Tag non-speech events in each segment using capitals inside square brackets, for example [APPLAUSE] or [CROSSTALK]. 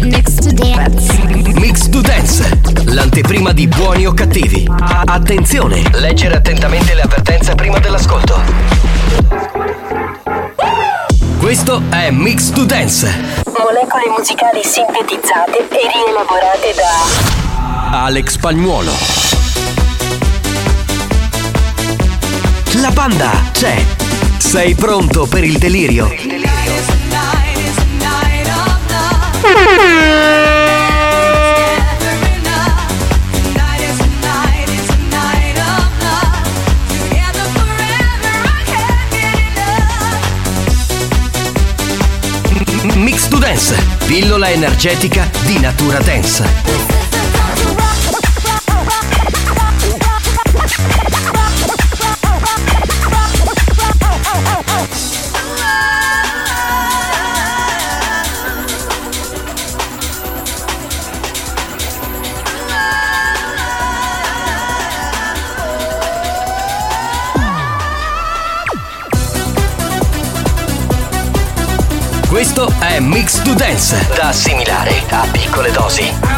Mix to dance. Mix to Dance, l'anteprima di buoni o cattivi. Attenzione! Leggere attentamente le avvertenze prima dell'ascolto. Questo è Mix to Dance. Molecole musicali sintetizzate e rielaborate da Alex Spagnuolo. La banda c'è. Sei pronto per il delirio? Mix to Dance, pillola energetica di natura dance. Questo è Mix to Dance, da assimilare a piccole dosi.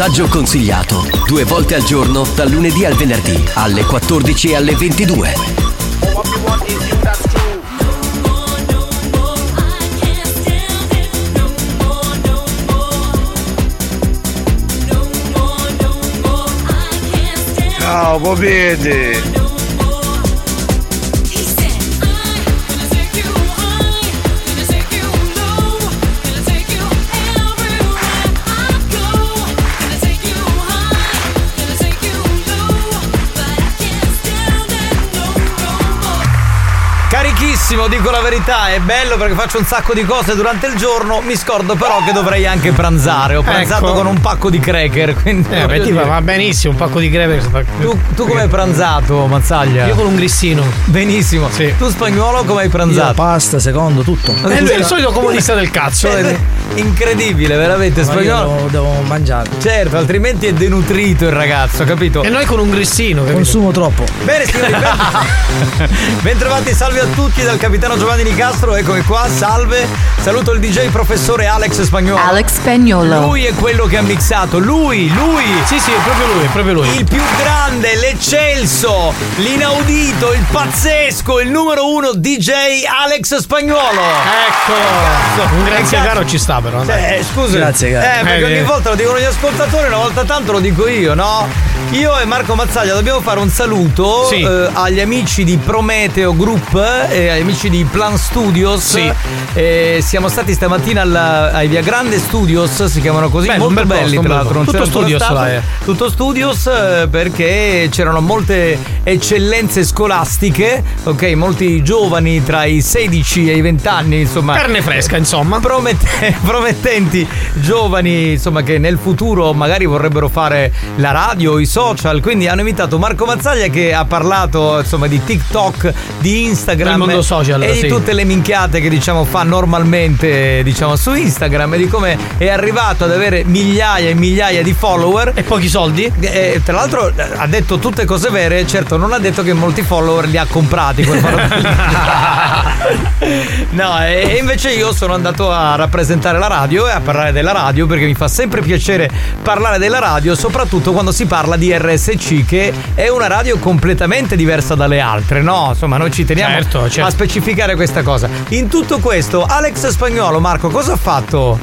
Dosaggio consigliato due volte al giorno dal lunedì al venerdì alle 14 e alle 22. Ciao, popete! Carichissimo, dico la verità, è bello perché faccio un sacco di cose durante il giorno, mi scordo però che dovrei anche pranzare. Ho pranzato Ecco. con un pacco di cracker, quindi Eh, beh, ti va, benissimo, un pacco di crepe. Tu, tu come hai pranzato, Mazzaglia? Io con un grissino. Benissimo. Sì. Tu spagnolo come hai Io pranzato? pasta, secondo, tutto. E lui è il solito comunista del cazzo. [LAUGHS] Eh, Incredibile, veramente Ma io spagnolo. devo, devo mangiare. Certo, altrimenti è denutrito il ragazzo, capito? E noi con un grissino, capito? Consumo troppo. Bene signori, ben... [LAUGHS] Bentrovati, salve a tutti dal capitano Giovanni Nicastro, eccomi qua, salve. Saluto il DJ professore Alex Spagnolo. Alex Spagnolo. Lui è quello che ha mixato, lui, lui. Sì, sì, è proprio lui, è proprio lui. Il più grande, l'eccelso, l'inaudito, il pazzesco, il numero uno DJ Alex Spagnolo. Ecco. Un grazie Cazzo. caro ci sta però. Eh, scusa. Grazie, caro. Eh, perché Eh, ogni eh. volta lo dicono gli ascoltatori, una volta tanto lo dico io, no? Io e Marco Mazzaglia dobbiamo fare un saluto Sì. eh, agli amici di Prometeo Group e agli amici di Plan Studios. Sì. Eh, siamo stati stamattina alla- ai Via Grande Studios, si chiamano così, Bello, molto bel belli posto, tra l'altro. non Tutto studios stato. là, eh. Tutto studios eh, perché c'erano molte eccellenze scolastiche, ok? Molti giovani tra i 16 e i 20 anni, insomma. Carne fresca, insomma. Promette- [LAUGHS] promettenti giovani insomma che nel futuro magari vorrebbero fare la radio i social quindi hanno invitato Marco Mazzaglia che ha parlato insomma di TikTok di Instagram Del mondo social, e sì. di tutte le minchiate che diciamo fa normalmente diciamo su Instagram e di come è arrivato ad avere migliaia e migliaia di follower E pochi soldi? e, tra l'altro eh, ha detto tutte cose vere, certo non ha detto che molti follower li ha comprati quel [LAUGHS] No, e e invece io sono andato a rappresentare la radio e a parlare della radio perché mi fa sempre piacere parlare della radio, soprattutto quando si parla di RSC che è una radio completamente diversa dalle altre, no? Insomma, noi ci teniamo Certo, certo. a specificare questa cosa. In tutto questo, Alex Spagnolo, Marco, cosa ha fatto?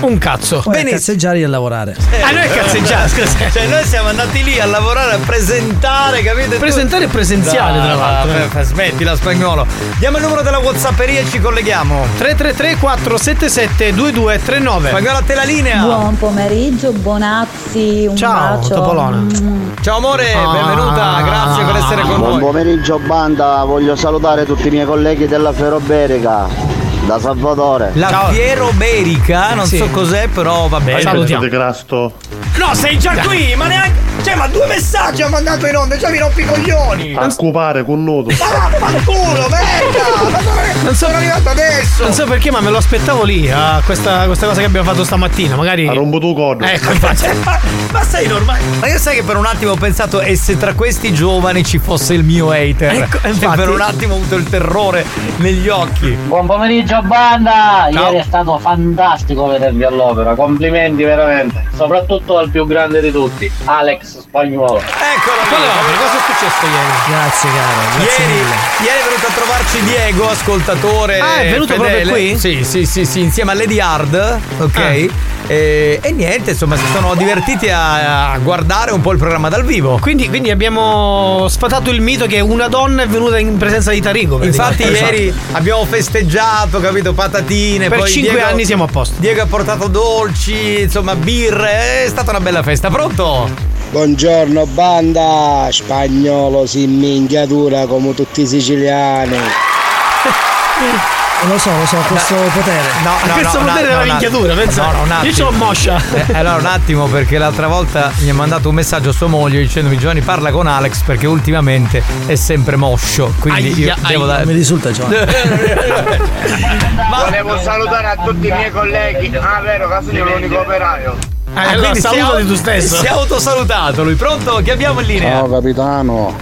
Un cazzo. Poi a cazzeggiare e a lavorare. Ah, noi cazzeggiare, scusa. [LAUGHS] Cioè, noi siamo andati lì a lavorare, a presentare, capite? Presentare è presenziale, tra l'altro. eh. Smettila, spagnolo. Diamo il numero della Whatsapperia e ci colleghiamo. 333 477 2239. Spagnolo a te la linea. Buon pomeriggio, Bonazzi, un Ciao, bacio. Topolona. Mm. Ciao amore, Ah. benvenuta, grazie per essere con Buon noi. pomeriggio banda, voglio salutare tutti i miei colleghi della Ferroberica, da Salvatore. La Ciao. Fiero Berica, non Sì. so cos'è, però va bene. Salutiamo. Grasto. No, sei già qui, ma neanche. Cioè, ma due messaggi ha mandato in onda, già mi rompi i coglioni. A scopare con nudo. Ma vaffanculo, merda! Non so- sono arrivato adesso? Non so perché, ma me lo aspettavo lì, a questa, questa cosa che abbiamo fatto stamattina. Magari. Ha romputo codo. Ecco, infatti. [LAUGHS] ma, ma sei normale? Ma io sai che per un attimo ho pensato e se tra questi giovani ci fosse il mio hater? Ecco, E infatti. per un attimo ho avuto il terrore negli occhi. Buon pomeriggio banda, Ciao. ieri è stato fantastico vedervi all'opera, complimenti veramente, soprattutto al più grande di tutti, Alex Spagnolo. Eccolo Quale opera? Cosa è successo ieri? Grazie caro, grazie Ieri, mille. ieri è venuto a trovarci Diego, ascoltatore. Ah, è venuto fedele. proprio qui? Sì, sì, sì, sì, insieme a Lady Hard, ok? Ah. E, e niente, insomma, si sono divertiti a, a guardare un po' il programma dal vivo. Quindi, quindi abbiamo sfatato il mito che una donna è venuta in presenza di Tarico. Infatti praticamente. ieri abbiamo festeggiato, capito, patatine. Per poi cinque Diego- anni siamo a posto. Diego ha portato dolci, insomma, birre, è stata una bella festa. Pronto? Buongiorno banda, spagnolo si minchiatura come tutti i siciliani. [LAUGHS] Lo so, lo so, questo potere. No, no, [LAUGHS] Questo no, potere no, della no, minchiatura, pensa. No, no, un Io attimo. l'ho moscia. Eh, allora un attimo perché l'altra volta mi ha mandato un messaggio a sua moglie dicendomi Giovanni parla con Alex perché ultimamente è sempre moscio quindi io Aia, devo aia. dare Mi risulta Giovanni. [LAUGHS] Volevo salutare a tutti i miei colleghi, ah vero, caso io l'unico operaio. Eh, allora, si è salutati au- tu stesso. si è autosalutato lui pronto chi abbiamo in linea capitano,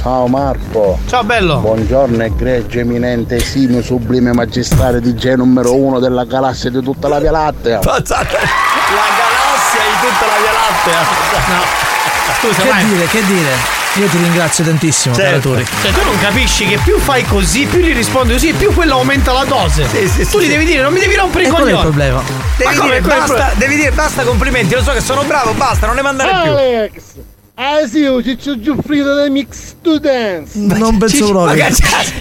ciao Marco. Ciao bello. Buongiorno egregio eminente esimio sublime magistrale di G numero uno della galassia di tutta la Via Lattea. [LAUGHS] Passate la galassia di tutta la Via Lattea Scusa, Che vai. dire, che dire? Io ti ringrazio tantissimo, Certo. Cioè, tu non capisci che più fai così, più gli rispondi così, più quello aumenta la dose. Sì, sì, tu sì, gli sì. devi dire, non mi devi rompere i qual è il coglioni. problema? devi come, dire, qual è il basta, devi dire basta complimenti lo so che sono bravo basta non ne mandare più Alex! Ah sì, io Ciccio Giuffrida del Mix Dance! Non penso Ciccio- proprio.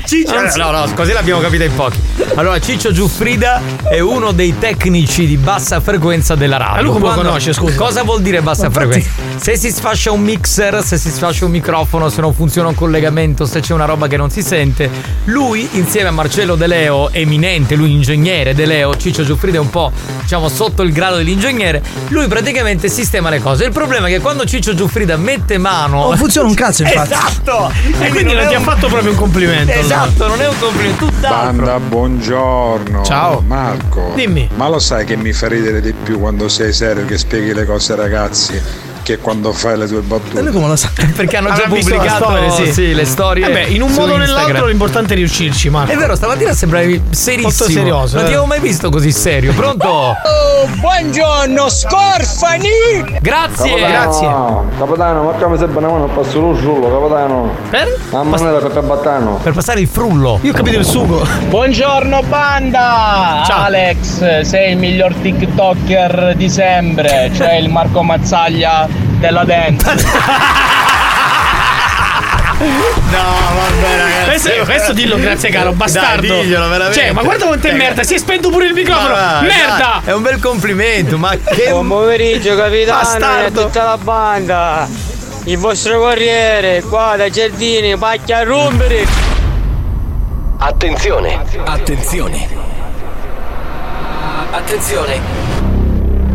Ciccio, no, no, così l'abbiamo capita in pochi. Allora, Ciccio Giuffrida è uno dei tecnici di bassa frequenza della radio. Ma lui come lo conosce, scusa? Cosa vuol dire bassa Ma infatti- frequenza? Se si sfascia un mixer, se si sfascia un microfono, se non funziona un collegamento, se c'è una roba che non si sente, lui insieme a Marcello De Leo, eminente, lui ingegnere De Leo, Ciccio Giuffrida è un po' diciamo sotto il grado dell'ingegnere, lui praticamente sistema le cose. Il problema è che quando Ciccio Giuffrida mette mano Non funziona un cazzo, infatti. Esatto! E quindi non ti ha fatto proprio un complimento. allora. Esatto, non è un complimento, tutt'altro. Banda, buongiorno. Ciao. Marco. Dimmi. Ma lo sai che mi fa ridere di più quando sei serio che spieghi le cose ai ragazzi? Perché quando fai le tue battute. E lui come lo sa? [LAUGHS] Perché hanno già la pubblicato storia, sì. le storie. Vabbè, in un modo o nell'altro l'importante è riuscirci, Marco. È vero, stamattina sembravi serissimo. Molto serioso, Non eh. ti avevo mai visto così serio. Pronto? Oh, buongiorno, Scorfani! Grazie, Capitano, ma come sempre una mano passo lo giullo, capitano. Per? A manera per battano. Per passare il frullo. Io ho capito il sugo. Buongiorno banda! Ciao. Alex, sei il miglior TikToker di sempre, cioè il Marco Mazzaglia della dance. [LAUGHS] No, vabbè, ragazzi. Questo, questo dillo grazie caro, bastardo. Dai, diglielo, veramente. Cioè, ma guarda quanto è merda, si è spento pure il microfono. Ma- merda! dai, È un bel complimento, ma [LAUGHS] che. Buon pomeriggio capitano e a Bastardo. tutta la banda! Il vostro corriere, qua da Giardini, pacchia a rompere! Attenzione, attenzione. Attenzione.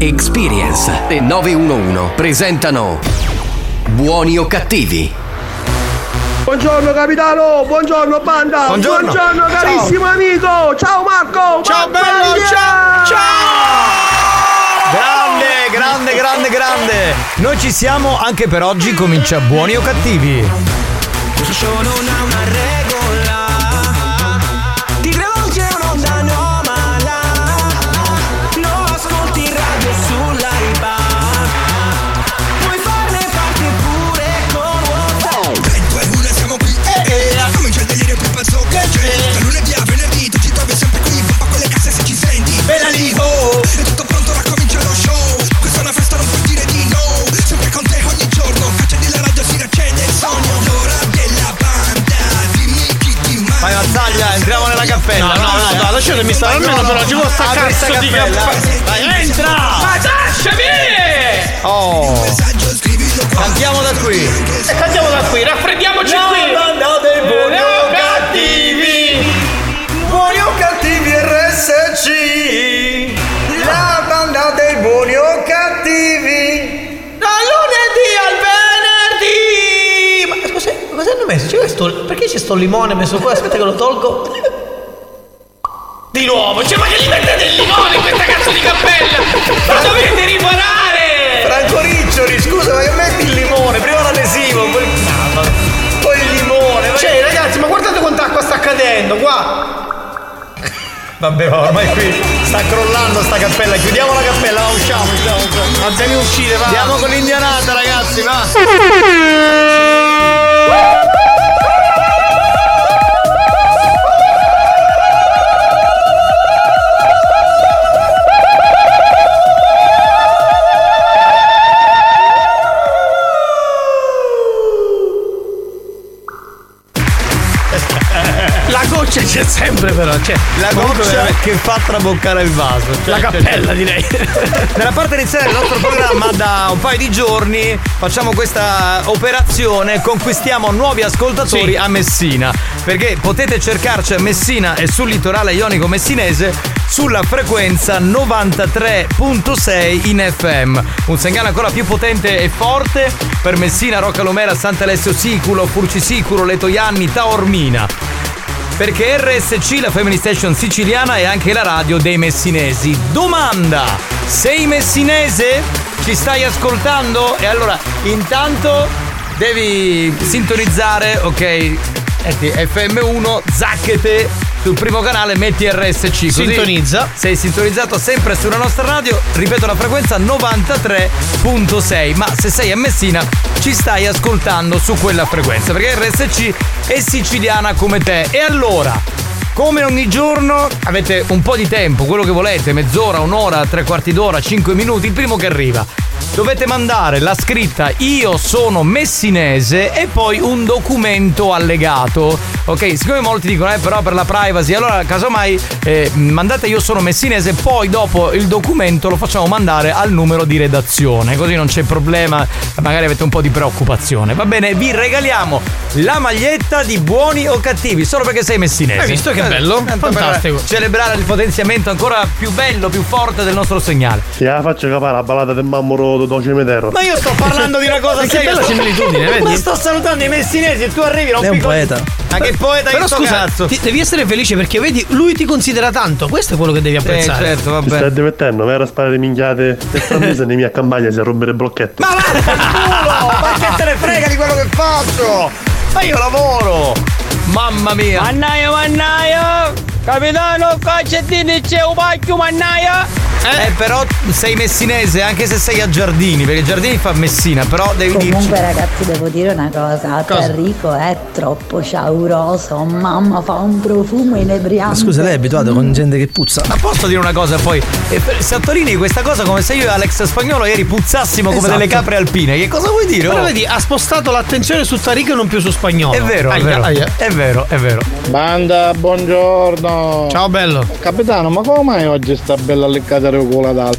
Experience e 911 presentano Buoni o cattivi? Buongiorno capitano, buongiorno banda, Buongiorno. carissimo amico, ciao Marco! Ciao bello, ciao! Ciao! Grande, grande, grande, grande. Noi ci siamo anche per oggi. Comincia buoni o cattivi. Questo show non ha una regola No, no, no, no, lasciatemi stare almeno per oggi con sta cazzo di cappella. entra! Ma lasciami! Oh. Andiamo da qui. E andiamo da qui, raffreddiamoci qui! dei buoni o cattivi! Buoni o cattivi RSC. La banda dei buoni o cattivi. Da lunedì al venerdì! Ma scusa, ma cosa hanno messo? C'è questo, perché c'è sto limone messo qua? Aspetta che lo tolgo. Di nuovo, cioè ma che gli mettete il limone in questa cazzo di cappella? Ma dovete riparare! Franco Riccioli, scusa, ma che metti il limone? Prima l'adesivo, poi. Poi il limone. Cioè ragazzi, ma guardate quanta acqua sta cadendo qua! Vabbè, ma ormai qui sta crollando sta cappella. Chiudiamo la cappella, va, usciamo, usciamo, usciamo. Andiamo a uscire, va! Andiamo con l'indianata, ragazzi, va. [LAUGHS] sempre però, cioè. La goccia che fa traboccare il vaso. Cioè, La cappella direi. [LAUGHS] Nella parte iniziale del nostro programma, da un paio di giorni, facciamo questa operazione, conquistiamo nuovi ascoltatori Sì. a Messina. Perché potete cercarci a Messina e sul litorale ionico messinese sulla frequenza 93.6 in FM. Un segnale ancora più potente e forte per Messina, Roccalomera, Sant'Alessio Siculo, Furcisicuro, Letoianni, Taormina. Perché RSC, la Family Station siciliana, è anche la radio dei messinesi. Domanda: sei messinese? Ci stai ascoltando? E allora, intanto devi sintonizzare, ok? Metti FM1, zacchete sul primo canale, metti RSC. Così Sintonizza. Sei sintonizzato sempre sulla nostra radio, ripeto la frequenza 93.6. Ma se sei a Messina, ci stai ascoltando su quella frequenza, perché RSC è siciliana come te. E allora, come ogni giorno, avete un po' di tempo, quello che volete, mezz'ora, un'ora, tre quarti d'ora, cinque minuti, il primo che arriva. Dovete mandare la scritta Io sono messinese e poi un documento allegato. Ok, siccome molti dicono, eh, però per la privacy, allora casomai eh, mandate io sono messinese, poi dopo il documento lo facciamo mandare al numero di redazione, così non c'è problema, magari avete un po' di preoccupazione. Va bene, vi regaliamo la maglietta di buoni o cattivi, solo perché sei messinese. Hai visto che bello? tanto per Fantastico. Celebrare il potenziamento ancora più bello, più forte del nostro segnale. Ti la faccio capare la ballata del mammoro do cimitero. Ma io sto parlando di una cosa Ma che seria. bella similitudine, vedi? Ma sto salutando i messinesi e tu arrivi non è un poeta. Ma che poeta Però scusa, cazzo? ti- devi essere felice perché vedi, lui ti considera tanto. Questo è quello che devi apprezzare. certo, Ti stai divertendo, vero? A sparare minchiate e tra mese nei miei campagna si a rompere blocchetti. Ma vaffanculo! Ma che te ne frega di quello che faccio? Ma io lavoro! Mamma mia! Mannaia, mannaia! Capitano, qua c'è di c'è un pacchio, mannaia! Eh, però sei messinese anche se sei a Giardini, perché Giardini fa Messina, però devi Comunque dirci. ragazzi devo dire una cosa, Cosa? Enrico è troppo ciauroso, mamma fa un profumo Ma inebriante. scusa, lei è abituato con gente che puzza. Ma posso dire una cosa poi? Eh, Sottolinei questa cosa come se io e Alex Spagnolo ieri puzzassimo come Esatto. delle capre alpine. Che cosa vuoi dire? Però oh? vedi, ha spostato l'attenzione su Tariq e non più su spagnolo. È vero, è Aia, vero. aia. È vero, è vero. Banda, buongiorno. Ciao bello. Capitano, ma come mai oggi sta bella leccata regola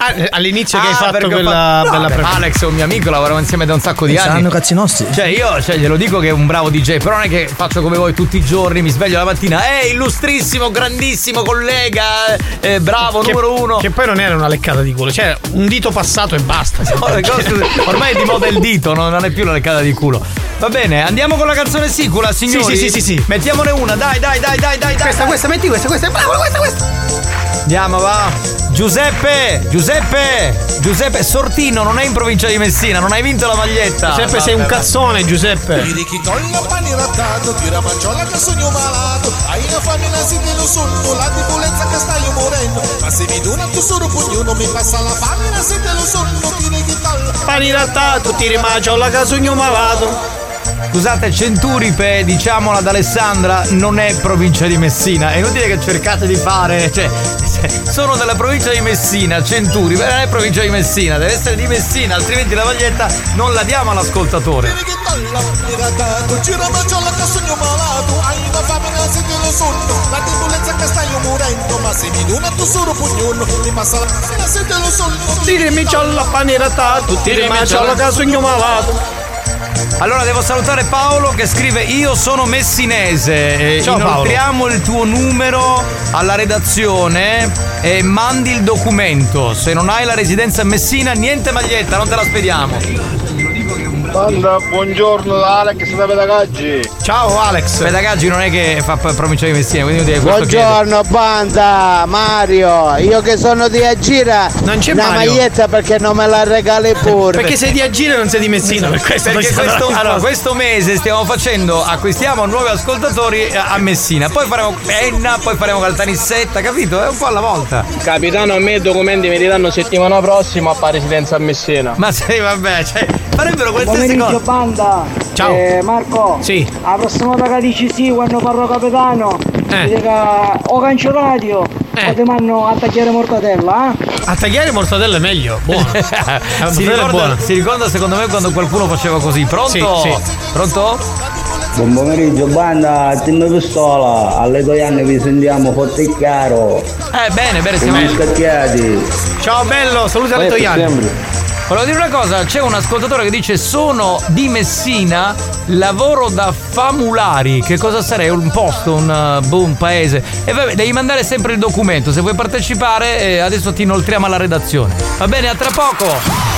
Ah, eh, all'inizio che hai Ah, fatto quella fatto- No, bella Alex è un mio amico, lavoriamo insieme da un sacco di Eh, anni. saranno cazzi nostri. Cioè io cioè, glielo dico che è un bravo DJ, però non è che faccio come voi tutti i giorni, mi sveglio la mattina, eh, illustrissimo, grandissimo collega, eh, bravo, che, numero uno. Che poi non era una leccata di culo, cioè un dito passato e basta. Cose- [LAUGHS] ormai è di moda il dito, no? non è più la leccata di culo. Va bene, andiamo con la canzone sicula, signori. Sì, sì, sì, sì, sì. Mettiamone una, dai, dai, dai, dai, dai. Questa, dai. questa, metti questa, questa, bravo, questa, questa. Andiamo, va. Giuseppe, Giuseppe, Giuseppe Sortino non è in provincia di Messina, non hai vinto la maglietta. Giuseppe sei un Vabbè, cazzone, Giuseppe. Chi toglie pani rattato, tira manciola che sogno malato Hai una famiglia si te lo sonno, la debolezza che stai morendo Ma se mi dona tu solo pugno, mi passa la famiglia se te lo sonno Tiri chi taglia Pani rattato, ti rimagio la casugno malato. Scusate, Centuripe, diciamola ad Alessandra, non è provincia di Messina. È inutile che cercate di fare. Cioè, [LAUGHS] sono della provincia di Messina, Centuripe, non è provincia di Messina, deve essere di Messina, altrimenti la maglietta non la diamo all'ascoltatore. Tiri chi taglia, pani rattato, tira manciola che sogno malato Hai una famiglia se te lo sonno, la debolezza che stai morendo Ma se mi dona tu solo pugno, mi passa la famiglia se te lo sonno Ti rimagio la pani rattato, ti rimagio la casugno malato. Allora devo salutare Paolo che scrive Io sono messinese Ciao, Paolo. Inoltriamo il tuo numero alla redazione E mandi il documento Se non hai la residenza a Messina Niente maglietta, non te la spediamo Banda, buongiorno da Alex da Pedagaggi. Ciao Alex. Pedagaggi non è che fa provincia di Messina Quindi devi questo chiede. Buongiorno banda, Mario, io che sono di Agira, Non c'è una Mario. maglietta perché non me la regali pure. Perché sei di Agire e non sei di Messina, per questo Perché questo, [LAUGHS] allora, questo mese stiamo facendo, acquistiamo nuovi ascoltatori a a Messina, poi faremo Enna, poi faremo Caltanissetta, capito? È un po' alla volta. Capitano, a me i documenti mi ridanno settimana prossima a residenza a Messina. Ma sì, vabbè, cioè, farebbero queste Pomeriggio banda. Ciao. Eh, Marco. Sì. La prossima volta che dici sì quando parlo capitano. Eh. Dica ho gancio radio. O ti mando a tagliare mortadella, eh? A tagliare mortadella è meglio, buono. [LAUGHS] Si, ricorda, si ricorda secondo me quando qualcuno faceva così. Pronto? Sì, sì. Pronto? Buon pomeriggio banda, Team Pistola, alle due anni vi sentiamo forte e chiaro. Eh, bene, bene, siamo scacchiati. Ciao bello, saluti alle Toiani. Volevo dire una cosa, c'è un ascoltatore che dice sono di Messina, lavoro da Famulari. Che cosa sarei? Un posto, un, uh, boh, paese. E vabbè, devi mandare sempre il documento. Se vuoi partecipare, eh, adesso ti inoltriamo alla redazione. Va bene, a tra poco.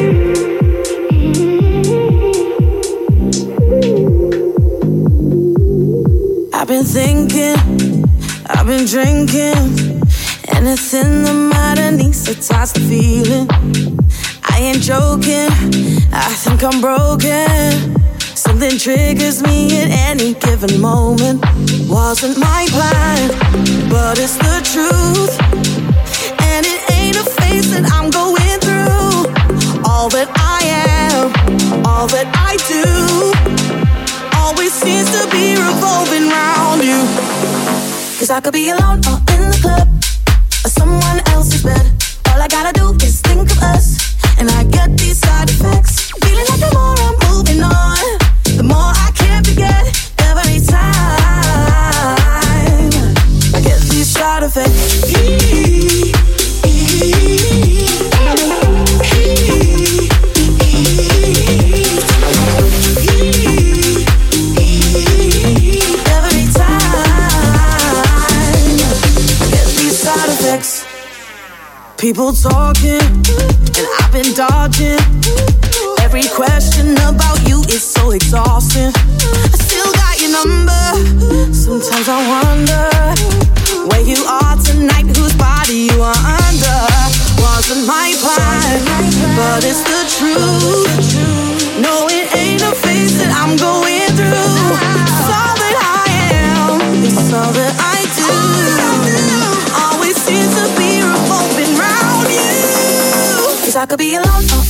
Thinking, I've been drinking. Anything that matter needs to touch the feeling. I ain't joking, I think I'm broken. Something triggers me at any given moment. Wasn't my plan, but it's the truth. And it ain't a phase that I'm going through. All that I am, all that I do seems to be revolving around you. Cause I could be alone or in the club or someone else's bed. All I gotta do People talking, and I've been dodging. Every question about you is so exhausting. I still got your number. Sometimes I wonder I could be alone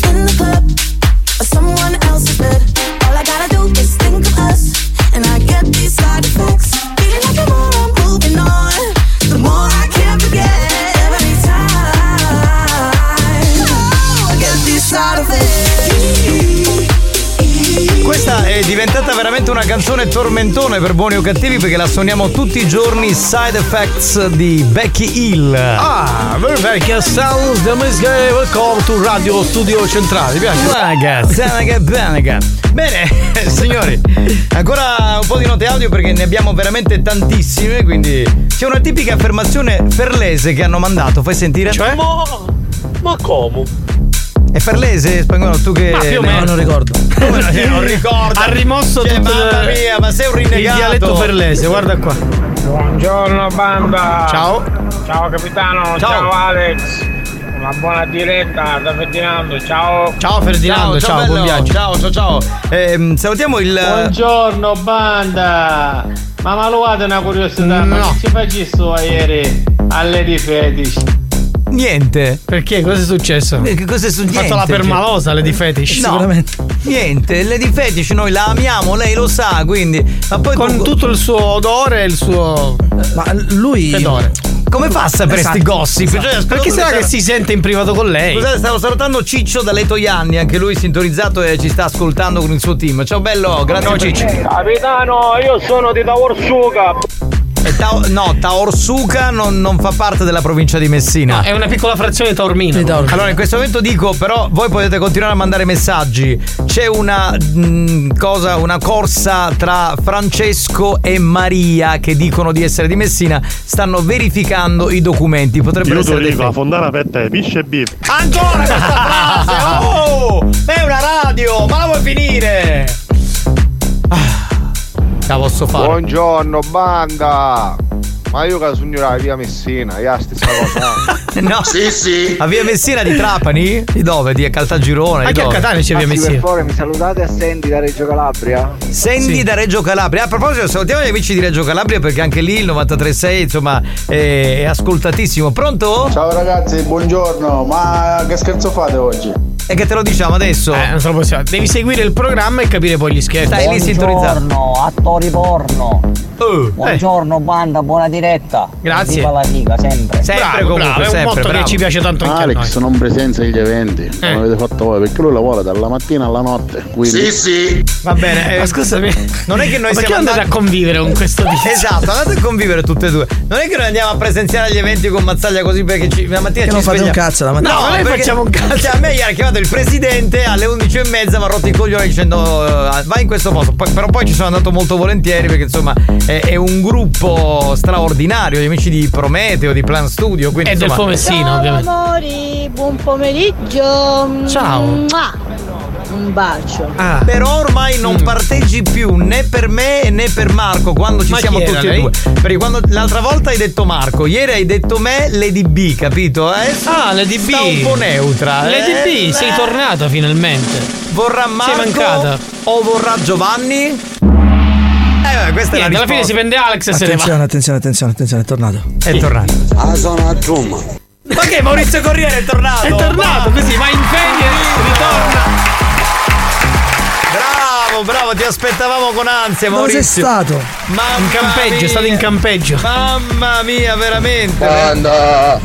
veramente una canzone tormentone per buoni o cattivi perché la suoniamo tutti i giorni Side Effects di Becky Hill. Ah, perché sounds the music welcome to Radio Studio Centrale, ti piace? Ragazzi, ragazzi, Bene, [LAUGHS] signori, ancora un po' di note audio perché ne abbiamo veramente tantissime, quindi c'è una tipica affermazione ferlese che hanno mandato, fai sentire? Cioè? Ma, ma come? È ferlese, spagnolo, tu che. Ma più o ne- meno. non ricordo. Come [LAUGHS] no, non ricordo. Ha rimosso Cioè, tutto mamma mia, ma sei un rinnegato. Il dialetto ferlese, guarda qua. Buongiorno banda. Ciao. Ciao capitano, Ciao. ciao, Alex. Una buona diretta da Ferdinando, ciao. Ciao Ferdinando, ciao, bello. buon viaggio. Ciao, ciao, ciao. Ehm, salutiamo il. Buongiorno banda. Ma maluate una curiosità, ma No. che ci faccio ieri alle di fetish? Niente. Perché? Cosa è successo? Eh, Che cosa è Ha successo? fatto la permalosa, Lady Fetish. No, Sicuramente. Niente, Lady Fetish noi la amiamo, lei lo sa, quindi. Ma poi Con tu- tutto il suo odore e il suo. Ma lui. Fedore. Come fa a sapere sti Esatto. gossip? Esatto. Cioè, Perché sarà che si sente in privato con lei? Scusate, stavo salutando Ciccio da Leto Ianni, anche lui sintonizzato e ci sta ascoltando con il suo team. Ciao bello, grazie Ciao, Ciccio. Capitano, io sono di Tavorsuga. E Tao- no, Taorsuca non, non fa parte della provincia di Messina. No, è una piccola frazione taormina. Allora, in questo momento dico, però, voi potete continuare a mandare messaggi. C'è una mh, cosa, una corsa tra Francesco e Maria che dicono di essere di Messina. Stanno verificando i documenti. Potrebbero Io te essere. lo dei dico, la fondana per te, pisce e beef. Ancora questa frase! Oh! È una radio! Ma la vuoi finire? Ah, la posso fare. Buongiorno banda! Ma io che sogno la via Messina, io la stessa cosa. [LAUGHS] No. Sì, sì. A via Messina di Trapani? Di dove? Di Caltagirone? Anche di a dove? Catania c'è via per Messina. favore, mi salutate a Sandy da Reggio Calabria? Sandy Sì. da Reggio Calabria. A proposito, salutiamo gli amici di Reggio Calabria perché anche lì il 93.6 insomma è, è ascoltatissimo. Pronto? Ciao ragazzi, buongiorno, ma che scherzo fate oggi? E che te lo diciamo adesso? Eh, non se lo possiamo. Devi seguire il programma e capire poi gli scherzi. Stai lì sintonizzato. Buongiorno, attori porno. Oh, Buongiorno banda, buona diretta. Grazie. Viva la figa, sempre. Sempre bravo, comunque, bravo, è un sempre, motto bravo. che ci piace tanto anche. Alex non presenza agli eventi, Eh. come avete fatto voi, perché lui lavora dalla mattina alla notte. Quindi... sì. Va bene. eh, Ma scusami, Non è che noi Ma perché siamo andate andati a convivere con questo tizio? Esatto, andate a convivere tutte e due. Non è che noi andiamo a presenziare agli eventi con Mazzaglia così perché ci, la mattina Che ci non fate sveglia- un cazzo la mattina. No, No, noi perché- facciamo un cazzo. [LAUGHS] Cioè, a me gli ha chiamato il presidente alle 11 e mezza mi ha rotto i coglioni dicendo eh, vai in questo posto. Poi- però poi ci sono andato molto volentieri perché insomma è, è un gruppo straordinario, gli amici di Prometeo, di Plan Studio. Quindi, E del insomma, Fomessino, Ciao ovviamente. amori, buon pomeriggio. Ciao. Mua. Un bacio. Ah. Però ormai non parteggi più né per me né per Marco quando ci Ma siamo tutti e due. Perché quando l'altra volta hai detto Marco, ieri hai detto me, Lady B, capito? Eh? Ah, Lady B. Sta un po' neutra. Lady eh? B, sei tornata finalmente. Vorrà Marco Sei mancata. o vorrà Giovanni? Eh, vabbè, questa è la Niente, alla fine risposta. si prende Alex e se ne va. Attenzione, attenzione, attenzione, attenzione, è tornato. È tornato. Ah, sono a Truma. Ma che Maurizio Corriere è tornato? È tornato Ma- così, va in ferie e ritorna. Bravo, bravo, ti aspettavamo con ansia, Dove Maurizio. sei stato? Mamma In campeggio, è stato in mia. campeggio. Mamma mia, veramente. Anda,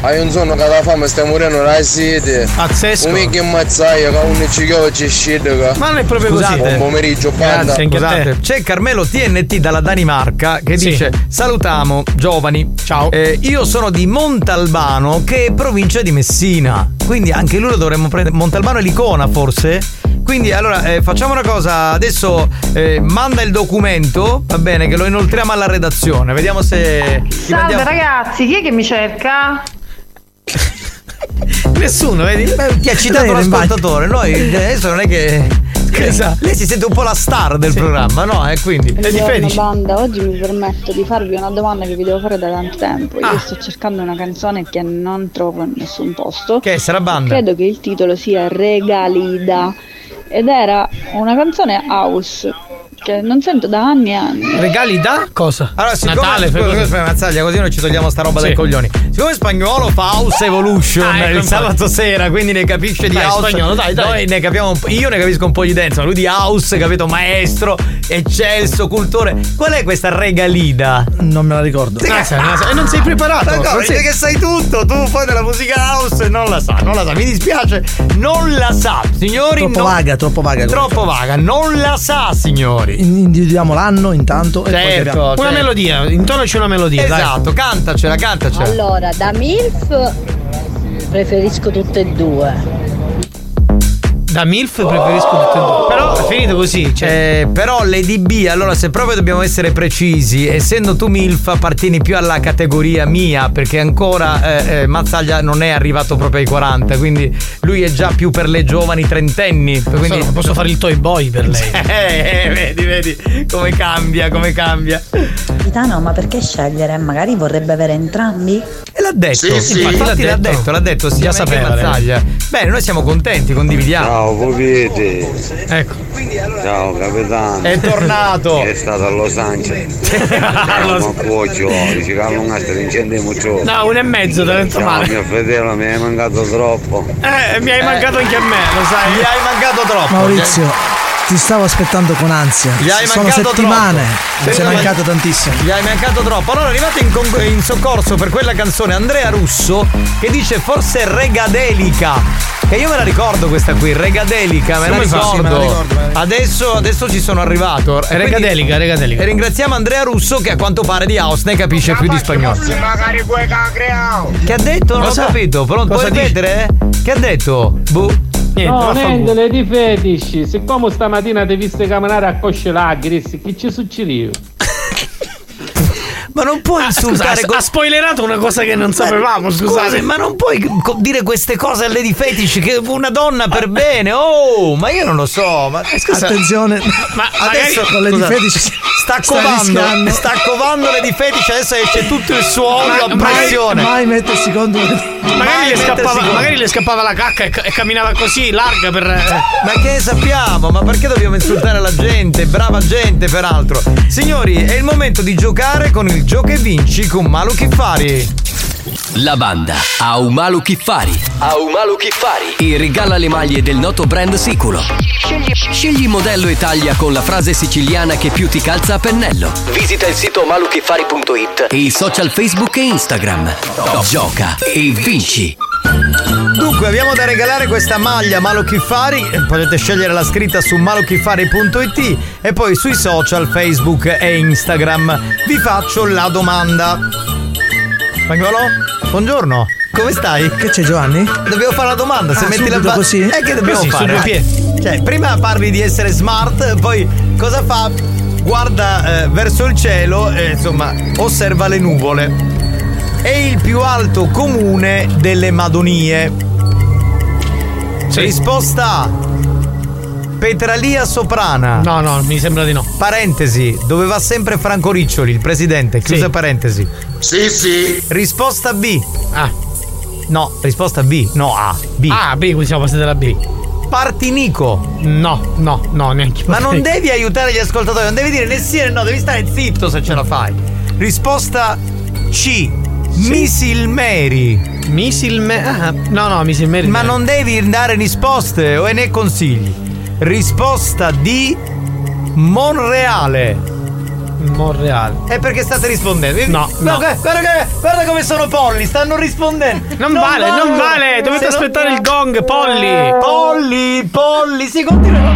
hai un sonno che da fame stai morendo la sete. Pazzesco. Un mica in mazzaia, che un ciglio ci scende. Ma non è proprio Scusate. così. Buon pomeriggio, banda. Grazie, anche a te. Scusate, c'è Carmelo TNT dalla Danimarca che Sì. dice: Salutamo, giovani. Ciao. Eh, io sono di Montalbano, che è provincia di Messina. Quindi anche lui lo dovremmo prendere. Montalbano è l'icona, forse? Quindi allora eh, facciamo una cosa, adesso eh, manda il documento, va bene, che lo inoltriamo alla redazione, vediamo se... Salve mandiamo- ragazzi, chi è che mi cerca? [LAUGHS] Nessuno, vedi? Beh, ti ha citato l'ascoltatore, noi adesso non è che... Esatto. Lei si sente un po' la star del programma, no? E quindi... Lady Buongiorno banda, oggi mi permetto di farvi una domanda che vi devo fare da tanto tempo. Ah. Io sto cercando una canzone che non trovo in nessun posto. Che è Sarabanda? Credo che il titolo sia Regalida ed era una canzone house che non sento da anni e anni. Regali da cosa? Allora, siccome, Natale, scusa, scusa, Mazzaglia, così noi ci togliamo sta roba Sì. dai coglioni. Siccome spagnolo fa House Evolution Ah, ecco, il infatti. sabato sera, quindi ne capisce di Dai, House. spagnolo, dai, dai. Noi ne capiamo un po'. Io ne capisco un po' di dance, ma lui di House, capito? Maestro, eccelso, cultore. Qual è questa regalida? Non me la ricordo. Ah, sai, non E non sei preparato. D'accordo, Non sei- che sai tutto, tu fai della musica house e non la sa, non la sa, mi dispiace, non la sa, signori. Troppo non- vaga, troppo vaga. Troppo vaga, non la sa, signori. In- Individuiamo l'anno intanto e poi Certo. Una certo. melodia, intonaci una melodia, dai. Esatto, cantacela, cantacela. Allora, da MILF preferisco tutte e due. Da MILF preferisco tutte e due. Però è finito così. Cioè, Eh, però Lady B, allora se proprio dobbiamo essere precisi, essendo tu MILF appartieni più alla categoria mia, perché ancora eh, eh, Mazzaglia non è arrivato proprio ai 40, quindi lui è già più per le giovani trentenni. Quindi posso, posso fare il toy boy per lei. Eh, [LAUGHS] eh, vedi, vedi come cambia, come cambia. Capitano, ma perché scegliere? Magari vorrebbe avere entrambi? L'ha detto, Sì, sì. infatti, L'ha l'ha detto. detto, l'ha detto, si Già sapeva, Mazzaglia. Bene, noi siamo contenti, condividiamo. Ciao Popete. Ecco. Ciao capitano. È tornato. È stato a Los Angeles. Ciao Mappoggio. Dice che allungaste l'incendio ciò. No, un e mezzo, te l'ho male. mio fratello, mi hai mancato troppo. Eh, mi hai mancato anche a me, lo sai. Gli hai mancato troppo. Maurizio, ti stavo aspettando con ansia. Gli hai Sono mancato settimane. troppo. Mi sei mancato tantissimo. Gli hai mancato troppo. Allora, arrivato in, con- in soccorso per quella canzone Andrea Russo che dice forse Regadelica. Che io me la ricordo questa qui, Regadelica, me la ricordo. Sì, me la ricordo, Adesso, adesso ci sono arrivato. E Regadelica, quindi- regadelica. E ringraziamo Andrea Russo che a quanto pare di house ne capisce più di spagnolo. Magari quei cacreao. Che ha detto? Non Cosa? ho capito. Pronto? Puoi ripetere? Che ha detto? Boh. Niente, No, niente, le di fetici. Siccome stamattina ti viste camminare a cosce lagris, che ci succedeva? Ma non puoi Ah, scusa, insultare ha, spoilerato una cosa che non sapevamo, scusate. Scusa, ma non puoi co- dire queste cose a Lady Fetici che una donna per bene. Oh, ma io non lo so. Ma Attenzione. Ma adesso con le scusa, difetici sta covando, sta covando Lady Fetici. Adesso esce tutto il suo olio a Mai, pressione. mai mettersi contro Magari Mai le, scappava, magari le scappava la cacca e, e camminava così, larga per. eh. Ma che ne sappiamo? Ma perché dobbiamo insultare la gente? Brava gente, peraltro. Signori, è il momento di giocare con il gioco e vinci con Malu Kiffari. La banda Aumalu Kiffari. Aumalu Kiffari. E regala le maglie del noto brand Siculo. Scegli, scegli modello e taglia con la frase siciliana che più ti calza a pennello. Visita il sito maluchiffari.it e i social Facebook e Instagram. Gioca e vinci. Dunque, abbiamo da regalare questa maglia Malo Kiffari. eh, Potete scegliere la scritta su malochiffari.it e poi sui social Facebook e Instagram. Vi faccio la domanda. Spagnolo? Buongiorno, come stai? Che c'è Giovanni? Dobbiamo fare una domanda, se Ah, metti la ba- così? Eh che dobbiamo Così, fare? piedi. Cioè, prima parli di essere smart, poi cosa fa? Guarda eh, verso il cielo e insomma osserva le nuvole. È il più alto comune delle Madonie. Risposta A. Petralia Soprana. No, no, mi sembra di no. Parentesi, dove va sempre Franco Riccioli, il presidente. Chiusa Sì. parentesi. Sì, sì. Risposta B. Ah. No, risposta B. No, A. B. Ah, B, quindi siamo passati dalla B. Partinico. No, no, no, neanche. Ma non devi aiutare gli ascoltatori, non devi dire né sì né no, devi stare zitto se ce la fai. Risposta C. Misil Mary. Misil Mary. Ah, no, no, Misil Mary. Ma non devi dare risposte o né consigli. Risposta D. Monreale. Monreale. È perché state rispondendo. No, no. Guarda, guarda, guarda come sono polli, stanno rispondendo. Non vale, non vale, dovete Se aspettare il gong, polli. Polli, polli, si continua.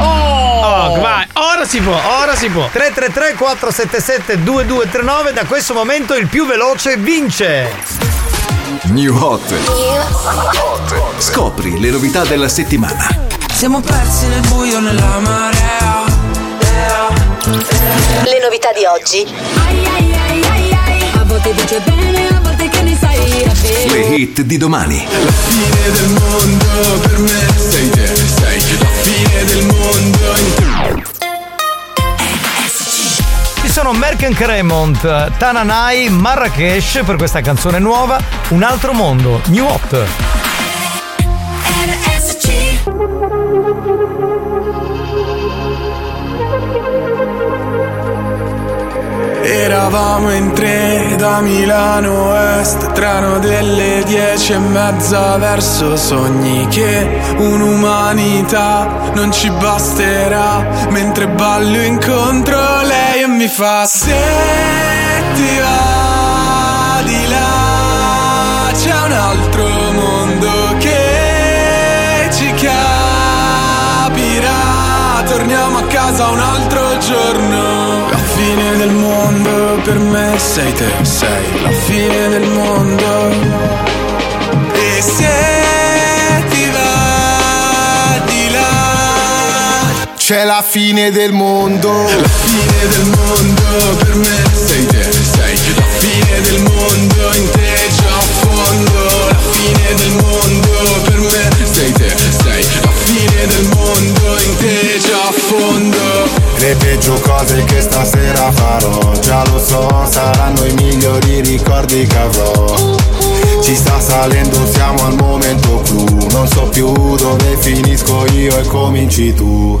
Oh! Oh, vai, ora si può, ora si può. 333 477 2239 da questo momento il più veloce vince. New Hot. Scopri le novità della settimana. Siamo persi nel buio nella marea. Le novità di oggi. A volte dice bene, a volte che ne sai Le hit di domani. La fine del mondo per me sei te, sei la fine del mondo Ci sono Merken Cremont, Tananai, Marrakesh per questa canzone nuova, Un altro mondo, New Hot. Eravamo in tre da Milano Est Treno delle dieci e mezza verso sogni Che un'umanità non ci basterà. Mentre ballo incontro lei e mi fa Se ti va di là C'è un altro mondo che ci capirà Torniamo a casa un altro giorno. La fine del mondo per me sei te, sei la fine del mondo. E se ti va di là C'è la fine del mondo. La fine del mondo per me sei te, sei la fine del mondo in te già a fondo. La fine del mondo per me sei te, sei la fine del mondo in te fondo Le peggio cose che stasera farò. Già lo so, saranno i migliori ricordi che avrò. Ci sta salendo, siamo al momento clou. Non so più dove finisco io e cominci tu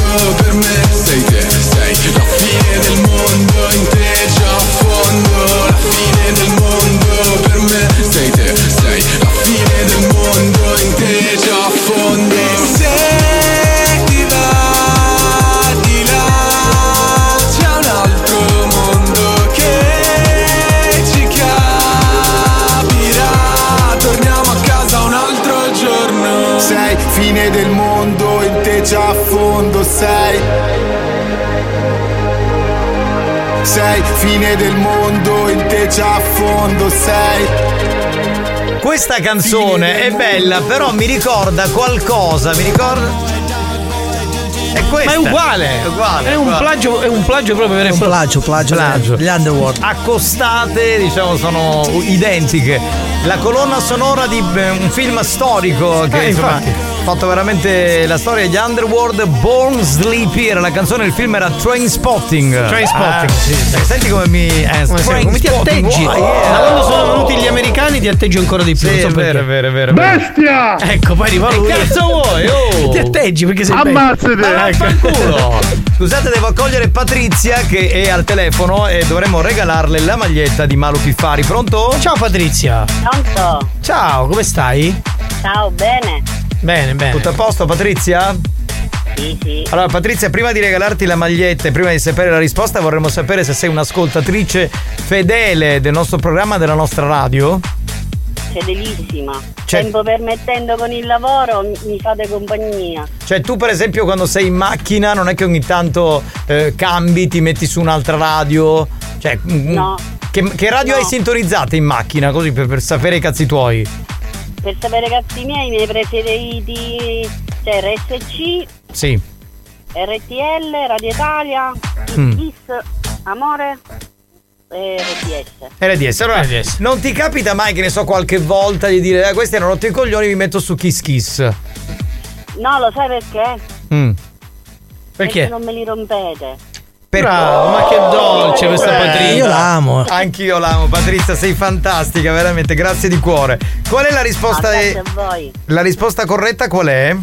per me sei te, sei fine del mondo, in te già a fondo sei. Questa canzone è bella, però mi ricorda qualcosa, mi ricorda. È questa. Ma è uguale. È uguale. È un uguale. plagio, è un plagio proprio vero e Un plagio, plagio, Plagio. Gli Underworld. Accostate, diciamo, sono identiche. La colonna sonora di eh, un film storico che Eh, insomma, infatti. Fatto veramente la storia di Underworld. Born Sleepy era la canzone, il film era Train Spotting. Trainspotting, sì. Senti come mi. Eh, Come, sei- come ti atteggi? wow, yeah. Da quando sono venuti gli americani ti atteggi ancora di più. Sì, so è vero, è vero, è vero. Bestia! Ecco, poi arriva Che lui. cazzo vuoi? Oh! Ti atteggi perché sei Ammazzate! bello. Ma vaffanculo! [LAUGHS] Scusate, devo accogliere Patrizia che è al telefono e dovremmo regalarle la maglietta di Malu Piffari. Pronto? Ciao Patrizia. Pronto? Ciao, come stai? Ciao, bene? Bene, bene. Tutto a posto, Patrizia? Sì, sì. Allora, Patrizia, prima di regalarti la maglietta e prima di sapere la risposta, vorremmo sapere se sei un'ascoltatrice fedele del nostro programma, della nostra radio. Fedelissima. Cioè- Tempo permettendo con il lavoro mi- fate compagnia. Cioè, tu, per esempio, quando sei in macchina, non è che ogni tanto eh, cambi, ti metti su un'altra radio. Cioè, mm, No. Che, che radio No. hai sintonizzate in macchina? Così per, per sapere i cazzi tuoi. Per sapere i cazzi miei, i miei preferiti c'è RSC, Sì. RTL, Radio Italia, Mm. Kiss, Amore e RDS. RDS. Allora, non ti capita mai che ne so qualche volta di dire, eh, questi erano rotto i coglioni, mi metto su Kiss Kiss. No, lo sai perché? Mm. Perché non me li rompete. Per- Bravo, ma che dolce questa Patrizia. Io l'amo. Anch'io l'amo, Patrizia, sei fantastica, veramente, grazie di cuore. Qual è la risposta? Ah, grazie a voi. La risposta corretta qual è?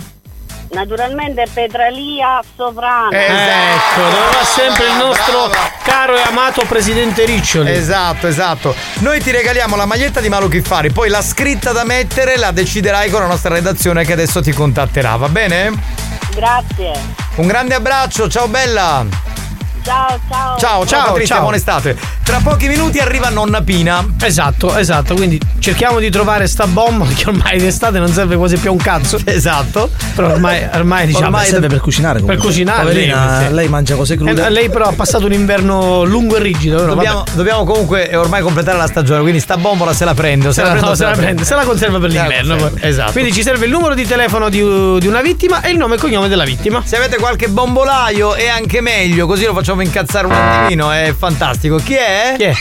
Naturalmente Petralia Sovrano. Ecco, dove va sempre il nostro caro e amato presidente Riccioli. Esatto, esatto. Noi ti regaliamo la maglietta di Malu Chiffari, poi la scritta da mettere la deciderai con la nostra redazione che adesso ti contatterà, va bene? Grazie. Un grande abbraccio, ciao bella! Ciao, ciao. Ciao, ciao, Patrizia, ciao. buona estate. Tra pochi minuti arriva nonna Pina. Esatto, esatto. Quindi cerchiamo di trovare sta bomba che ormai d'estate non serve quasi più a un cazzo. Esatto. Però ormai, ormai diciamo. Ormai serve per cucinare Per comunque. cucinare. Poverina, lei, lei mangia cose crude. Eh, lei però ha passato un inverno lungo e rigido. Dobbiamo, dobbiamo comunque ormai completare la stagione, quindi sta bombola se la prende. o Se Se la, la prendo, no, se la prende, se la conserva per l'inverno. conserva, poi. Esatto. Quindi ci serve il numero di telefono di, di una vittima e il nome e cognome della vittima. Se avete qualche bombolaio è anche meglio, così lo facciamo incazzare un attimino, è fantastico. Chi è? Chi è?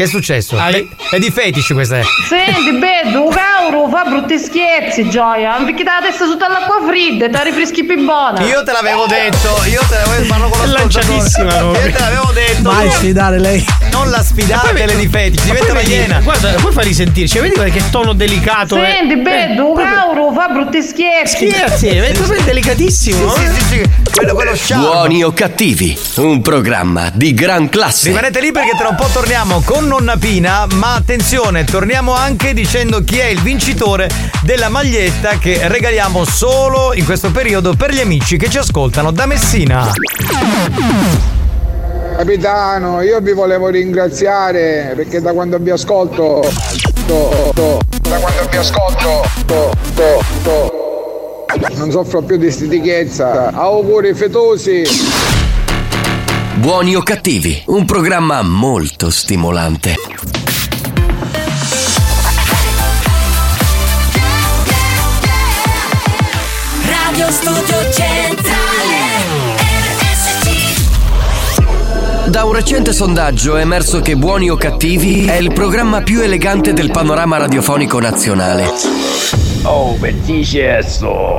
Che è successo? Ah, È, è di fetici questa è. Senti, Beddo, un cauro fa brutti scherzi, gioia. Non picchi la testa sotto all'acqua fredda e ti rifreschi più buona. Io te l'avevo detto, io te l'avevo parlo con lo Lanciatissima, Io te l'avevo detto. Mai sfidare lei. Non la sfidate le di fetici, diventa vedi- iena. Guarda, puoi far risentirci, vedi che tono delicato è? Senti, Beddo, un cauro fa brutti scherzi. Scherzi, è proprio delicatissimo. Sì, sì, sì, sì. Quello, quello sciarpo. Buoni o cattivi, un programma di gran classe. Rimanete lì perché tra un po' torniamo con Nonna Pina, ma attenzione, torniamo anche dicendo chi è il vincitore della maglietta che regaliamo solo in questo periodo per gli amici che ci ascoltano da Messina. Capitano, io vi volevo ringraziare perché da quando vi ascolto. to- to- da quando vi ascolto. to- to- to- non soffro più di stitichezza. Auguri fetosi. Buoni o cattivi, un programma molto stimolante. Radio Studio Centrale RSC Da un recente sondaggio è emerso che Buoni o cattivi è il programma più elegante del panorama radiofonico nazionale. Oh, bellissimo!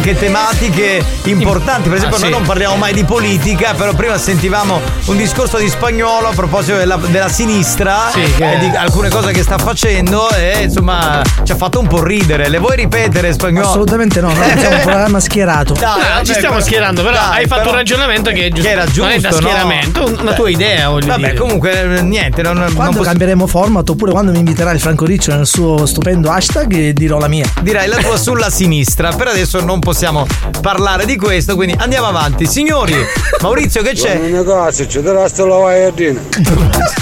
Anche tematiche importanti. Per esempio, Ah, sì. noi non parliamo mai di politica, però prima sentivamo un discorso di spagnolo a proposito della, della sinistra Sì, che- e di alcune cose che sta facendo e insomma ci ha fatto un po' ridere. Le vuoi ripetere spagnolo? Assolutamente no, noi siamo un programma [LAUGHS] schierato. Dai, Ah, vabbè, ci stiamo però- schierando, però dai, hai fatto però- un ragionamento che, è giusto, che era giusto, non è da no? schieramento, una Beh, tua idea, voglio Vabbè, dire. comunque eh, niente, non, non Quando posso- cambieremo format oppure quando mi inviterà il Franco Riccio nel suo stupendo hashtag eh, dirò la mia. Dirai la tua sulla sinistra, per adesso non possiamo parlare di questo, quindi andiamo avanti. Signori, Maurizio che c'è? Cazzo, ci darà sto lavaiardino. [LAUGHS]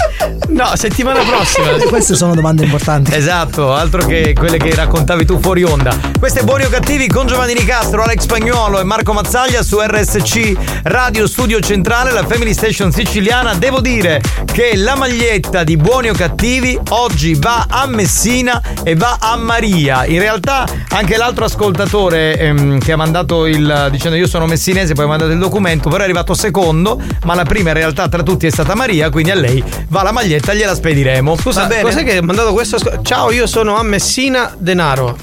No, settimana prossima. Queste sono domande importanti. Esatto, altro che quelle che raccontavi tu fuori onda. Questo è Buoni o Cattivi con Giovanni Nicastro, Alex Spagnuolo e Marco Mazzaglia su RSC Radio Studio Centrale, la Family Station siciliana. Devo dire che la maglietta di Buoni o Cattivi oggi va a Messina e va a Maria. In realtà anche l'altro ascoltatore ehm, che ha mandato il dicendo io sono messinese, poi ha mandato il documento, però è arrivato secondo, ma la prima in realtà tra tutti è stata Maria, quindi a lei va la maglietta, gliela spediremo. Scusa, Va bene? cos'è che ha mandato questo? Ciao, io sono a Messina Denaro.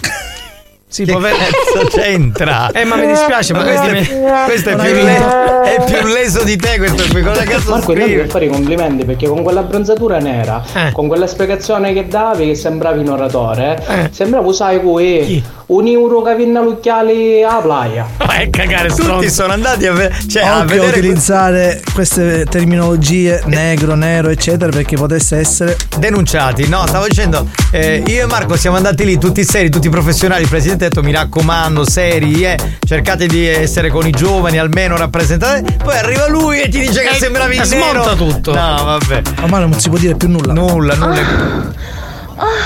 Sì, Che cazzo c'entra? Eh, ma mi dispiace, ma questo, è, questo è, più le- è più leso di te questo qui. Cosa cazzo Marco, io devo fare i complimenti perché con quella bronzatura nera, Eh. con quella spiegazione che davi, che sembravi un oratore, sembrava, sai, qui un euro che vinna l'occhiali alla playa. Vai a cagare, Tutti stronzo. sono andati a, ve- cioè, a a vedere utilizzare queste terminologie negro, nero, eccetera, perché potesse essere. denunciati. No, stavo dicendo, eh, io e Marco siamo andati lì tutti seri, tutti professionali. Il presidente detto: mi raccomando, seri, eh, cercate di essere con i giovani, almeno rappresentate. Poi arriva lui e ti dice che Eh, sembravi in smonta tutto. No, vabbè. Ormai non si può dire più nulla. Nulla, nulla.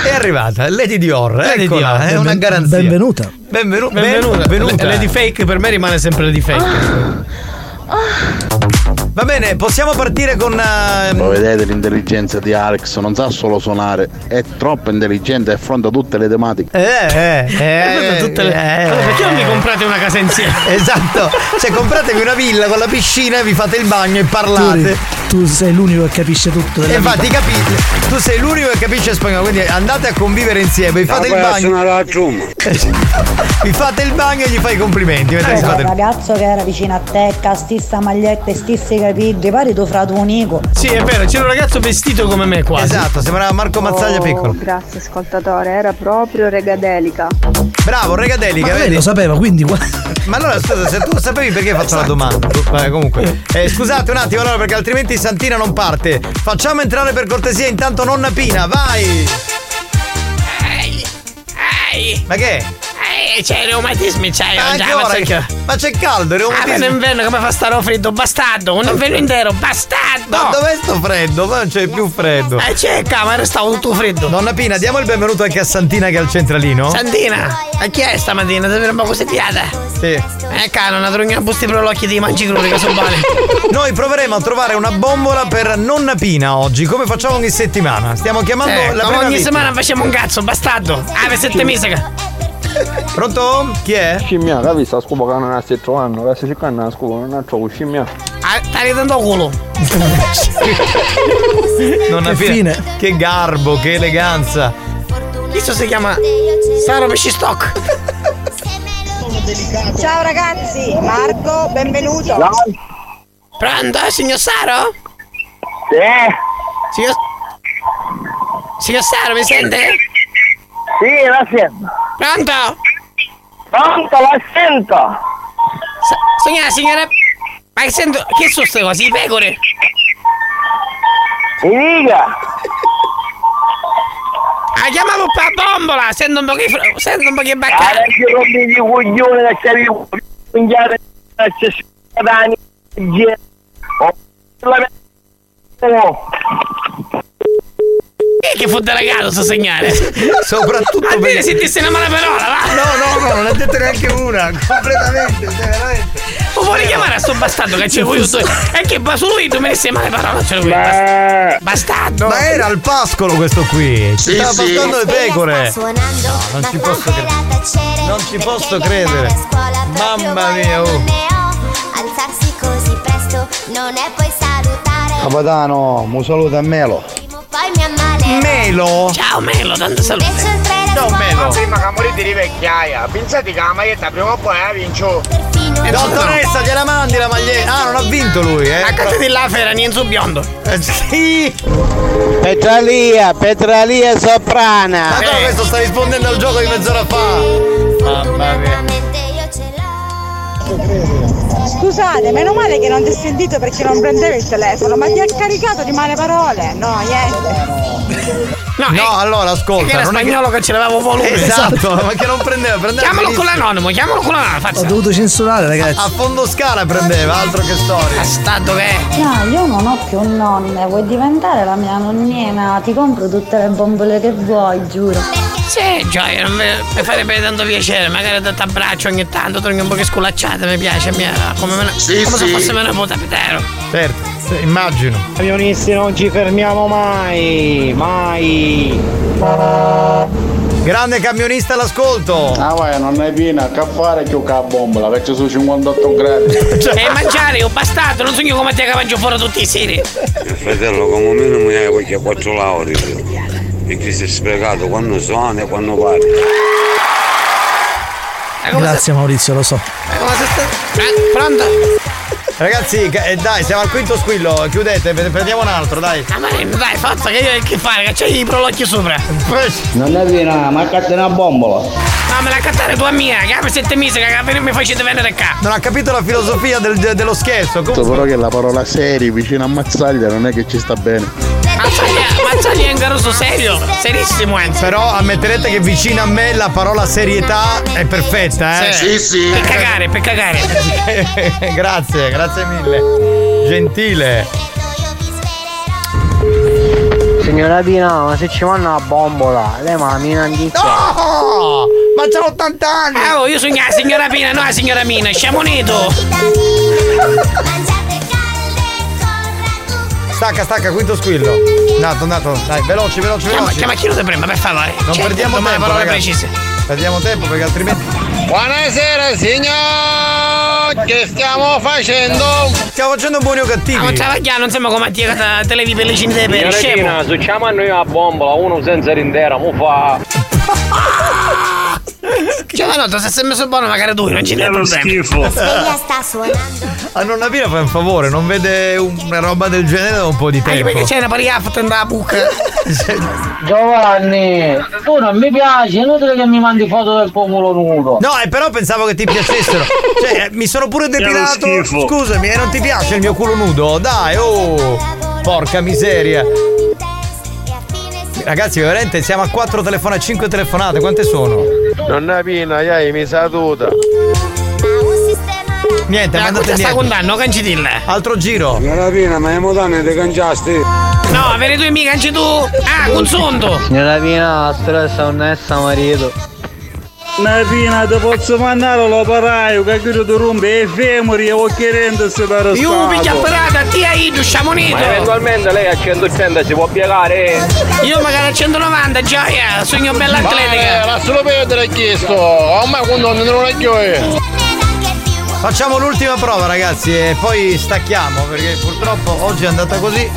È arrivata Lady Dior, Lady eccola, Dior, è una garanzia. Benvenuta. Benvenu- Benvenuta. benvenuta. Lady Fake per me rimane sempre Lady Fake. Va bene, possiamo partire con. eh, Lo vedete l'intelligenza di Alex, non sa solo suonare, è troppo intelligente e affronta tutte le tematiche. Eh, eh, eh, Tutte le- eh, Allora, perché non vi eh. comprate una casa insieme? [LAUGHS] Esatto, cioè compratevi una villa con la piscina e vi fate il bagno e Tu, parlate. tu sei l'unico che capisce tutto della infatti vita. capite, tu sei l'unico che capisce spagnolo, quindi andate a convivere insieme, vi fate il bagno. [LAUGHS] Vi fate il bagno e gli fai i complimenti. mentre vi C'era fate ragazzo che era vicino a te, con stessa maglietta e stessi capelli, pari tuo frate unico. Sì, è vero, c'era un ragazzo vestito come me quasi. Esatto, sembrava Marco Mazzaglia Oh, piccolo. Grazie ascoltatore, era proprio regadelica. Bravo, regadelica, Ma vedi? lo sapeva, quindi qua- Ma allora scusa, se tu lo sapevi perché hai fatto la domanda? Vabbè, comunque. Eh, scusate un attimo allora perché altrimenti Santina non parte. Facciamo entrare per cortesia intanto nonna Pina, vai! Ehi, Ma che? Ehi, c'è i reumatismi, c'hai. Ma già, ma sai che- Ma c'è caldo, Ah, reumatismo. ma in inverno come fa stare freddo? Bastardo, un inverno intero, bastardo! Ma dov'è sto freddo? Ma non c'è più freddo. Eh, c'è camera, stavo tutto freddo. Nonna Pina, diamo il benvenuto anche a Santina che è al centralino. Santina, a chi è stamattina? Ti un po' così piata? Sì. Eh, cara, una drogna busti per l'occhio di mangi crudi che sono buone. [LAUGHS] Noi proveremo a trovare una bombola per nonna Pina oggi, come facciamo ogni settimana. Stiamo chiamando Eh, la prima ogni vittima. settimana facciamo un cazzo, bastardo. Ah, per sette mesi. Pronto? Chi è? Scimmia, capisci? La scopa che non la stai trovando, la stai cercando la scopa, non la trovo, scimmia. Ah, stai dando culo. [LAUGHS] Nonna Che Pina. fine. Che garbo, che eleganza. Questo si chiama Saro Pesci Stock. [LAUGHS] Ciao ragazzi, Marco, benvenuto. Pronto, signor Saro? Sì, Signor... Signor Saro, mi sente? Sì, la sento. Pronto? Pronto, la sento. Signora, signora. Ma che sento. Che sono queste cose? I pecore? Mica! Ah, chiamavo per la bombola! Sento un po' che. fr- Sento un po' che baccare. Adesso rompi i coglioni da c'è minchiare c'è dani. Eh, che fu delegato sto segnale? Soprattutto A perché- sentisse una mala parola, va! No, no, no, non ha detto neanche una. Completamente, cioè, veramente. O vuoi chiamare a sto bastardo che c'è voi due? È che ba- solo io tu me ne sei male parole, ce lui. Bastardo! Ma era al pascolo questo qui. Ci Sì, stava sì. pascando le pecore. No, non ci posso credere. Non ci posso credere. Mamma mia, oh. Alzarsi così presto non è poi salutare. Capitano, mu saluta a Melo. Melo? Ciao Melo, tanto salute. Treno Ciao, Melo. Prima che morite di vecchiaia, pensate che la maglietta prima o poi la vincio. Dottoressa, gliela mandi la maglietta. Ah, non ha vinto lui, eh. A casa di là era Nienzo Biondo. Eh, sì. Petralia, Petralia Soprana. Ma no, questo sta rispondendo al gioco di mezz'ora fa. Mamma mia. Scusate, meno male che non ti ho sentito perché non prendevi il telefono, ma ti ha caricato di male parole. No, niente. No, allora ascolta. Che era non è spagnolo che ce l'aveva volume. Esatto, [LAUGHS] ma che non prendeva, prendeva. Chiamalo con benissimo. l'anonimo, chiamalo con l'anonimo, Ho faccia. dovuto censurare, ragazzi. A fondo scala prendeva, altro che storia. Bastardo che è. No, io non ho più nonne, vuoi diventare la mia nonnina? Ti compro tutte le bombole che vuoi, giuro. Sì, gioia, non mi, mi farebbe tanto piacere, magari da t'abbraccio ogni tanto, trovi un po' che sculacciate, mi piace, mi come, me, Sì, come se sì. fosse mio nipote Pitero. Certo, sì, immagino. Camionisti non ci fermiamo mai, mai. Grande camionista all'ascolto. Ah, vai, non è piena, che fare che la bombola, [LAUGHS] che ci sono 58 gradi. E mangiare, ho bastardo, non so io come ti mangio fuori tutti i seri. Mio fratello come minimo ne ha perché quattro lauree e che si è spiegato quando suona e quando parla. Grazie Maurizio, lo so. Come se sta... Eh, pronto? Ragazzi, eh, dai, siamo al quinto squillo, chiudete, prendiamo un altro, dai. Ah, ma dai, forza, che io che fare, che c'hai i prolocchi sopra. Non è piena, ma cazzo una bombola. No, me la cattare tua mia, che per sette mesi che mi facete venire qua. Non ha capito la filosofia del- de- dello scherzo. Però Comunque, che la parola serie vicino a Mazzaglia non è che ci sta bene. Mazzaglia, è un garoso serio, serissimo anzi. però ammetterete che vicino a me la parola serietà è perfetta, eh? Per cagare, per cagare. [LAUGHS] grazie, grazie mille. Gentile. Signora Pina, ma se ci vanno a bombola, lei ma la mina antica. No! Ma c'ha 80 anni! Oh, io sono la signora Pina, no la signora Mina, sciamonito. [LAUGHS] Stacca, stacca, quinto squillo. Andato, andato, dai, veloci, veloci, Chiama, veloci. chiama chi lo prima, per favore. Non Cioè, perdiamo tempo, parole ragazzi. precise. Perdiamo tempo perché altrimenti. Buonasera signor, che stiamo facendo? Stiamo facendo buoni o cattivi. Ah, ma travagliare, non siamo come a te levi per le cinese per scemo. succiamo a noi a bombola, uno senza rindera, mu fa. [LAUGHS] Cioè, ma no, se sei messo buono magari tu, non ci n'è problema. Sveglia sta suonando. A nonna Pina fai un favore, non vede una roba del genere da un po' di Anche tempo. perché c'è una pariaffa nella buca. [LAUGHS] Giovanni, tu non mi piaci, è inutile che mi mandi foto del pomolo nudo. No, e però pensavo che ti piacessero. Cioè, mi sono pure depilato. schifo. Scusami, e non ti piace il mio culo nudo? Dai, oh! Porca miseria. Ragazzi, veramente siamo a 4 telefonate, 5 telefonate, quante sono? Non è piena, iai, mi saluta. Niente, La mandate cuccia sta contando, cancitilla. Altro giro. Signora Pina, ma le mutande ti cangiasti? No, avere due mica, canci tu. Ah, consunto. Signora Pina, stress non è marito. Una pina ti posso mandare l'operaio che chiude tu rompe e femori e occhierente se per Io picchia parata, ti hai tu sciamonito. Ma eventualmente lei a 180 si può piegare. Io magari a 190, gioia, sogno bella atletica. lascialo perdere chiesto, a me quando non lo io Facciamo l'ultima prova, ragazzi, e poi stacchiamo perché purtroppo oggi è andata così.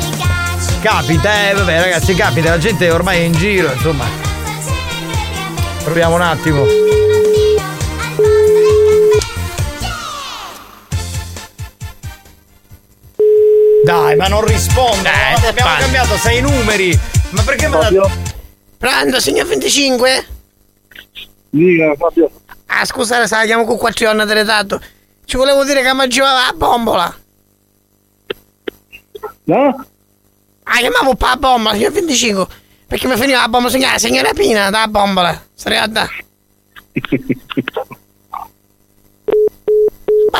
Capita, eh, vabbè, ragazzi, capita, la gente ormai è in giro, insomma. Proviamo un attimo. Dai, ma non risponde. Dai, no? abbiamo cambiato sei numeri. Ma perché me la... Pronto, signor 25? Dica Fabio. Ah, scusate, sai, chiamo con quattro giorni dell'etato. Ci volevo dire che mangiava la bombola. No? Ah, chiamavo pa bombola, signor 25. Perché mi finiva la bombola, signora, signora Pina, da bombola. Sarei a da.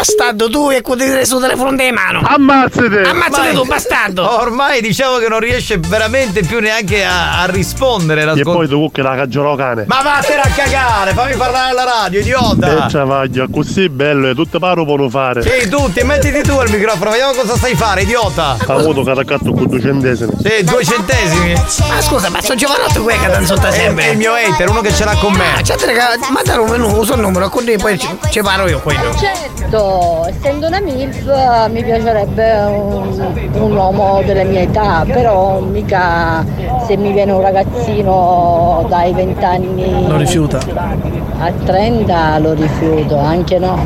Bastardo, tu e con sul telefono di mano. Ammazzate! Ammazzate tu, bastardo! Ormai diciamo che non riesce veramente più neanche a, a rispondere E poi tu che la caggiolo cane. Ma vattene a cagare, fammi parlare alla radio, idiota! E travaglia, così bello e tutte paro può fare. Sì, tutti, mettiti tu al microfono, vediamo cosa stai fare, idiota! Ha avuto catacatto con due centesimi. Sì, due centesimi. Ma scusa, ma sono giovanotto qui che danno sotto È, sempre. è il mio hater, uno che ce l'ha con me. Ah, c'è ma dare un menù, uso il numero, così poi ci, ci parlo io quello. Certo, essendo una MILF mi piacerebbe un, un uomo delle mie età, però mica se mi viene un ragazzino dai 20 anni Lo rifiuta. a 30 lo rifiuto, anche no.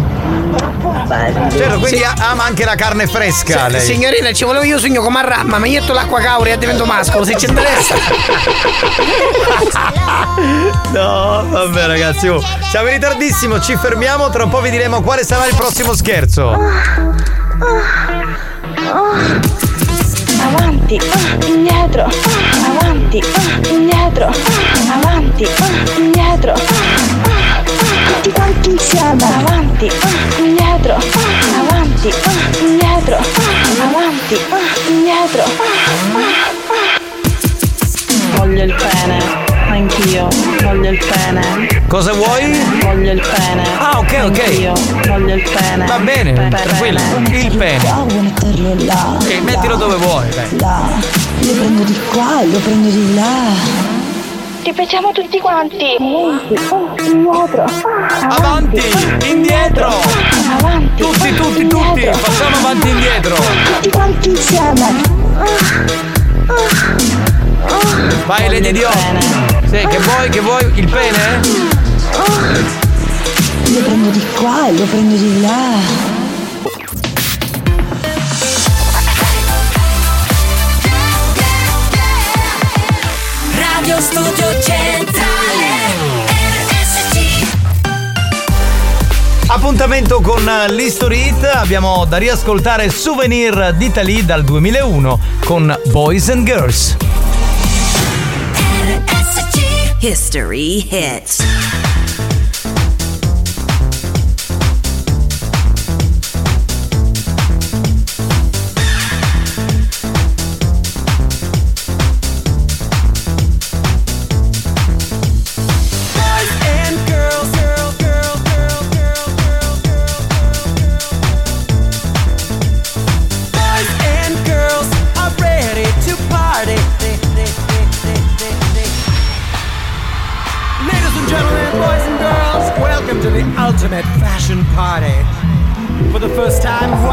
Certo, quindi ama anche la carne fresca Sì, lei. Signorina, ci volevo io sogno come a ramma, ma io l'acqua cauria e divento mascolo, se ci interessa. [LAUGHS] No, vabbè ragazzi, oh, siamo in ritardissimo, ci fermiamo, tra un po' vi diremo quale sarà il prossimo scherzo. Avanti, indietro, ah, avanti, ah, indietro, ah, avanti, ah, indietro. ah, ah, Tutti quanti insieme, avanti, ah, indietro, ah, avanti, ah, indietro, ah, avanti, ah, indietro. ah, ah. Voglio il pene, anch'io, voglio il pene. Cosa vuoi? Voglio il pene. Ah, ok, ok. Anch'io, voglio il pene. Va bene, tranquillo. Il pene. Vuoi metterlo là? Ok, mettilo dove vuoi, dai. Là. Lo prendo di qua e lo prendo di là. Ripetiamo tutti quanti. Indietro. Avanti, indietro. Avanti. Tutti, tutti, tutti. Facciamo avanti e indietro. Tutti quanti insieme. Vai Lady Dio. Sì, che vuoi, che vuoi? Il pene? Lo prendo di qua e lo prendo di là. Radio Studio Centrale RSC Appuntamento con l'History Hit, abbiamo da riascoltare Souvenir d'Italie dal 2001 con Boys and Girls. History Hits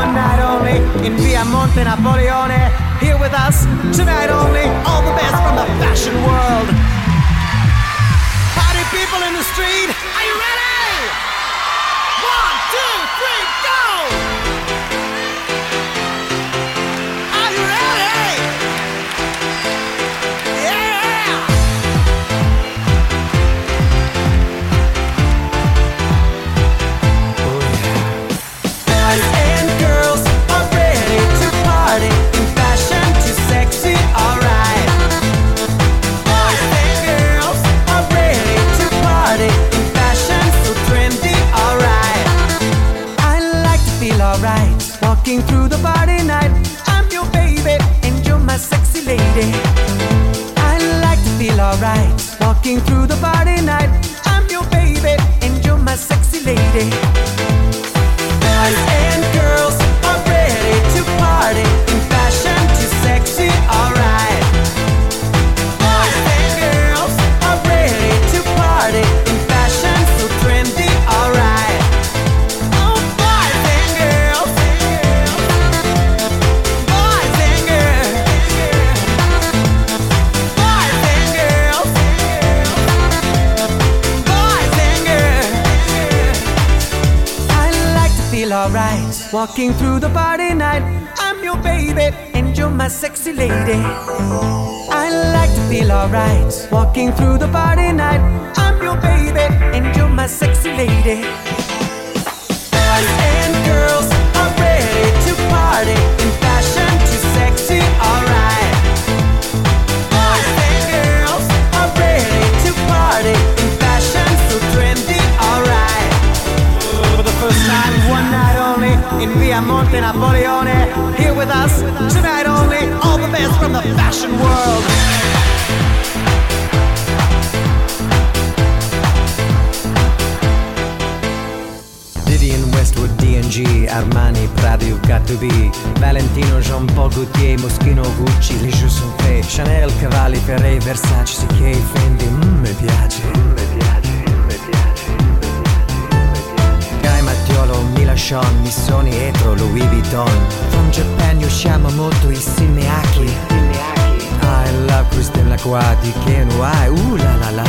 one night only, in Via Monte Napoleone. Here with us, tonight only, all the best from the fashion world. Walking through the party night. I'm your baby and you're my sexy lady. I like to feel alright walking through the party night. I'm your baby and you're my sexy lady. In Via Monte Napoleone. Here with us tonight only, all the best from the fashion world. Westwood, D&G, Armani, Prada, You've Got To Be Valentino, Jean Paul Gaultier, Moschino, Gucci, Les Jeux Chanel, Cavalli, Ferré, Versace, CK, Fendi, mm, mi piace, Sean, Missoni, Etro, Louis Vuitton. From Japan usciamo molto i love Christian Lacroix, di Kenway, uh la la la.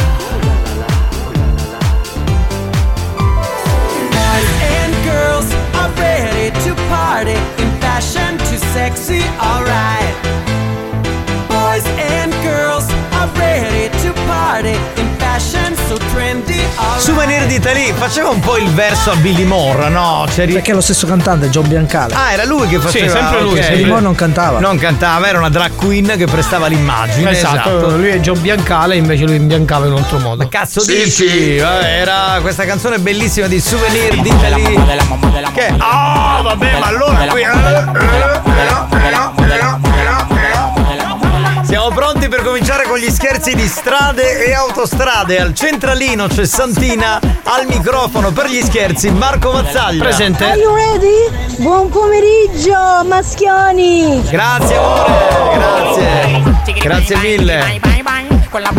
Boys and girls are ready to party. In fashion too sexy, alright. Boys and girls are ready to party. In fashion. Souvenir d'Italia, faceva un po' il verso a Billy Moore, no? C'eri... Perché è lo stesso cantante, John Biancale. Ah, era lui che faceva. Sì, sempre lui, ok. Billy Moore non cantava. Non cantava, era una drag queen che prestava l'immagine. Esatto, lui è John Biancale, invece lui imbiancava in un altro modo. Cazzo dici? Vabbè, era questa canzone bellissima di Souvenir d'Italia. Che? Ah, vabbè, ma allora qui. Siamo pronti per cominciare con gli scherzi di strade e autostrade. Al centralino c'è Santina, al microfono per gli scherzi Marco Mazzaglia. Are you ready? Buon pomeriggio, maschioni! Grazie amore, grazie. Grazie mille.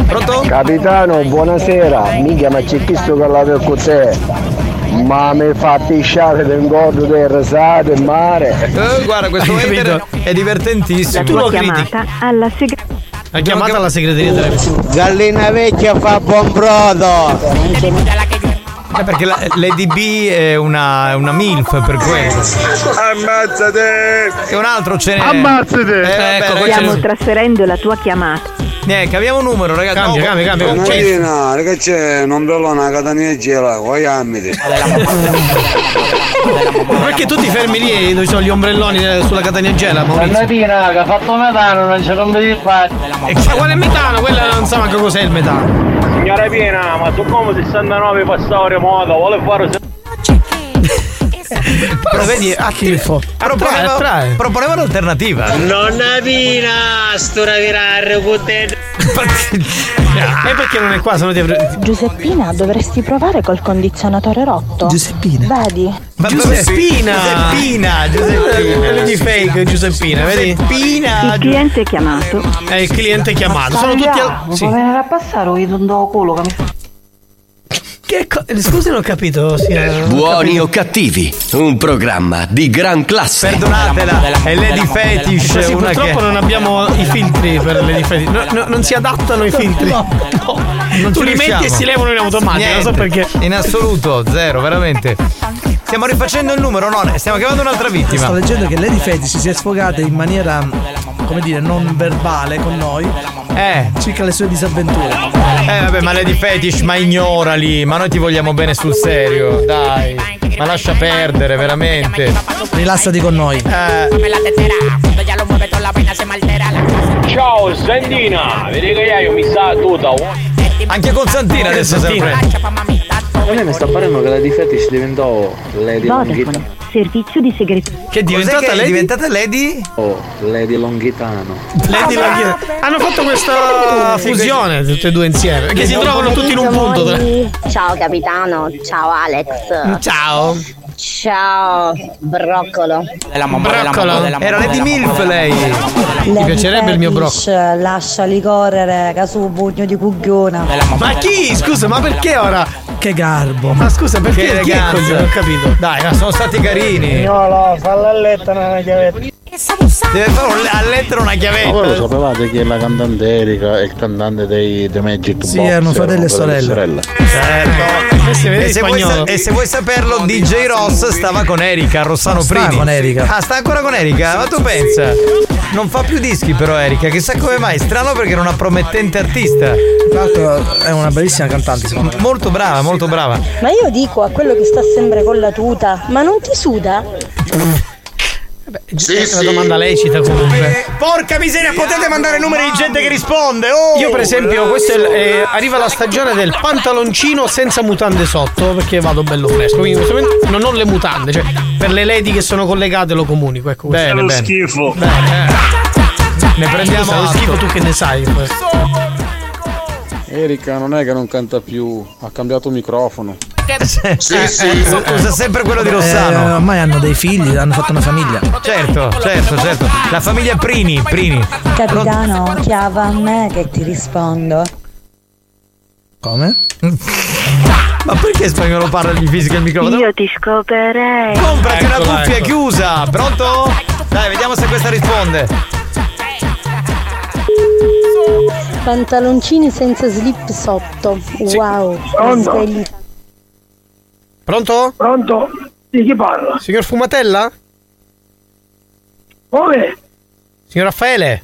Pronto? Capitano, buonasera. Mica ma c'è chiesto che la per con te. Ma mi fa pisciare del gordo del rasato e mare. Eh, guarda, questo hater è divertentissimo. Tu lo chiamata alla segreteria. Ha chiamato alla segreteria della Gallina vecchia fa buon brodo. Eh, perché la, Lady B è una, una MILF per quello. Ammazzate! E un altro ce n'è. Ammazzate! Eh, Ecco, Stiamo trasferendo la tua chiamata. Eh, cambiamo numero, ragazzi. Cambia, No, cambia, cambia. con- Cioè, Marina, che c'è? Non bello una catania gela, vuoi ammiti? perché tu ti fermi lì dove sono gli ombrelloni eh, sulla catania gela? Stamattina che ha fatto metano, non c'è rompe di fare. E quale metano, quella non sa manco cos'è il metano. Signora Pina, ma su come 69 passori moda, vuole fare Però vedi, a schifo. Proponeva, Attrae, attrae. proponeva un'alternativa. Nonna Pina, sto ravirare con te. E perché non è qua? Se no ti avrei- Giuseppina, dovresti provare col condizionatore rotto. Giuseppina. Vedi? Ma- Giuseppina! Giuseppina, Giuseppina. Di fake, Giuseppina, vedi? Giuseppina. Il cliente è chiamato. È il cliente chiamato. Sono tutti al. Non Sì. può venire a passare o gli do culo che mi fa. Che co- Scusi, non ho capito. Sì, non ho Buoni capito. o cattivi, un programma di gran classe. Perdonatela, è Lady Fetish, Ma sì, una purtroppo che. non abbiamo i filtri per le difese. No, no, non si adattano i filtri. Non tu li metti e si levano in automatico. Non so Niente, perché. In assoluto, zero, veramente. Stiamo rifacendo il numero, no? Stiamo chiamando un'altra vittima. Sto leggendo che Lady Fetish si è sfogata in maniera, come dire, non verbale con noi Eh. circa le sue disavventure. Eh vabbè, ma Lady Fetish, ma ignorali, ma noi ti vogliamo bene sul serio, dai. Ma lascia perdere, veramente. Rilassati con noi. Eh, Ciao Santina, vedi che io mi sa tutta. anche con Santina adesso sempre. A me mi sta parendo che la di fetish diventò Lady Vodafone, servizio di segreteria. Che è Cos'è diventata che è lei? diventata Lady? Oh, Lady Longhitano. Lady Langhina. Hanno fatto questa fusione tutte e due insieme. Che si trovano tutti in un punto. Ciao capitano, ciao Alex. Ciao. Ciao broccolo. Broccolo. Era Lady Milf lei. Mi piacerebbe il mio broccolo. Lasciali correre, caso pugno di cugliona. Ma chi? Scusa, ma perché ora? Che garbo. Ma scusa, perché Che coglione? Non ho capito. Dai, ma sono stati carini. Gnolo, falla a letto nella chiavetta. Deve fare a lettera una Ma voi lo chiavetta. sapevate che la cantante Erika è il cantante dei The Magic Sì, Box? erano fratelli e sorelle. Certo. Eh sì, vedi E se, vuoi, e se vuoi saperlo, DJ Ross stava con Erika Rossano Sta Primi. con Erika. Ah, sta ancora con Erika? Ma tu pensa? Non fa più dischi però Erika, chissà come mai. Strano perché era una promettente artista. Tra l'altro è una bravissima cantante, secondo me. Molto brava, molto brava. Ma io dico a quello che sta sempre con la tuta, ma non ti suda? [LAUGHS] è una domanda lecita comunque. Porca miseria, potete mandare numeri di gente che risponde. Oh! Io per esempio, questo è eh, arriva la stagione del pantaloncino senza mutande sotto perché vado bello fresco. Quindi in questo momento non ho le mutande, cioè per le lady che sono collegate lo comunico. Ecco, questo. Bene, bene. schifo. Ne prendiamo lo schifo tu che ne sai. Erika non è che non canta più, ha cambiato microfono. Sì, sì. Usa sempre quello di Eh, Rossano. ormai hanno dei figli, hanno fatto una famiglia. Certo, certo, certo. La famiglia Prini, Prini. Capitano, chiava a me che ti rispondo. Come? Ma perché spagnolo parla gli fisica il microfono? Io ti scoperei. Comprati una Eccola, cuffia ecco. chiusa. Pronto? Dai, vediamo se questa risponde. Pantaloncini senza slip sotto. Wow. Pronto? Svegli. Pronto? Pronto? Di chi parla? Signor Fumatella? Come? Signor Raffaele?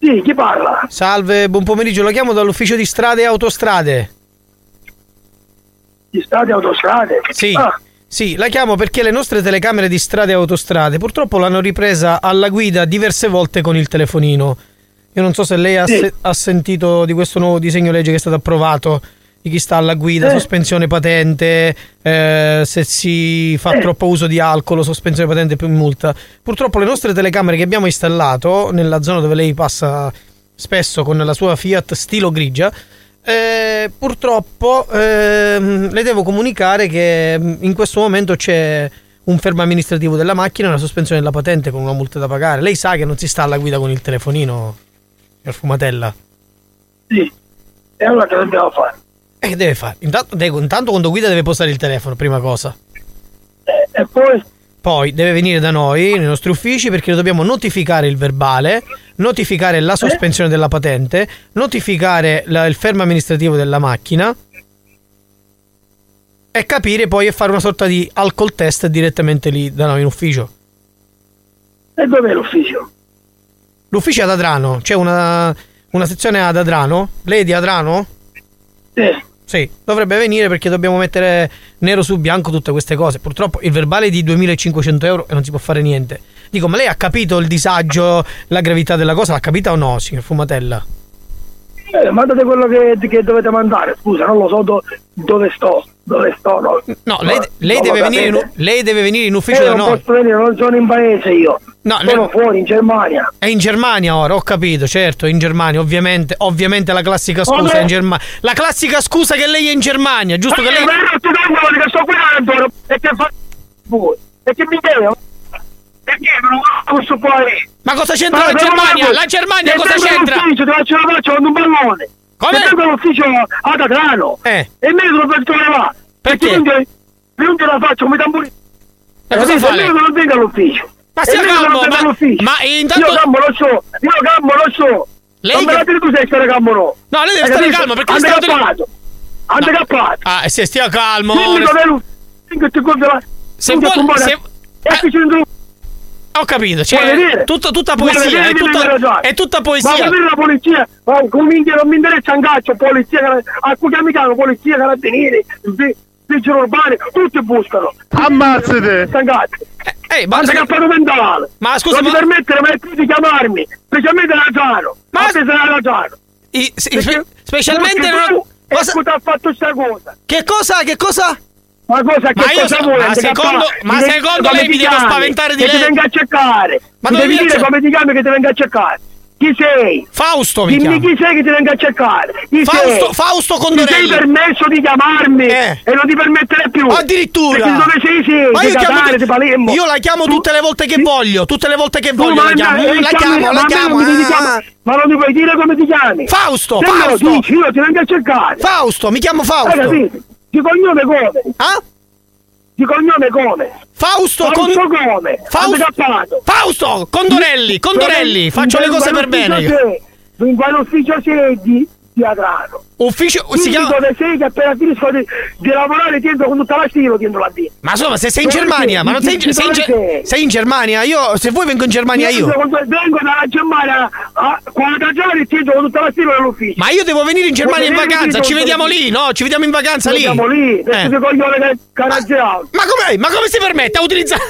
Sì, chi parla? Salve, buon pomeriggio, la chiamo dall'ufficio di strade e autostrade. Di strade e autostrade? Sì. Ah, Sì, la chiamo perché le nostre telecamere di strade e autostrade purtroppo l'hanno ripresa alla guida diverse volte con il telefonino. Io non so se lei ha, Sì. se- ha sentito di questo nuovo disegno legge che è stato approvato, di chi sta alla guida, Eh. sospensione patente, eh, se si fa Eh. troppo uso di alcol, sospensione patente più multa. Purtroppo le nostre telecamere che abbiamo installato nella zona dove lei passa spesso con la sua Fiat stilo grigia, eh, purtroppo ehm, le devo comunicare che mm, in questo momento c'è un fermo amministrativo della macchina e una sospensione della patente con una multa da pagare. Lei sa che non si sta alla guida con il telefonino, signor Fumatella? sì. E allora che dobbiamo fare? E che deve fare? Intanto, deve- intanto quando guida deve postare il telefono, prima cosa. E poi? Poi deve venire da noi, nei nostri uffici, perché dobbiamo notificare il verbale, notificare la sospensione della patente, notificare la- il fermo amministrativo della macchina e capire poi e fare una sorta di alcol test direttamente lì da noi in ufficio. E dov'è l'ufficio? L'ufficio è ad Adrano, c'è una, una sezione ad Adrano. Lei è di Adrano? Sì. Sì, dovrebbe venire perché dobbiamo mettere nero su bianco tutte queste cose. Purtroppo il verbale è di 2500 euro e non si può fare niente. Dico, ma lei ha capito il disagio, la gravità della cosa? L'ha capita o no, signor Fumatella? Eh, mandate quello che, che dovete mandare, scusa, non lo so do- dove sto, dove sto, no. No, lei, lei deve venire in, lei deve venire in ufficio Eh, da non noi. posso venire, non sono in paese io. No, sono lei- fuori, in Germania. È in Germania ora, ho capito, certo, in Germania, ovviamente, ovviamente la classica scusa è in Germania. La classica scusa che lei è in Germania, giusto che Eh, lei... ma io ti vengo che sto guidando e che fa. E che mi devo? Perché non posso poi? Ma cosa c'entra la Germania? La Germania cosa c'entra? Ufficio, ti faccio la faccia con un ballone. Come? Vengo all'ufficio ad Adrano. Eh. E me lo faccio là. Perché? Quindi, quindi la faccio come tamburino. Ma cosa fa lei? Io non vengo all'ufficio. Ma stia non calmo, ma- ma intanto- Io cammo lo so, io cammo lo so. Lei non me che- la dire tu sei stare cammo no. No, lei deve stare calmo, perché Ande cappato. Ande cappato. Ah, se stia calmo. Dimmi dove è lui. La... Se vuole- se- E un Ho capito, cioè, vedere? tutto- tutta poesia, vedere è tutta, mi è tutta Ma poesia. vedere la polizia, ma cominci non mi interessa un caccio, polizia, a cui mi chiamano polizia, carabinieri, vi- vigili urbani, tutti buscano. Ammazzate! Stangati. Ehi, ma Basta scusa- cappato mentale. Ma scusa, non ma- ti permettere mai più di chiamarmi, specialmente Giano. Ma se sarà Giano. I- sì, spe- specialmente non- Cosa ha fatto questa cosa? Che cosa? Che cosa? Ma cosa che Ma io so- vuoi? ma secondo- ma secondo lei mi ti devo spaventare di che lei? ti venga a cercare. Ma mi devi dire acce- come ti chiami che ti venga a cercare. Chi sei? Fausto mi Dimmi chiamo. chi sei che ti venga a cercare. Chi Fausto- sei? Fausto Ti Condorelli. sei permesso di chiamarmi Eh. e non ti permettere più. Addirittura. Perché dove sei sei? Ma io, chiamo- Catania, di Palermo. io la chiamo tutte le volte che voglio, tutte le volte che Tu voglio la manda- chiamo, eh, la chiamo, la chiamo. devi ah. chiamare. Ma non mi puoi dire come ti chiami? Fausto, Se me lo Fausto. dici, io ti vengo a cercare. Fausto, mi chiamo Hai Fausto. capito? Di cognome come? Ah? Di cognome come? Fausto, Fausto con- come? Fausto-. Fausto, Condorelli, Condorelli, faccio le cose per bene. Vengo all'ufficio sedi di Adrano. Ufficio, si chiama... dove sei che appena finisco di, di lavorare ti entro con tutta la stilo dentro la D. Ma insomma, se sei in Germania, ma non sei in, sei in, sei? sei in Germania? Io, se vuoi vengo in Germania io. Quando Vengo dalla Germania a 40 giorni ti entro con tutta la stilo nell'ufficio. Ma io devo venire in Germania in Vuoi venire vacanza, lì, ci vediamo lì, no? Ci vediamo in vacanza Ci lì. vediamo lì, Eh. coglione che caraggiato. Ma come, ma come si permette a utilizzare...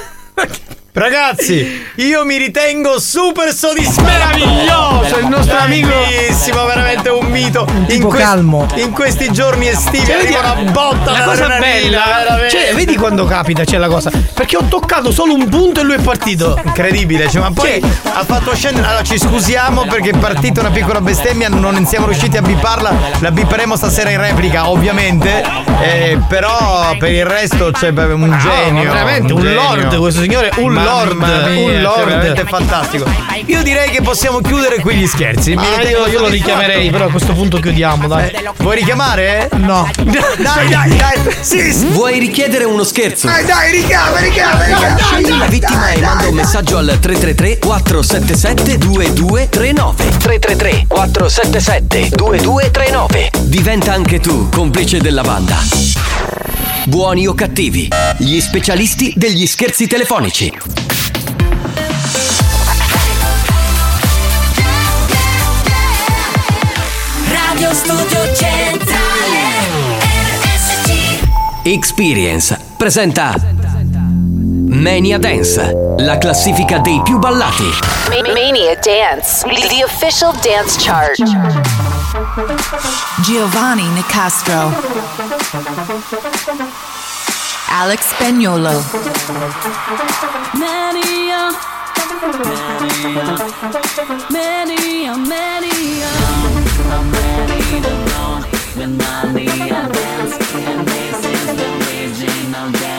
Ragazzi, io mi ritengo super soddisfatto. Meraviglioso, il nostro amico. Bellissimo, veramente un mito. tipo calmo. In questi giorni estivi Cioè, arriva una botta la cosa bella, veramente. cioè, vedi quando capita c'è la cosa. Perché ho toccato solo un punto e lui è partito. Incredibile, cioè, ma poi ha fatto scendere. Allora ci scusiamo perché è partita una piccola bestemmia, non siamo riusciti a biparla, la biperemo stasera in replica, ovviamente. eh, però per il resto c'è un genio. ma veramente, un genio. lord questo signore, un Mamma lord, mia, un cioè, lord. veramente fantastico. Io direi che possiamo chiudere qui gli scherzi. Mi Ma io, io lo richiamerei, però a questo punto chiudiamo, dai. Vuoi richiamare? No. Dai, dai, dai. Sì, sì. Vuoi richiedere uno scherzo? Dai, dai, richiama, richiama, richiama. Scegli la vittima e manda un messaggio al 333 477 2239 333 477 2239 Diventa anche tu complice della banda. Buoni o cattivi, gli specialisti degli scherzi telefonici. Radio Studio Centrale RSC Experience presenta Mania Dance, la classifica dei più ballati. Mania Dance, the official dance chart. Giovanni Nicastro. Alex Spagnolo. Mania Mania Mania I'm ready to go with Mania dance And this is the original dance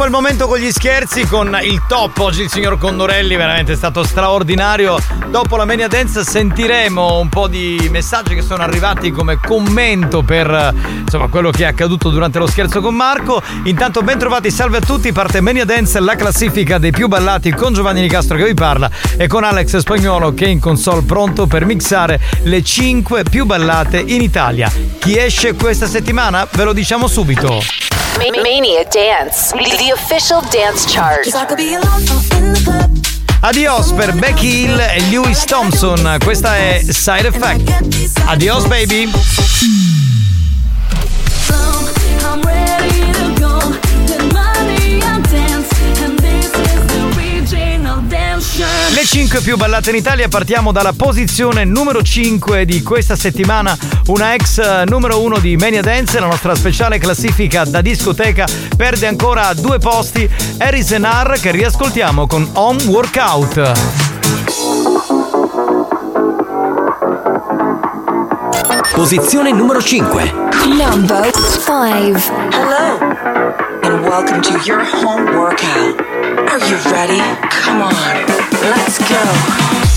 Dopo il momento con gli scherzi, con il top, oggi il signor Condorelli veramente è stato straordinario. Dopo la Mania Dance sentiremo un po' di messaggi che sono arrivati come commento per insomma, quello che è accaduto durante lo scherzo con Marco. Intanto ben trovati, salve a tutti, parte Mania Dance, la classifica dei più ballati con Giovanni Nicastro che vi parla e con Alex Spagnolo che è in console pronto per mixare le 5 più ballate in Italia. Chi esce questa settimana? Ve lo diciamo subito. Mania Dance, the official dance chart. Adios per Becky Hill e Lewis Thompson, questa è Side Effect. Adios baby. I'm ready to Le 5 più ballate in Italia partiamo dalla posizione numero 5 di questa settimana, una ex eh, numero 1 di Mania Dance, la nostra speciale classifica da discoteca perde ancora due posti, Harrison R che riascoltiamo con Home Workout. Posizione numero 5. Number 5. Hello, and welcome to your home workout. Are you ready? Come on, let's go.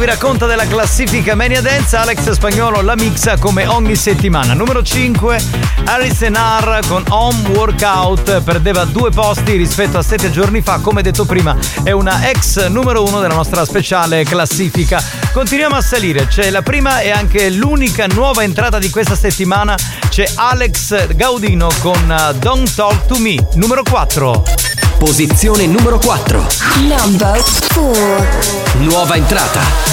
Vi racconta della classifica Mania Dance, Alex Spagnolo la mixa come ogni settimana. Numero 5, Harrison R con Home Workout, perdeva due posti rispetto a sette giorni fa, come detto prima è una ex numero 1 della nostra speciale classifica. Continuiamo a salire, c'è la prima e anche l'unica nuova entrata di questa settimana, c'è Alex Gaudino con uh, Don't Talk to Me, numero 4. Posizione numero 4. Number 4. Nuova entrata.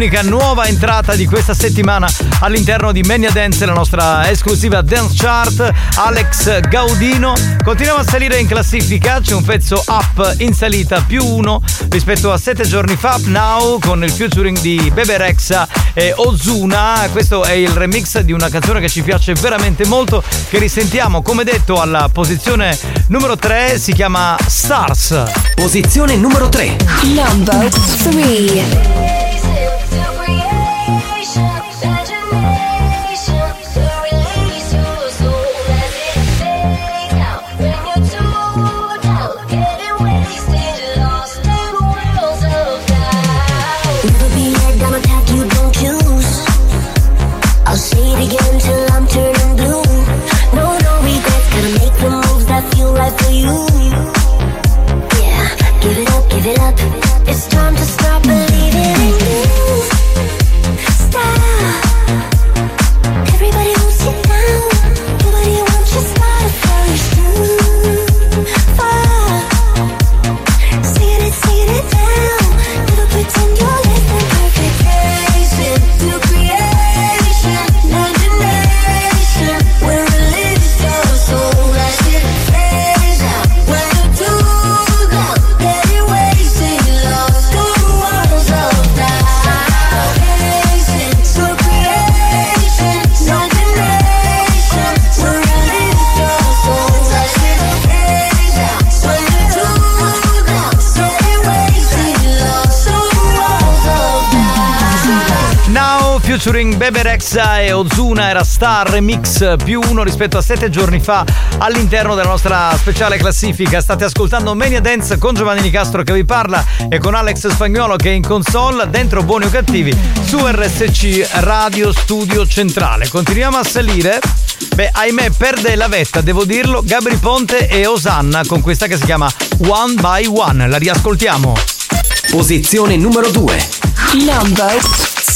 Prima e anche unica nuova entrata di questa settimana all'interno di Mania Dance, la nostra esclusiva dance chart. Alex Gaudino continuiamo a salire in classifica, c'è un pezzo up in salita più uno rispetto a sette giorni fa, Up Now con il featuring di Bebe Rexha e Ozuna. Questo è il remix di una canzone che ci piace veramente molto, che risentiamo come detto alla posizione numero 3, si chiama Stars. Posizione numero 3. Number 3. Rexha e Ozuna era Star Remix più uno rispetto a sette giorni fa all'interno della nostra speciale classifica. State ascoltando Mania Dance con Giovanni Nicastro che vi parla e con Alex Spagnolo che è in console dentro Buoni o Cattivi su RSC Radio Studio Centrale. Continuiamo a salire. Beh, ahimè, perde la vetta, devo dirlo, Gabri Ponte e Osanna con questa che si chiama One by One. La riascoltiamo. Posizione numero 2. Number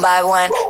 by one.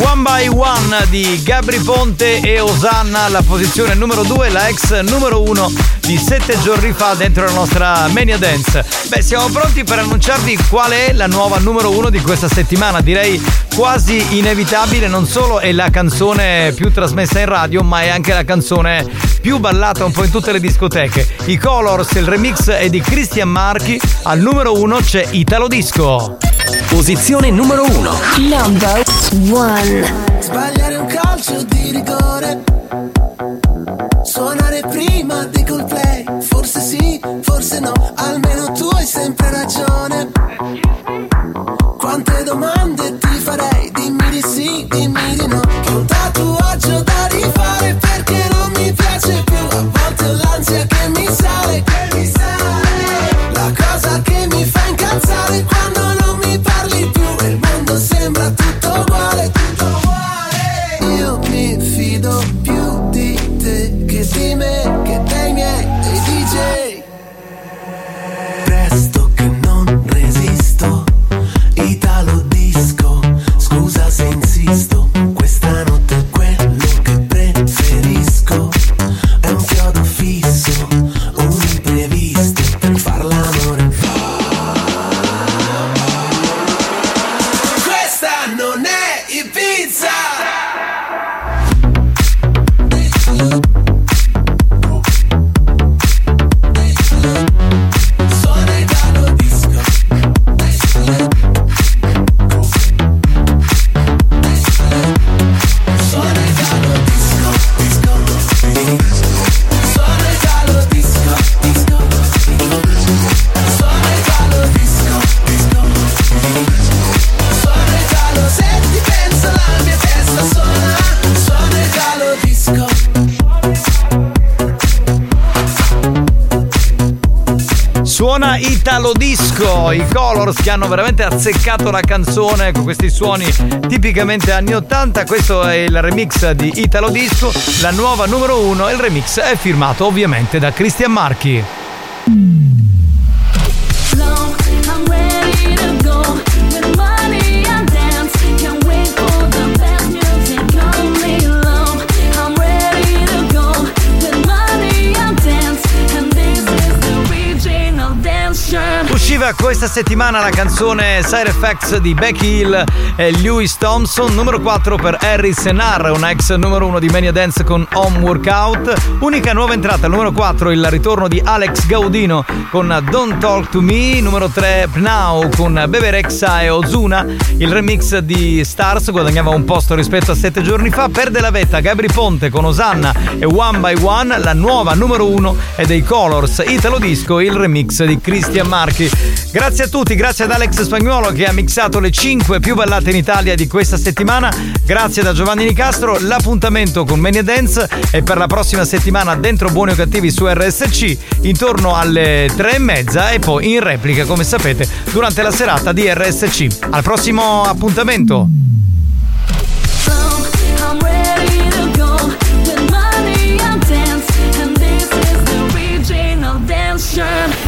One by One di Gabri Ponte e Osanna, la posizione numero 2, la ex numero 1 di sette giorni fa dentro la nostra Mania Dance. Beh, siamo pronti per annunciarvi qual è la nuova numero 1 di questa settimana. Direi quasi inevitabile, non solo è la canzone più trasmessa in radio, ma è anche la canzone più ballata un po' in tutte le discoteche. I Colors, il remix è di Christian Marchi, al numero 1 c'è Italo Disco. Posizione numero 1. Number 1. Sbagliare un calcio di rigore Suonare prima di Coldplay Forse sì, forse no Almeno tu hai sempre ragione I Colors che hanno veramente azzeccato la canzone con questi suoni tipicamente anni 80. Questo è il remix di Italo Disco, la nuova numero uno. Il remix è firmato ovviamente da Christian Marchi. Questa settimana la canzone Side Effects di Becky Hill e Lewis Thompson, numero 4 per Harry Senar, un ex numero 1 di Mania Dance con Home Workout. Unica nuova entrata, numero 4 il ritorno di Alex Gaudino con Don't Talk to Me, numero 3 Now con Bebe Rexha e Ozuna. Il remix di Stars guadagnava un posto rispetto a 7 giorni fa, perde la vetta Gabri Ponte con Osanna e One by One, la nuova numero 1 è dei Colors Italo Disco, il remix di Christian Marchi. Grazie a tutti, grazie ad Alex Spagnuolo che ha mixato le 5 più ballate in Italia di questa settimana. Grazie da Giovanni Nicastro. L'appuntamento con Mania Dance è per la prossima settimana dentro Buoni o Cattivi su RSC intorno alle 3 e mezza e poi in replica, come sapete, durante la serata di RSC. Al prossimo appuntamento. I'm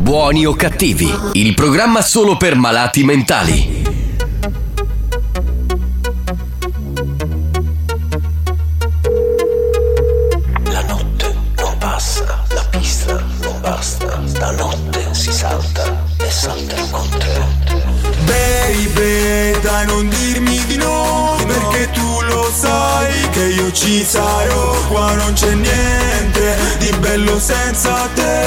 Buoni o cattivi, il programma solo per malati mentali. La notte non passa, la pista non basta, stanotte si salta e salterò con te. Baby, dai non dirmi di no Perché tu lo sai che io ci sarò Qua non c'è niente di bello senza te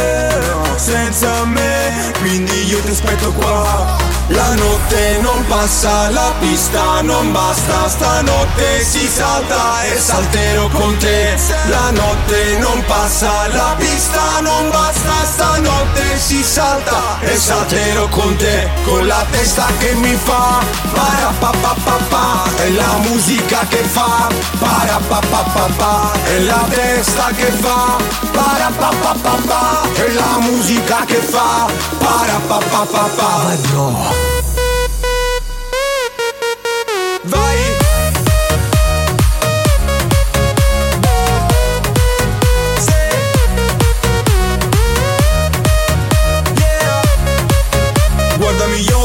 Senza me, quindi io ti aspetto qua. La notte non passa, la pista non basta Stanotte si salta e salterò con te La notte non passa, la pista non basta Stanotte si salta e salterò con te Con la testa che mi fa para pa pa pa pa È la musica che fa para pa pa pa pa È la testa che fa para pa pa pa pa È la musica che fa para pa pa pa pa Vai bro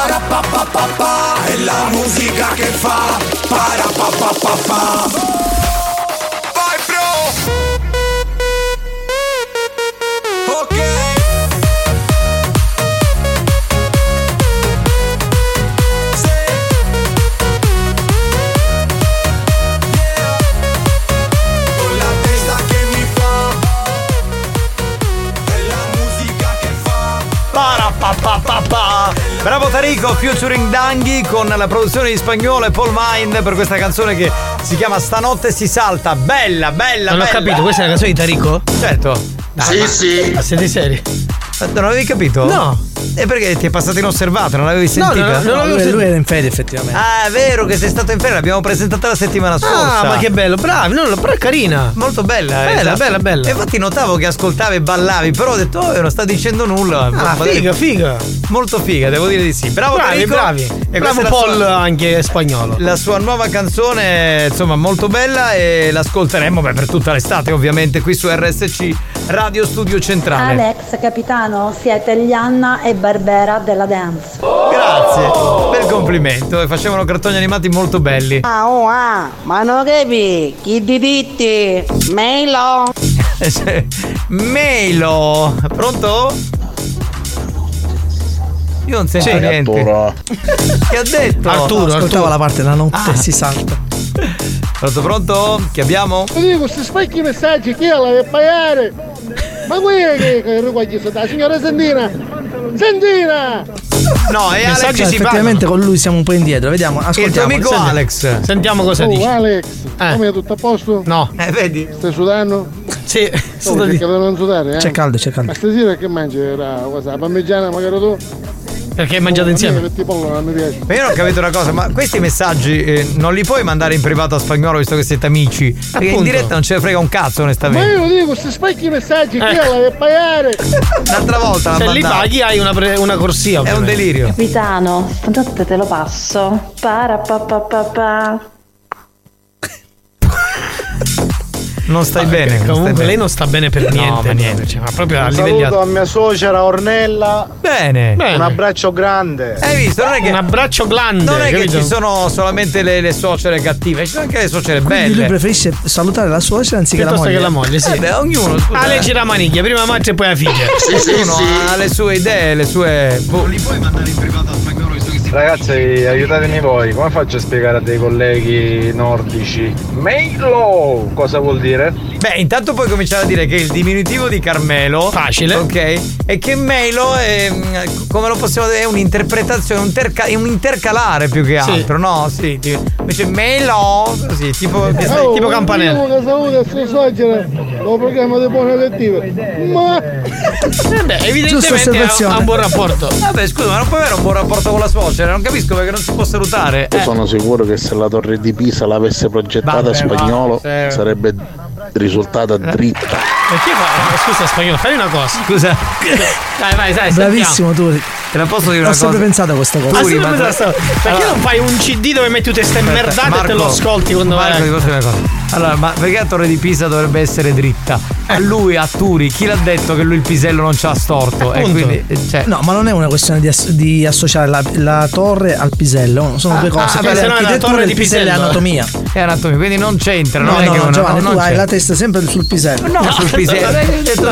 para pa pa pa pa, e la musica che fa, para pa pa pa pa. Bravo Tarico, featuring Danghi con la produzione di Spagnolo e Paul Mind per questa canzone che si chiama Stanotte si salta. Bella, bella, Non ho bella. capito, questa è la canzone di Tarico? Certo. Sì, sì. Ma siete seri? Non avevi capito? No. E perché ti è passato inosservato? Non l'avevi No, sentita? no, no, non lui, lui era in fede effettivamente. Ah, è vero che sei stato in ferie, l'abbiamo presentata la settimana scorsa. Ah, ma che bello, bravi, no, però è carina. Molto bella, eh, Bella, esatto. bella, bella. E infatti notavo che ascoltavi e ballavi, però ho detto, oh, non sta dicendo nulla. Ah, Ma- figa, figa. Molto figa, devo dire di sì. Bravo bravi, Tarico. bravi. E Bravo Paul sua- anche spagnolo. La sua nuova canzone, insomma, molto bella e l'ascolteremo beh, per tutta l'estate, ovviamente, qui su RSC Radio Studio Centrale. Alex, capitano, siete Lianna e Barbera della dance. Grazie, bel complimento. E facevano cartoni animati molto belli. Ah, oh, ah, ma non capi, chi di ditti? Mailo. [LAUGHS] Melo, pronto? Io non sento Sì, niente. Arturo. [LAUGHS] Che ha detto? Ascoltava la parte la notte Ah. si salta. Pronto, pronto? Chi abbiamo? Dico, questi specchi messaggi chi è la deve pagare? Ma qui è che, che riguardi sta signora Sentina? Sentina! No, e Alex si effettivamente con lui siamo un po' indietro. Vediamo, ascoltiamo. amico Senti. Alex. Sentiamo cosa oh, dice. Alex, come è tutto a posto? No. Eh, vedi? Stai sudando? Sì, Oh, cerca di non sudare, eh? C'è caldo, c'è caldo. Ma stasera che mangi? La parmigiana magari tu? Perché hai mangiato insieme? Ma io non ho capito una cosa, ma questi messaggi eh, non li puoi mandare in privato a spagnolo visto che siete amici? Perché in diretta non ce ne frega un cazzo, Ma onestamente. io dico, questi specchi messaggi chi è Ecco. la deve pagare? L'altra volta la Se li paghi hai una, pre- una corsia. È un delirio. Capitano, stanotte te lo passo. Para pa pa pa pa. Non stai bene. non stai Comunque bene. lei non sta bene per No, niente. per niente. Cioè, ma proprio a Un livelli saluto a mia suocera Ornella. Bene. Un abbraccio grande. Hai visto? Non è che, Un abbraccio glande. non è che capito? ci sono solamente le, le suocere cattive, ci sono anche le suocere Quindi lui belle. preferisce salutare la suocera anziché la Piuttosto moglie. che la moglie, sì. Eh beh, ognuno scusa, Ah, lei gira la maniglia, prima madre e poi la figlia. Ognuno ha le sue idee, le sue. Boh, li puoi mandare in privato a Ragazzi, aiutatemi voi, come faccio a spiegare a dei colleghi nordici? Mailo! Cosa vuol dire? Beh, intanto puoi cominciare a dire che il diminutivo di Carmelo. Facile. Ok. E che Melo è. mm, Come lo possiamo dire? È un'interpretazione, un, terca- è un intercalare più che Sì. altro, no? Sì. Invece Melo. Così, tipo. Oh, tipo campanello. Io che saluto a sua suocera, lo programma di buone lettive. Ma... Eh beh, evidentemente ha un buon rapporto. Vabbè, scusa, ma non puoi avere un buon rapporto con la suocera? Non capisco perché non si può salutare. Io Eh. sono sicuro che se la torre di Pisa l'avesse progettata Vabbè, spagnolo va, sì. sarebbe risultata dritta. Perché fa? Scusa, spagnolo, fai una cosa. Scusa. Dai, vai, dai, Bravissimo tu. Te la posso dire Ho una sempre cosa? pensato a questa cosa. Ah, sì, ma- Perché Allora- non fai un CD dove metti tutte ste merdate e te lo ascolti quando Marco, vai? una cosa. Allora, ma perché la torre di Pisa dovrebbe essere dritta? A lui, a Turi, chi l'ha detto che lui il pisello non c'ha storto? E Appunto. quindi, eh, cioè, No, ma non è una questione di, ass- di associare la, la torre al pisello, sono due cose. ah, Poi beh, se no è la torre di pisello è anatomia. è anatomia, quindi non c'entra. No, non è no, che no, una- Giovanni, non tu hai la testa sempre sul pisello. No, sul pisello.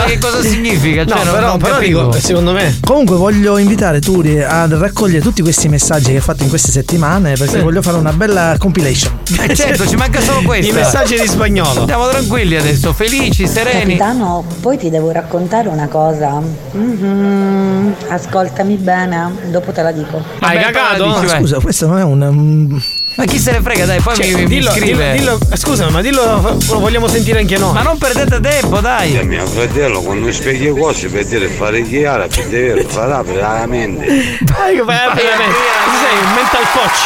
Che cosa significa? Cioè, No, però- non però dico, secondo me. Comunque voglio invitare Turi a raccogliere tutti questi messaggi che hai fatto in queste settimane perché Sì. voglio fare una bella compilation. Eh, certo, ci manca solo [LAUGHS] questo. I messaggi di spagnolo. Siamo tranquilli adesso, felici, sereni. Capitano, poi ti devo raccontare una cosa. Mhm, Ascoltami bene, dopo te la dico. Hai cagato? vai. scusa, questo non è un. um, Ma chi se ne frega, dai, poi Cioè, mi, mi dillo, scrive. dillo, dillo- scusa, ma dillo, lo vogliamo sentire anche noi. Ma non perdete tempo, dai. Cioè, mio fratello quando spieghi cose per dire fare chiara, per dire farà veramente. Dai, che vai a veramente. Tu sei un mental coach.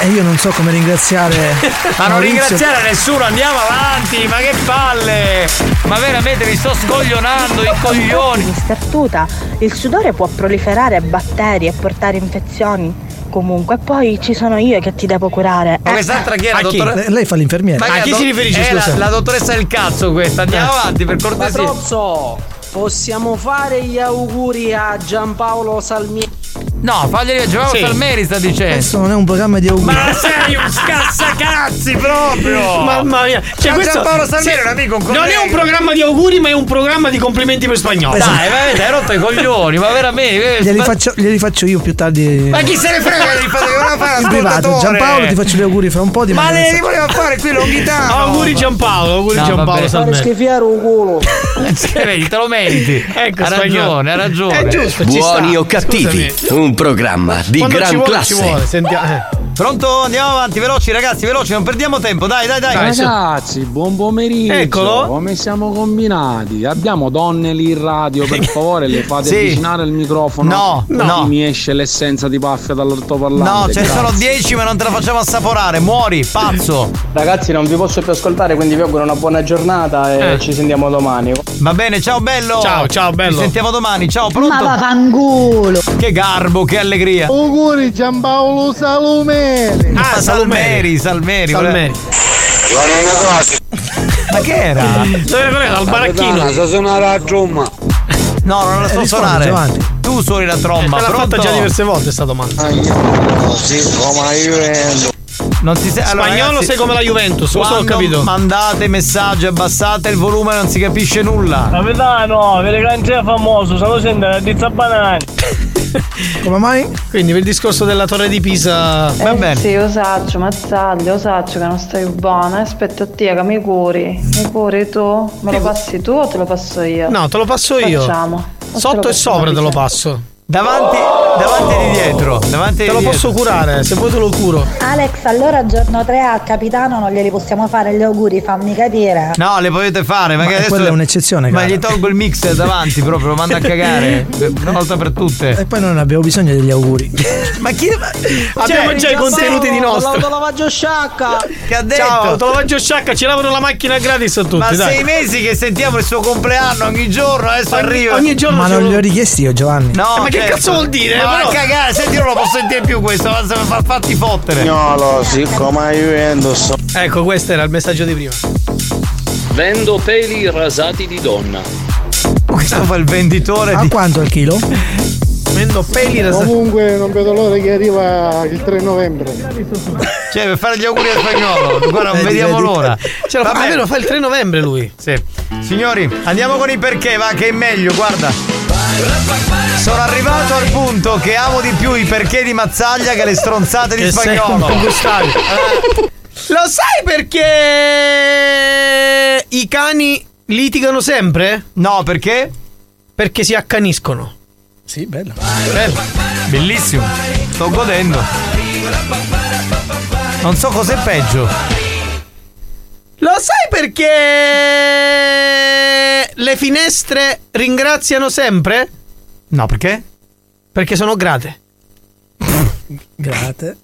E io non so come ringraziare. Ma non ringraziare nessuno, andiamo avanti, ma che palle! Ma veramente mi sto scoglionando i coglioni! Mister Tuta, il sudore può proliferare batteri e portare infezioni. Comunque, poi ci sono io che ti devo curare. Ma quest'altra chi è la A chi? dottoressa? Lei- Lei fa l'infermiera. Ma che do- È la, la dottoressa del cazzo questa, andiamo avanti per cortesia. Patrozzo, possiamo fare gli auguri a Giampaolo Salmieri? No, faglieli a Giovanni Sì. Salmeri sta dicendo. Questo non è un programma di auguri. Ma sei un scazzacazzi proprio! [LAUGHS] Mamma mia. Cioè, Ma questo Giampaolo Salmeri sì, è un amico, un Non è un programma di auguri, ma è un programma di complimenti per spagnolo. Dai, veramente, hai rotto i coglioni, ma veramente. Glieli ma- faccio, glieli faccio io più tardi. Ma chi se ne frega di fare che voleva fare In privato. Giampaolo ti faccio gli auguri fra un po' di Ma le li voleva fare qui Longhitano? Auguri Giampaolo, auguri No, Giampaolo vabbè. Salmeri. schifiare un culo. [LAUGHS] Eh, vedi, te lo meriti. [LAUGHS] Ecco, ha ragione, ha ragione. È giusto, Buoni o cattivi, un programma di Quando gran vuole, classe. sentiamo. Pronto? Andiamo avanti, veloci ragazzi, veloci, non perdiamo tempo. Dai, dai, dai. Ragazzi, buon pomeriggio. Eccolo. Come siamo combinati? Abbiamo donne lì in radio, per [LAUGHS] favore, le fate Sì. avvicinare il microfono. No, Così no. Mi esce l'essenza di paffia dall'altoparlante. No, ce ne sono grazie. 10 ma non te la facciamo assaporare, muori, pazzo. Ragazzi, non vi posso più ascoltare, quindi vi auguro una buona giornata e Eh. ci sentiamo domani. Va bene, ciao bello. Ciao, ciao, bello. Ci sentiamo domani, ciao, Ma pronto? vaffanculo. Che garbo, che allegria. Auguri Giampaolo Salumeri. Ah, Salmeri, Salmeri. Salmeri. Ma che era? Dove era? Al baracchino. Sa suonare la tromma. No, non la so rispondi, suonare. Giovanni. Tu suoni la tromba, l'ha pronto? fatta già diverse volte sta domanda. Sì, come io Non si sente. Allora, Spagnolo ragazzi, sei come la Juventus, questo ho quando capito. Mandate messaggi, abbassate il volume, non si capisce nulla. Capitano, vede che non c'è famoso, solo sente la pizza banana. [LAUGHS] [LAUGHS] Come mai? Quindi per il discorso della torre di Pisa. Va bene. Sì, lo saccio, mazzaglia, lo saccio che non stai buona. Aspetta a te che mi curi. Mi curi tu? Me lo passi tu o te lo passo io? No, te lo passo io. Facciamo. O Sotto e sopra te lo passo. Davanti, davanti e di dietro. Davanti Te di lo dietro. posso curare, se vuoi te lo curo. Alex, allora giorno 3 al capitano non glieli possiamo fare gli auguri, fammi capire. No, le potete fare, ma, Ma che adesso. quella è un'eccezione, Ma cara. gli tolgo il mixer davanti proprio, lo mando a cagare. [LAUGHS] Una volta per tutte. E poi noi non abbiamo bisogno degli auguri. [LAUGHS] Ma chi. Abbiamo già i contenuti di nostro. Autolavaggio sciacca. Che ha detto? Ciao, faccio sciacca, ci lavoro la macchina gratis a tutti. Ma dai. sei mesi che sentiamo il suo compleanno ogni giorno, adesso Ogni- arriva. ogni giorno Ma non lo- li ho richiesti io, Giovanni. No, Eh, ma che certo. cazzo vuol dire? Ma Però- cagare, senti, io non lo posso sentire più questo, ma fa- fatti fottere. Spagnolo, sì, come Juventus. Ecco, questo era il messaggio di prima. Vendo peli rasati di donna. Questo fa il venditore A di. quanto al chilo? Vendo peli rasati. Comunque non vedo l'ora che arriva il 3 novembre. Cioè, per fare gli auguri al spagnolo. [LAUGHS] Guarda, non Vedi, vediamo vedi. l'ora. Fa, Vabbè. vero, fa il 3 novembre lui. Sì. Signori, andiamo con i perché, va che è meglio, guarda. Sono arrivato al punto che amo di più i perché di Mazzaglia che le stronzate di Che spagnolo. gustavi. Lo sai perché i cani litigano sempre? No, perché? Perché si accaniscono. Sì, bello. Bello. Bellissimo. Sto godendo. Non so cos'è peggio. Lo sai perché le finestre ringraziano sempre? No, perché? Perché sono grate. Grazie.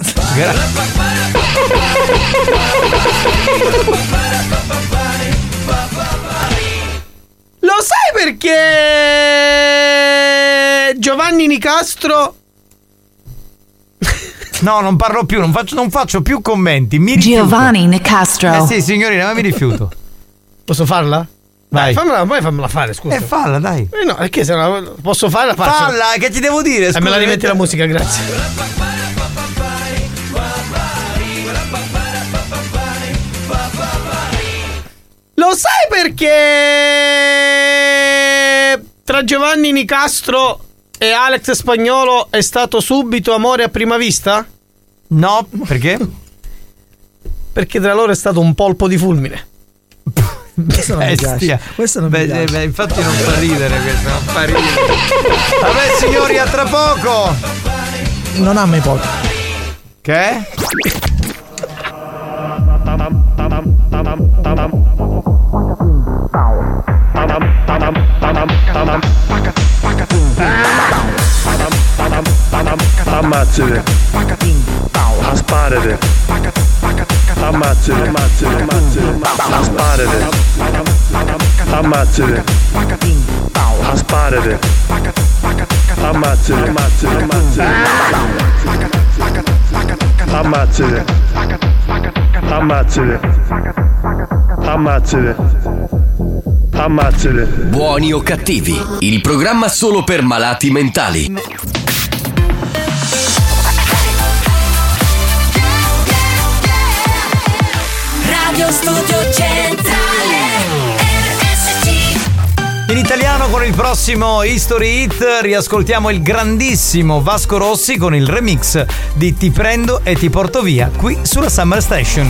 Lo sai perché Giovanni Nicastro No, non parlo più, non faccio, non faccio più commenti. Mi rifiuto. Giovanni Nicastro. Eh sì, signorina, ma mi rifiuto. Posso farla? Vai. Dai, fammela, poi fammela fare, scusa. Eh, falla, dai. Eh no, perché se la posso fare la faccio. Falla, che ti devo dire? E me la Scusa, rimetti eh, la musica, grazie. Lo sai perché tra Giovanni Nicastro e Alex Spagnolo è stato subito amore a prima vista? No, perché? Perché tra loro è stato un polpo di fulmine. [LAUGHS] Questo non mi Bestia. piace. Questo non mi Beh, piace. beh, infatti non fa ridere questo, non fa ridere. Vabbè signori, a tra poco. Non ha mai poco. Che? Ammazzate. Asparate. Ammazzate, ammazzate, ammazzate. Asparate. Ammazzate. Asparate. Ammazzate, ammazzate, ammazzate. Ammazzate. Ammazzate. Ammazzate. Ammazzate. Buoni o cattivi, il programma solo per malati mentali. Radio Studio Centrale RSC In italiano con il prossimo History Hit riascoltiamo il grandissimo Vasco Rossi con il remix di Ti prendo e ti porto via qui sulla Summer Station.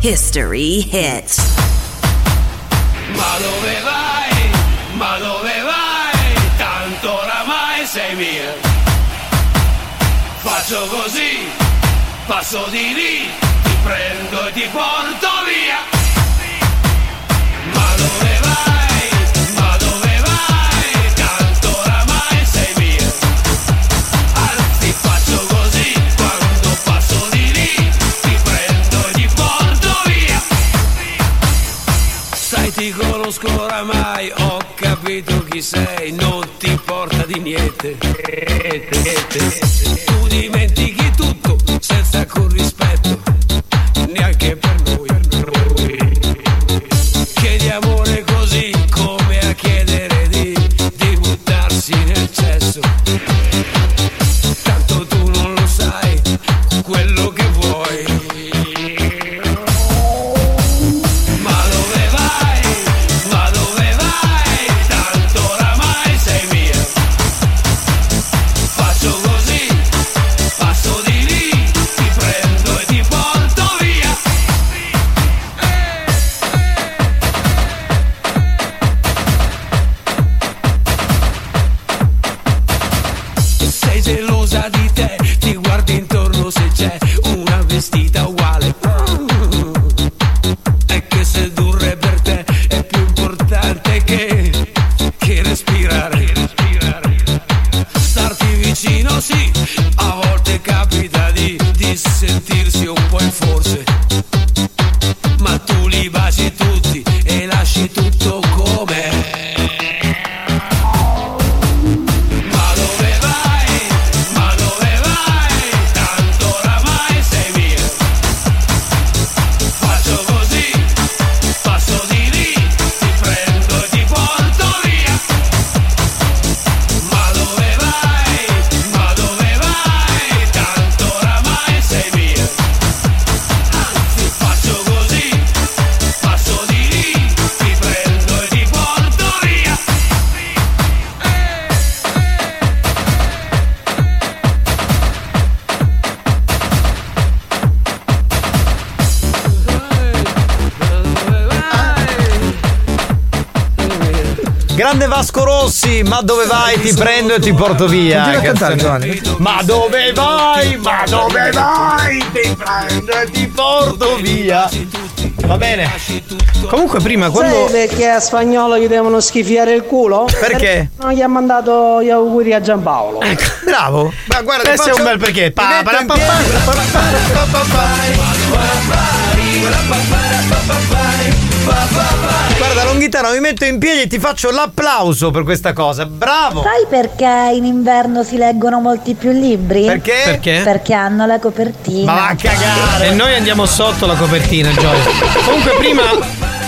History Hits Ma dove vai? Ma dove vai? Tanto oramai sei mia. Faccio così, passo di lì, ti prendo e ti porto via. Capito chi sei, non ti importa di niente. Tu dimentichi Ma dove vai? Ti prendo e ti porto via. Continua a cantare, Giovanni. Ma dove vai? Ma dove vai? Ti prendo e ti porto via. Va bene. Comunque prima quando Sai perché a spagnolo gli devono schifiare il culo? Perché? Non gli ha mandato gli auguri a Giampaolo. Bravo. Ma guarda, Questo è un bel perché. Pa, pa, pa, pa, Guarda, Longhitano, mi metto in piedi e ti faccio l'applauso per questa cosa. Bravo! Sai perché in inverno si leggono molti più libri? Perché? Perché? Perché hanno la copertina. Ma va a cagare! E noi andiamo sotto la copertina, Gioia. Comunque prima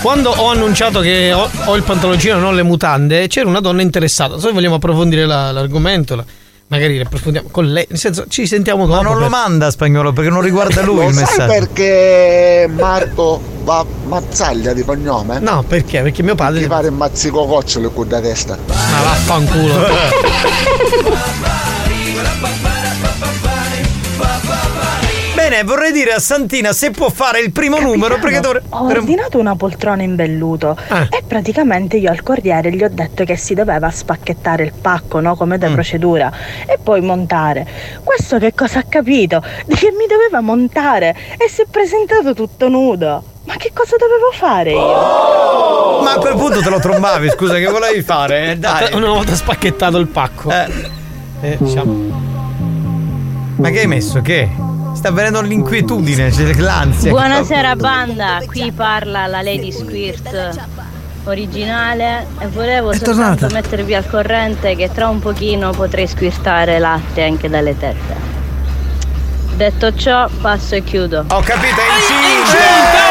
quando ho annunciato che ho, ho il pantaloncino e non le mutande, c'era una donna interessata. Se vogliamo approfondire la- l'argomento, la- magari approfondiamo con lei. Nel senso, ci sentiamo dopo. Ma non lo per- manda spagnolo perché non riguarda [LAUGHS] lui Lo il sai messaggio. perché Marco va Mazzaglia di cognome? No, perché? Perché mio padre. Ti pare mazzico cocciolo con da testa. Ma vaffanculo. [LAUGHS] Bene, vorrei dire a Santina se può fare il primo numero perché dovrei. Ho ordinato una poltrona in velluto e praticamente io al corriere gli ho detto che si doveva spacchettare il pacco, no? Come da procedura, e poi montare. Questo che cosa ha capito? Di che mi doveva montare e si è presentato tutto nudo. Ma che cosa dovevo fare io? Ma a quel punto te lo trombavi, scusa, che volevi fare? Eh, dai. Una volta spacchettato il pacco. Eh. Eh, siamo- Ma che hai messo? Che? Sta venendo l'inquietudine, c'è l'ansia. Buonasera banda, qui parla la Lady Squirt originale e volevo È soltanto tornata. mettervi al corrente che tra un pochino potrei squirtare latte anche dalle tette. Detto ciò, passo e chiudo. Ho capito, è incinta!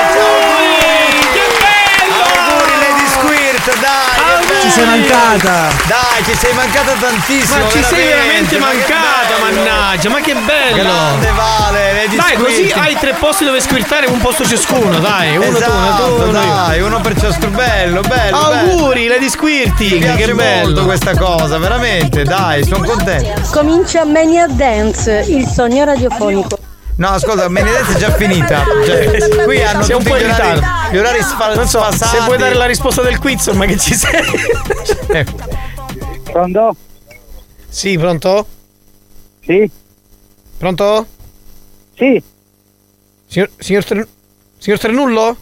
Squirt, dai! che Ci sei bello. mancata. Dai, ci sei mancata tantissimo. Ma ci sei veramente ma che mancata, bello. mannaggia, ma che bello! Grande Vale, Lady Dai, così Squirt. hai tre posti dove squirtare, un posto ciascuno, dai, uno esatto, tu, uno tu, uno io. dai, uno per ciascuno. Bello, bello. Auguri, Lady Mi Squirting, piace che bello. molto questa cosa, veramente, dai, sono contento. Comincia Mania Dance, il sogno radiofonico. No, ascolta, Benedetta è già finita. Cioè, qui hanno Sei un tutti po' in ritardo. Gli orari sfa- Non so, sfasati. se puoi dare la risposta del quiz, ma che ci sei? [LAUGHS] Pronto? Sì, pronto? Sì. Pronto? Sì. Signor, signor, signor Trenullo?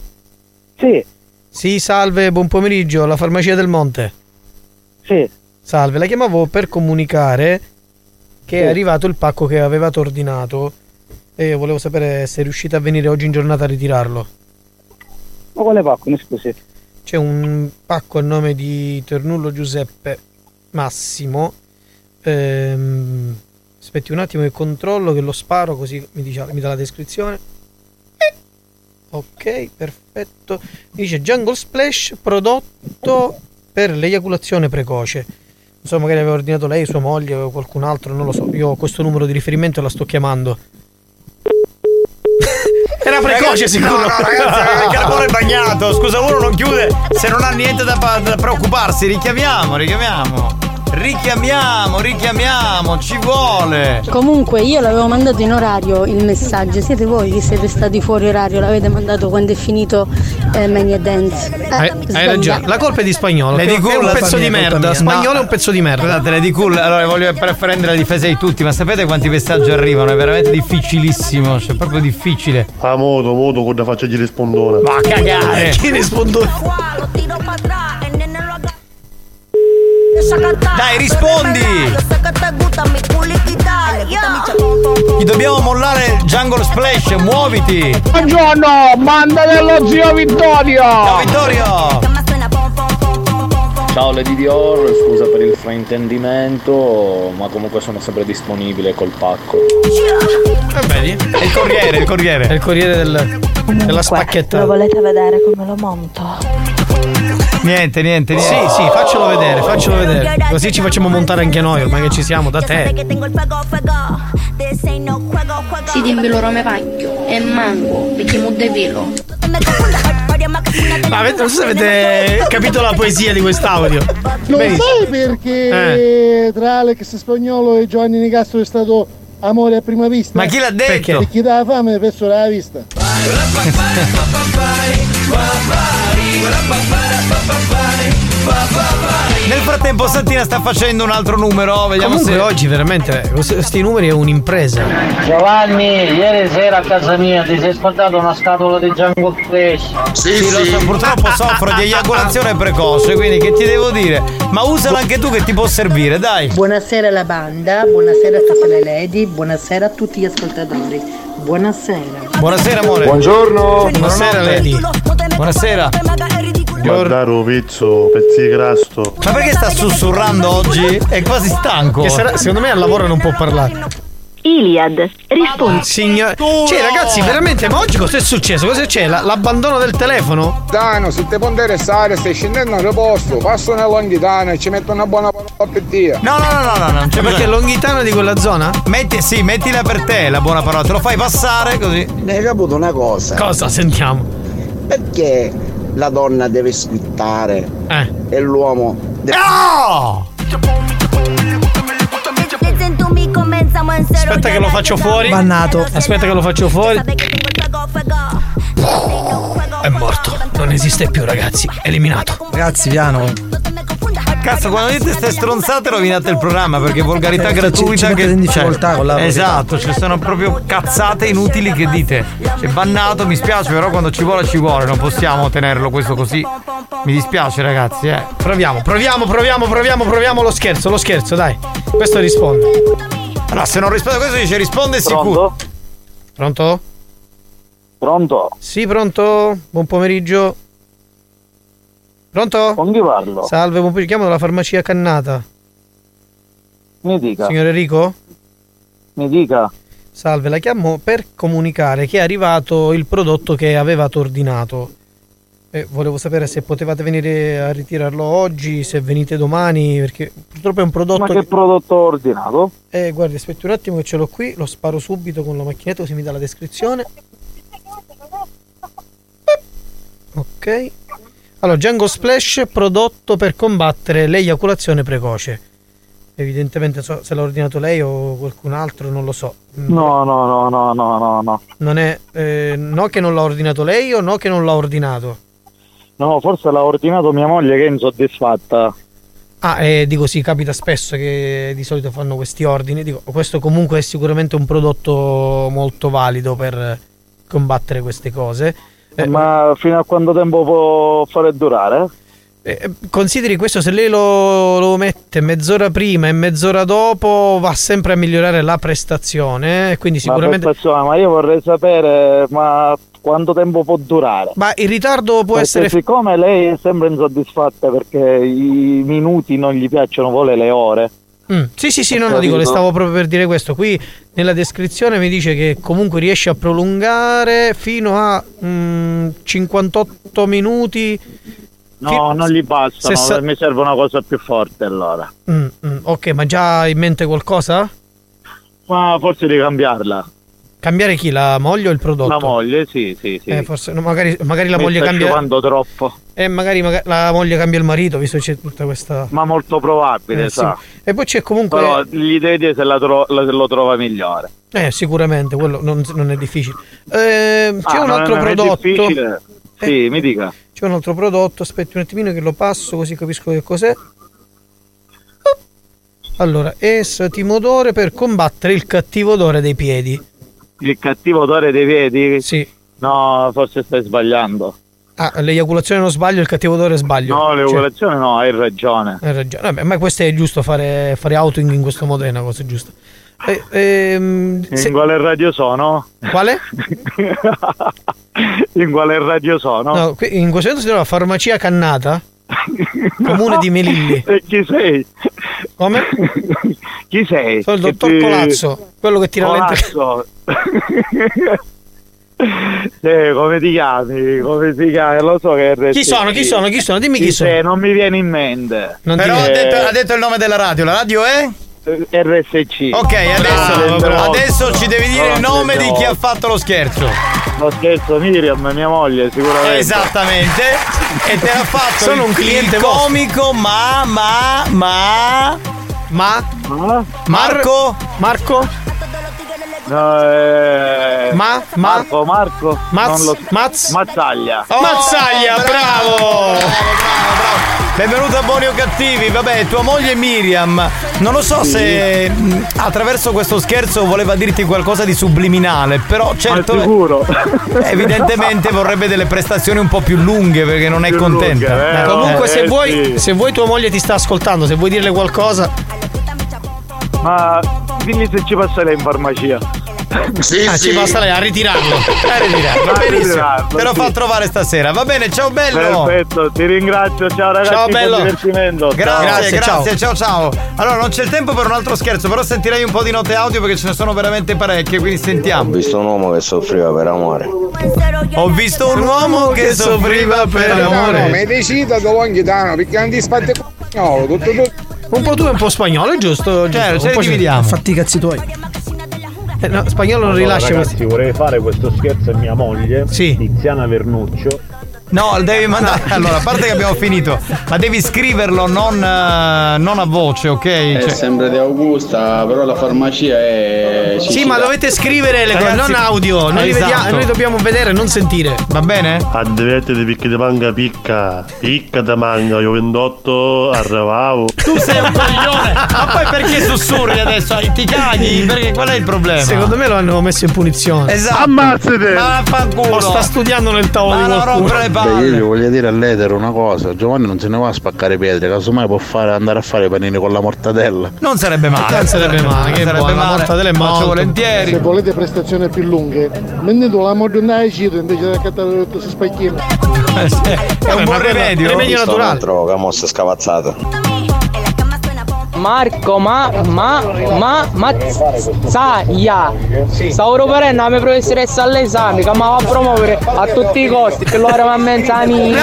Sì. Sì, salve, buon pomeriggio, la farmacia del Monte. Sì. Salve, la chiamavo per comunicare che Sì. è arrivato il pacco che avevate ordinato e volevo sapere se riuscite a venire oggi in giornata a ritirarlo. Ma quale pacco, mi scusi? C'è un pacco a nome di Ternullo Giuseppe Massimo. Ehm, aspetti un attimo che controllo che lo sparo così mi, dice- mi dà la descrizione. Ok, perfetto. Dice Jungle Splash prodotto per l'eiaculazione precoce. So, magari aveva ordinato lei, sua moglie o qualcun altro, non lo so. Io ho questo numero di riferimento e la sto chiamando. Era precoce sicuro. No, no, ragazzi, il carbone è bagnato. Scusa, uno non chiude se non ha niente da, da preoccuparsi. Richiamiamo, richiamiamo. Richiamiamo, richiamiamo, ci vuole. Comunque io l'avevo mandato in orario il messaggio, siete voi che siete stati fuori orario, l'avete mandato quando è finito eh, Mania Dance. Eh, Hai, ragione, la colpa è di spagnolo. Lady Cool è un pezzo di merda. Spagnolo No. è un pezzo di merda. Scusate, Lady Cool, allora voglio prendere la difesa di tutti, ma sapete quanti messaggi arrivano? È veramente difficilissimo, cioè proprio difficile. A modo, modo, con la faccia di rispondone. Va a cagare. Chi risponde? Dai, rispondi! Gli dobbiamo mollare il Jungle Splash, muoviti! Buongiorno, manda dello zio Vittorio! Ciao Vittorio! Ciao Lady Dior, scusa per il fraintendimento, ma comunque sono sempre disponibile col pacco. Eh, vedi? È il corriere, il corriere. È il corriere del, della spacchetta. Lo volete vedere come lo monto? Niente, niente, niente. Sì, sì, faccelo vedere, faccelo vedere. Così ci facciamo montare anche noi, ormai che ci siamo, da te. Si dimmi loro me paglio e mango perché mu de velo. Ma avete- non so se avete capito la poesia di quest'audio. Lo Benissimo. sai perché tra Alex Spagnolo e Giovanni Nicastro è stato amore a prima vista? Ma chi l'ha detto? Perché? E chi dava fame perso la vista. Bye. Nel frattempo Santina sta facendo un altro numero, vediamo Comunque se oggi veramente questi numeri è un'impresa. Giovanni, ieri sera a casa mia ti sei scordato una scatola di Django Fresh. Sì, lo so, purtroppo soffro di eiaculazione precoce, quindi che ti devo dire? Ma usala anche tu che ti può servire, dai. Buonasera alla banda, buonasera a tutte le lady, buonasera a tutti gli ascoltatori. Buonasera. Buonasera amore. Buongiorno. Buonasera Lady. Buonasera. Guardare pezzo, pezzi di crasto. Ma perché sta sussurrando oggi? È quasi stanco. Che sarà- secondo me al lavoro non può parlare. Iliad, rispondi. Signor... Cioè ragazzi, veramente, ma oggi cosa è successo? Cosa c'è? La- l'abbandono del telefono? Dano, se ti può interessare, stai scendendo al posto, passo nella Longhitana e ci metto una buona parola per te. No, no, no, no, no, c'è Cioè, perché longhitano di quella zona? Metti, sì, mettila per te la buona parola, te lo fai passare così. Ne hai caputo una cosa? Cosa? Sentiamo. Perché la donna deve squittare Eh. e l'uomo deve... No! Aspetta che lo faccio fuori. Bannato. Aspetta che lo faccio fuori. È morto. Non esiste più, ragazzi. Eliminato. Ragazzi, piano. Cazzo, quando dite ste stronzate rovinate il programma perché volgarità Cioè, ci- gratuita ci che mettete in difficoltà cioè, con la. Esatto, ci sono proprio cazzate inutili che dite. C'è bannato, mi spiace, però quando ci vuole ci vuole, non possiamo tenerlo questo così. Mi dispiace ragazzi, eh. Proviamo, proviamo, proviamo, proviamo, proviamo lo scherzo, lo scherzo, dai. Questo risponde. No, se non risponde a questo dice risponde Pronto? sicuro. Pronto? Pronto? Sì, pronto? Buon pomeriggio. Pronto? Con chi parlo? Salve, pomeriggio. Chiamo dalla farmacia Cannata. Mi dica. Signor Enrico? Mi dica. Salve, la chiamo per comunicare che è arrivato il prodotto che avevate ordinato. E volevo sapere se potevate venire a ritirarlo oggi, se venite domani, perché purtroppo è un prodotto. Ma che prodotto ho ordinato? Eh, guardi, aspetti un attimo che ce l'ho qui, lo sparo subito con la macchinetta così mi dà la descrizione. Ok. Allora, Django Splash, prodotto per combattere l'eiaculazione precoce. Evidentemente so se l'ha ordinato lei o qualcun altro, non lo so. Mm, No, no, no, no, no, no, no. Non è. eh, no che non l'ha ordinato lei o no che non l'ha ordinato? No, forse l'ha ordinato mia moglie che è insoddisfatta. Ah, eh, dico sì, capita spesso che di solito fanno questi ordini. Dico, questo comunque è sicuramente un prodotto molto valido per combattere queste cose. Eh, Ma fino a quanto tempo può fare durare? Eh, consideri questo, se lei lo, lo mette mezz'ora prima e mezz'ora dopo va sempre a migliorare la prestazione. eh, Quindi sicuramente... Ma, persona, ma io vorrei sapere ma quanto tempo può durare? Ma il ritardo può Perché essere... siccome lei sembra insoddisfatta perché i minuti non gli piacciono, vuole le ore. Mm, Sì, sì, sì, no, no, dico, le stavo proprio per dire questo. Qui nella descrizione mi dice che comunque riesce a prolungare fino a mm, 58 minuti. No, non gli bastano, Sessa- mi serve una cosa più forte allora. Mm, mm, ok, ma già hai in mente qualcosa? Ma forse di cambiarla. Cambiare chi? La moglie o il prodotto? La moglie, sì, sì, sì. Eh, forse, no, magari, magari la Mi moglie cambia. sciupando troppo. Eh, magari, magari la moglie cambia il marito, visto che c'è tutta questa. Ma molto probabile, Eh, sì. sa. E poi c'è comunque. Però gli dire se, la tro- se lo trova migliore. Eh, sicuramente, quello non, non è difficile. Eh, c'è Ah, un non è- altro non è prodotto. difficile? Sì, mi dica. C'è un altro prodotto, aspetti un attimino che lo passo così capisco che cos'è. Allora, es timodore per combattere il cattivo odore dei piedi. Il cattivo odore dei piedi? Sì. No, forse stai sbagliando. Ah, l'eiaculazione non sbaglio, il cattivo odore sbaglio. No, Cioè, l'evoluzione no, hai ragione. hai ragione. Vabbè, ma questo è giusto fare, fare outing in questo modo, è una cosa giusta. Eh, ehm, se- In quale radio sono? Quale? [LAUGHS] In quale radio sono? No, in questo momento si trova farmacia Cannata, [LAUGHS] comune di Melilli. E chi sei? Come? Chi sei? Sono il Che dottor ti- Colazzo, quello che tira. Colazzo. [LAUGHS] Eh, come ti chiami? Come ti chiami? Lo so che è. Chi sono? Chi sono? Chi sono? Dimmi chi sono. sei? Non mi viene in mente. Non Però ha Eh, detto, ha detto il nome della radio. La radio è? RSC. Ok, adesso, Bravo, bravo. adesso ci devi dire il Bravo, nome di bravo. chi ha fatto lo scherzo. Lo scherzo Miriam, mia moglie, sicuramente. Esattamente. E te l'ha fatto Sono il, un cliente il comico, ma, ma, ma. Ma? Marco? Marco? No, eh, Ma? Ma? Marco, Marco. Maz? non lo- Maz? Mazzaglia. Oh, Mazzaglia, bravo! Benvenuto a Buoni o Cattivi, vabbè, tua moglie Miriam, non lo so se mh, attraverso questo scherzo voleva dirti qualcosa di subliminale, però certo sicuro. [LAUGHS] evidentemente vorrebbe delle prestazioni un po' più lunghe perché non è Più contenta. lunghe, Eh, eh, Comunque, eh, se, eh, vuoi, sì. se vuoi, tua moglie ti sta ascoltando. Se vuoi dirle qualcosa, Ma dimmi se ci passa lei in farmacia. [LAUGHS] Sì, ah, sì. ci basta lei a ritirarlo. a ritirarlo. A Benissimo, ritirarlo, te lo sì. fa trovare stasera. Va bene, ciao bello. Perfetto, ti ringrazio. Ciao ragazzi, Ciao, bello. Grazie, Grazie, grazie, ciao. ciao Allora, non c'è il tempo per un altro scherzo, però sentirei un po' di note audio perché ce ne sono veramente parecchie, quindi Ho sentiamo. visto un uomo che soffriva per amore. Ho visto un uomo che soffriva per No, amore. mi decida dove Ghitano perché non ti spatti spagnolo, tutto. Un po' tu e un po' spagnolo, è giusto? Certo, giusto. ce ne dividiamo. Fatti i cazzi tuoi. Eh, no, spagnolo non rilascia ragazzi, questi. vorrei fare questo scherzo a mia moglie, Sì. Tiziana Vernuccio. No, devi mandare. [LAUGHS] Allora, a parte che abbiamo finito, ma devi scriverlo non, eh, non a voce, ok? È Cioè- sempre di Augusta, però la farmacia è. Sì, ma dovete scrivere le cose, non audio. Noi, li esatto. vediamo- noi dobbiamo vedere, non sentire. Va bene? Addevettete perché ti manca picca. Picca ti manca, io 28 arrivavo. Tu sei un coglione! Ma poi perché sussurri adesso? Ti caghi? Perché qual è il problema? Secondo me lo hanno messo in punizione. Esatto. Ammazzate! Ma vaffanculo. O sta studiando nel tavolo Ma di qualcuno. Palle. io gli voglio dire all'etero una cosa, Giovanni non se ne va a spaccare pietre, casomai può fare, andare a fare i panini con la mortadella. Non sarebbe male. Non sarebbe male, che sarebbe buona, la male. mortadella è Faccio molto. volentieri. Se volete prestazioni più lunghe, vendete la modernità cito invece di accattare tutto si spacchino. È un buon rimedio. Rimedio naturale. Droga, mossa scavazzata. Marco, ma, ma, ma, ma, Saia, stavo parendo la mia professoressa all'esame che mi va a promuovere a tutti i costi che lo era a mezzani.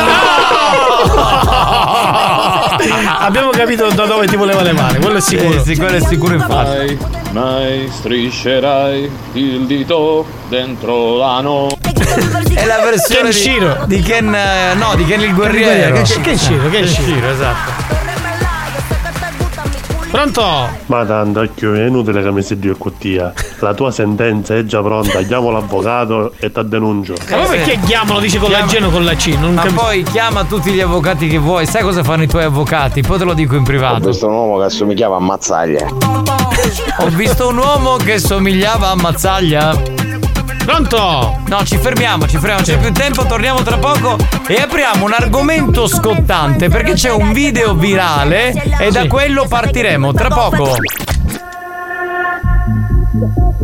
Abbiamo capito da dove ti voleva levare, quello è sicuro. Sì, sì, quello è sicuro infatti. Mai, mai striscerai il dito dentro l'ano. È la versione Kenshiro. di, di Ken. eh, No, di Ken il guerriero. Kenshiro, Kenshiro, Kenshiro. Kenshiro, esatto. Pronto? Ma tanto occhio, è inutile che mi si dia cottia. La tua sentenza è già pronta, chiamo l'avvocato e ti denuncio. Ma poi perché chiamalo? Dice con la G non con la C? Non Ma capisco. poi chiama tutti gli avvocati che vuoi. Sai cosa fanno i tuoi avvocati? Poi te lo dico in Ho privato. visto un uomo che assomigliava a Mazzaglia. Ho visto un uomo che somigliava a Mazzaglia. Pronto? No, ci fermiamo, ci fermiamo, c'è più tempo, torniamo tra poco e apriamo un argomento scottante perché c'è un video virale e da quello partiremo tra poco.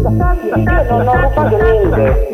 Non ho rubato niente.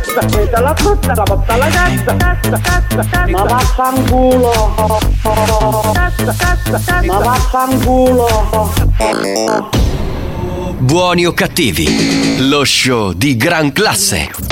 prendo la frutta la porta alla cassa, cassa, cassa, cassa. Ma vaffanculo. Cassa, cassa, cassa. Ma vaffanculo. Buoni o cattivi, lo show di gran classe.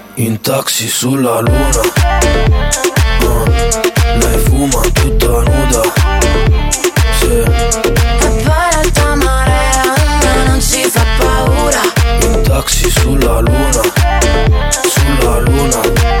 in taxi sulla luna. Uh, lei fuma tutta nuda. Sì. Poi l'alta marea ma non ci fa paura In taxi sulla luna, sulla luna.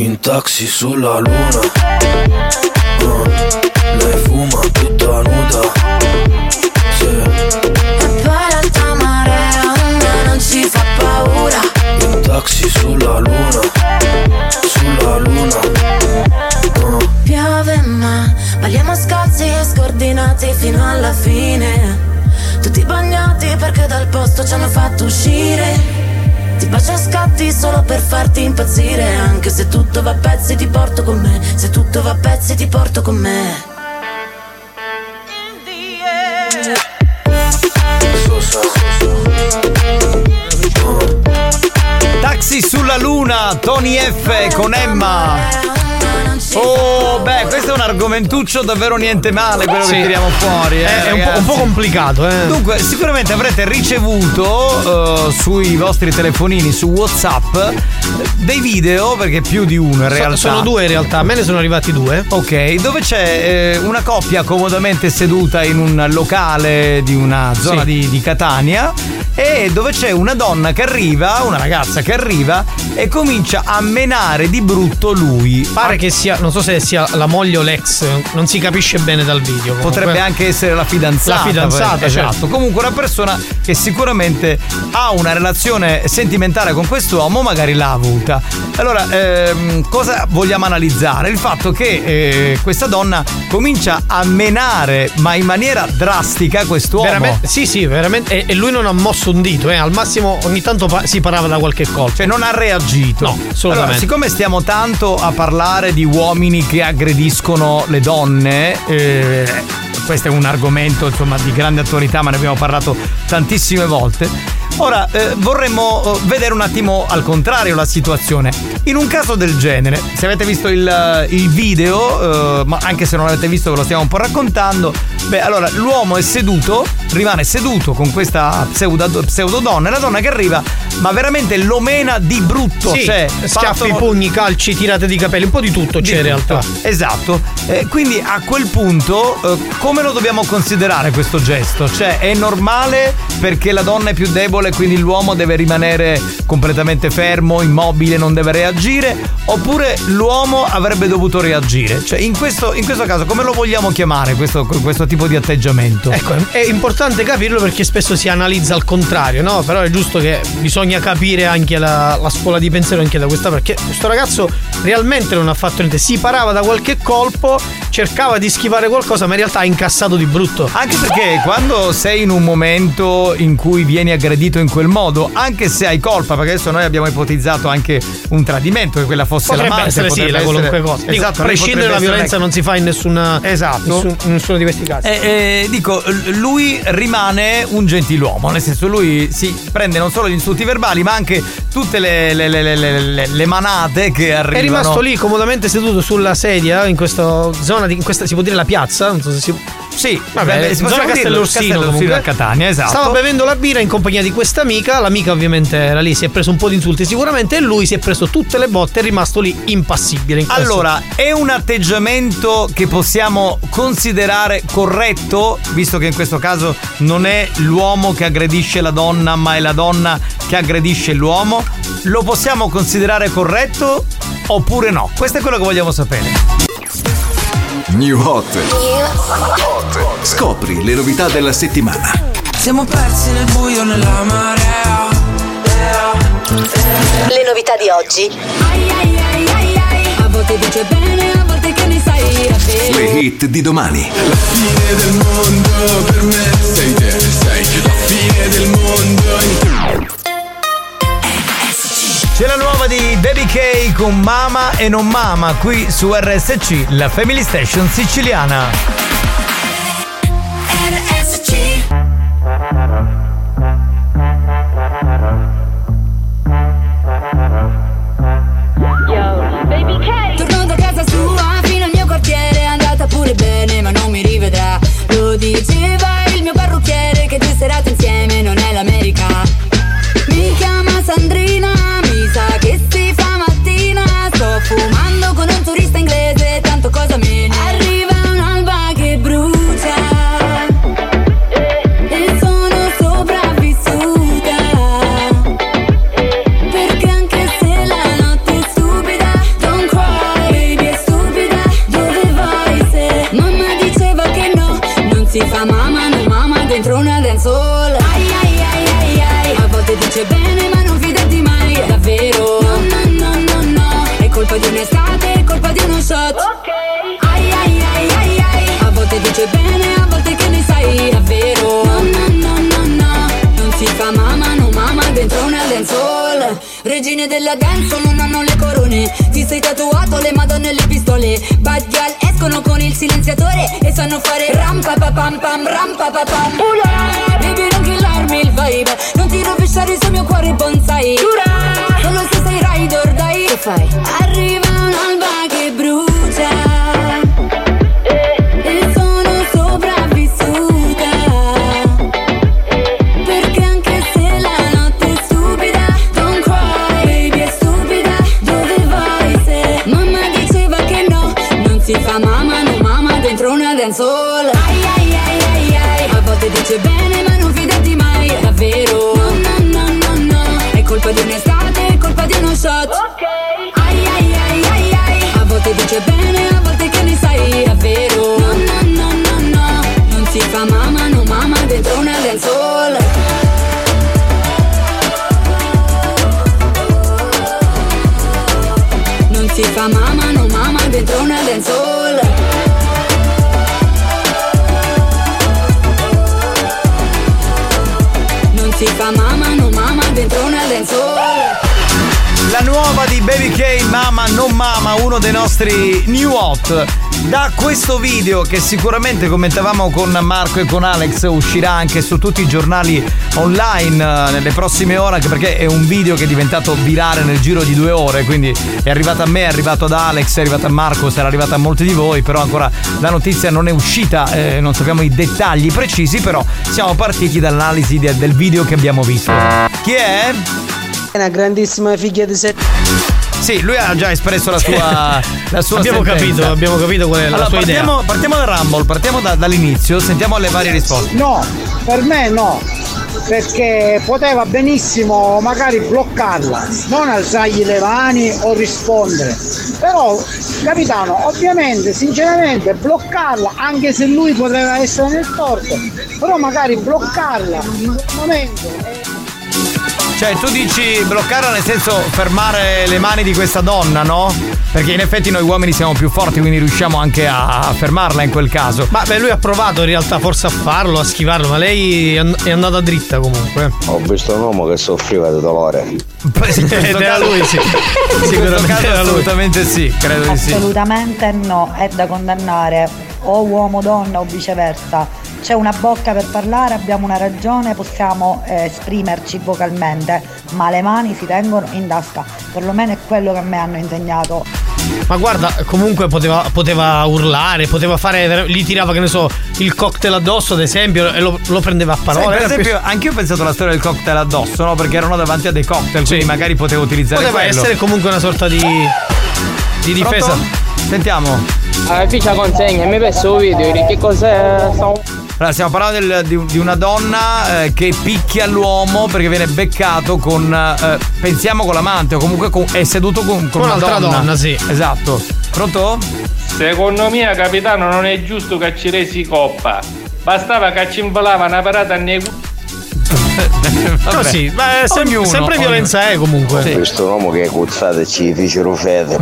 In taxi sulla luna. Uh, lei fuma tutta nuda. Sì. Poi l'alta marea ma non ci fa paura In taxi sulla luna, sulla luna. Uh, Piove ma balliamo scalzi e scordinati fino alla fine Tutti bagnati perché dal posto ci hanno fatto uscire Ti bacio a scatti solo per farti impazzire Anche se tutto va a pezzi ti porto con me Se tutto va a pezzi ti porto con me. Taxi sulla luna, Tony F con Emma. Oh, beh, questo è un argomentuccio davvero niente male quello Sì. che tiriamo fuori. Eh, È- è un po'- un po' complicato, eh. Dunque, sicuramente avrete ricevuto eh, sui vostri telefonini, su WhatsApp, dei video, perché più di uno in So- realtà. sono due in realtà, a me ne sono arrivati due. Ok, dove c'è eh, una coppia comodamente seduta in un locale di una zona Sì. di, di Catania e dove c'è una donna che arriva, una ragazza che arriva e comincia a menare di brutto lui. Pare che sia, non so se sia la moglie o l'ex, non si capisce bene dal video. comunque. Potrebbe anche essere la fidanzata. La fidanzata, poi, certo. esatto. Comunque una persona che sicuramente ha una relazione sentimentale con quest'uomo, magari l'ha avuta. Allora, ehm, cosa vogliamo analizzare? Il fatto che eh, questa donna comincia a menare, ma in maniera drastica, quest'uomo. Veramente, sì, sì, veramente. E, e lui non ha mosso un dito, eh. Al massimo ogni tanto pa- si parava da qualche colpo. Cioè non ha reagito. No, assolutamente. Allora, siccome stiamo tanto a parlare di uomini che aggrediscono le donne, eh, questo è un argomento insomma di grande attualità, ma ne abbiamo parlato tantissime volte. Ora eh, vorremmo eh, vedere un attimo al contrario la situazione. In un caso del genere, se avete visto il, il video, eh, ma anche se non l'avete visto ve lo stiamo un po' raccontando, beh allora l'uomo è seduto, rimane seduto con questa pseudo, pseudo donna e la donna che arriva, ma veramente lo mena di brutto. Sì, cioè, schiaffi, partono- pugni, calci, tirate di capelli, un po' di tutto c'è in di realtà. tutto. Esatto. Eh, quindi a quel punto eh, come lo dobbiamo considerare questo gesto? Cioè è normale perché la donna è più debole quindi l'uomo deve rimanere completamente fermo, immobile, non deve reagire? Oppure l'uomo avrebbe dovuto reagire? Cioè in questo, in questo caso come lo vogliamo chiamare questo, questo tipo di atteggiamento? Ecco, è importante capirlo perché spesso si analizza al contrario, no? Però è giusto che bisogna capire anche la, la scuola di pensiero anche da questa perché questo ragazzo realmente non ha fatto niente, si parava da qualche colpo, cercava di schivare qualcosa, ma in realtà ha incassato di brutto. Anche perché quando sei in un momento in cui vieni aggredito in quel modo, anche se hai colpa, perché adesso noi abbiamo ipotizzato anche un tradimento, che quella fosse Potrebbe essere sì, potrebbe la essere- qualunque cosa. Dico, Esatto, a prescindere dalla violenza non si fa in nessuna Esatto. nessun- nessuno di questi casi. Eh, eh, dico, lui rimane un gentiluomo, nel senso lui si prende non solo gli insulti verbali, ma anche tutte le, le- le- le- le- le manate che arrivano. È rimasto lì comodamente seduto sulla sedia in questa zona, di, in questa si può dire la piazza? Non so se si. Sì, vabbè, beh, zona Castellorsino, Castellorsino a Catania, esatto. Stava bevendo la birra in compagnia di questa amica, l'amica ovviamente era lì, si è preso un po' di insulti sicuramente e lui si è preso tutte le botte e è rimasto lì impassibile. Allora, è un atteggiamento che possiamo considerare corretto, visto che in questo caso non è l'uomo che aggredisce la donna, ma è la donna che aggredisce l'uomo? Lo possiamo considerare corretto oppure no? Questo è quello che vogliamo sapere. New Hot. Scopri le novità della settimana. Siamo persi nel buio nella marea. Le novità di oggi. A volte dice bene, a volte che ne sai. Le hit di domani. La fine del mondo per me sei te, sei la fine del mondo. C'è la nuova di Baby K con Mama e non Mama qui su RSC, la Family Station siciliana. della dance non hanno le corone. Ti sei tatuato le madonne e le pistole. Bad girl escono con il silenziatore E sanno fare rampa pa pam pam ram pa pa pam. Ula, baby non killarmi il vibe. Non ti rovesciare sul mio cuore bonsai. Ura, solo se sei rider dai Che fai? La nuova di Baby K, Mama non Mama, uno dei nostri new hot. Da questo video che sicuramente commentavamo con Marco e con Alex uscirà anche su tutti i giornali online eh, nelle prossime ore anche perché è un video che è diventato virale nel giro di due ore quindi è arrivato a me, è arrivato ad Alex, è arrivato a Marco, sarà arrivato a molti di voi però ancora la notizia non è uscita, eh, non sappiamo i dettagli precisi però siamo partiti dall'analisi de- del video che abbiamo visto. Chi è? Una grandissima figlia di sette. Sì, lui ha già espresso la sua, [LAUGHS] la sua Abbiamo sentenza. capito, abbiamo capito qual è la allora, sua partiamo, idea. Partiamo dal Rumble, partiamo da- dall'inizio, sentiamo le varie risposte. No, per me no, perché poteva benissimo magari bloccarla, non alzargli le mani o rispondere. Però, capitano, ovviamente, sinceramente, bloccarla, anche se lui poteva essere nel torto, però magari bloccarla in un momento Cioè, tu dici bloccarla nel senso fermare le mani di questa donna, no? Perché in effetti noi uomini siamo più forti, quindi riusciamo anche a fermarla in quel caso. Ma beh, lui ha provato in realtà forse a farlo, a schivarlo, ma lei è and- è andata dritta comunque. Ho visto un uomo che soffriva di dolore. Ed era lui, sì. [LAUGHS] Sicuramente era lui. assolutamente sì, credo di sì. Assolutamente no, è da condannare o uomo o donna o viceversa. C'è una bocca per parlare, abbiamo una ragione, possiamo eh, esprimerci vocalmente, ma le mani si tengono in tasca, perlomeno è quello che a me hanno insegnato. Ma guarda, comunque poteva, poteva urlare, poteva fare. Gli tirava, che ne so, il cocktail addosso, ad esempio, e lo, lo prendeva a Sai, parole. per Era esempio, più- anche io ho pensato alla storia del cocktail addosso, no? Perché erano davanti a dei cocktail, quindi magari potevo utilizzare poteva quello. essere comunque una sorta di. di difesa. Pronto? Sentiamo. La ficia consegna, mi penso un video, che cos'è? Allora, stiamo parlando del- di, di una donna eh, che picchia l'uomo perché viene beccato con. eh, pensiamo con l'amante, o comunque con- è seduto con, con, Con una un'altra donna, sì. Esatto. Pronto? Secondo me, capitano, non è giusto che ci resi coppa. Bastava che ci involava una parata nei cu- No, sì, ma è sem- Ognuno, sempre ognuno. violenza è comunque. Ho visto un uomo che è cuzzato e ci fecero fede.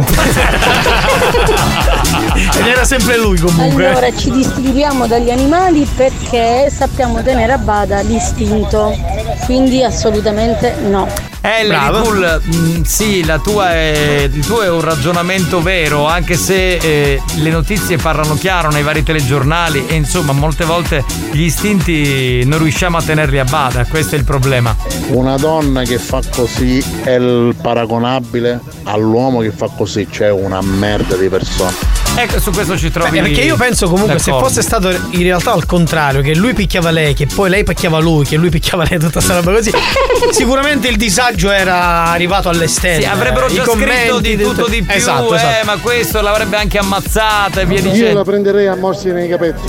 Ed era sempre lui comunque. Allora ci distinguiamo dagli animali perché sappiamo tenere a bada l'istinto, quindi assolutamente no. Eh, Cool, mm, sì, la tua è, il tuo è un ragionamento vero, anche se eh, le notizie parlano chiaro nei vari telegiornali e insomma molte volte gli istinti non riusciamo a tenerli a bada, questo è il problema. Una donna che fa così è il paragonabile all'uomo che fa così, cioè una merda di persona. Ecco, su questo ci trovi. Beh, perché io penso comunque se d'accordo. fosse stato in realtà al contrario, che lui picchiava lei, che poi lei picchiava lui, che lui picchiava lei, tutta sta roba così, [LAUGHS] sicuramente il disagio era arrivato alle stelle. Sì, avrebbero I già scritto di tutto di più, Esatto, eh, esatto. ma questo l'avrebbe anche ammazzata e via Io la dicendo. prenderei a morsi nei capelli.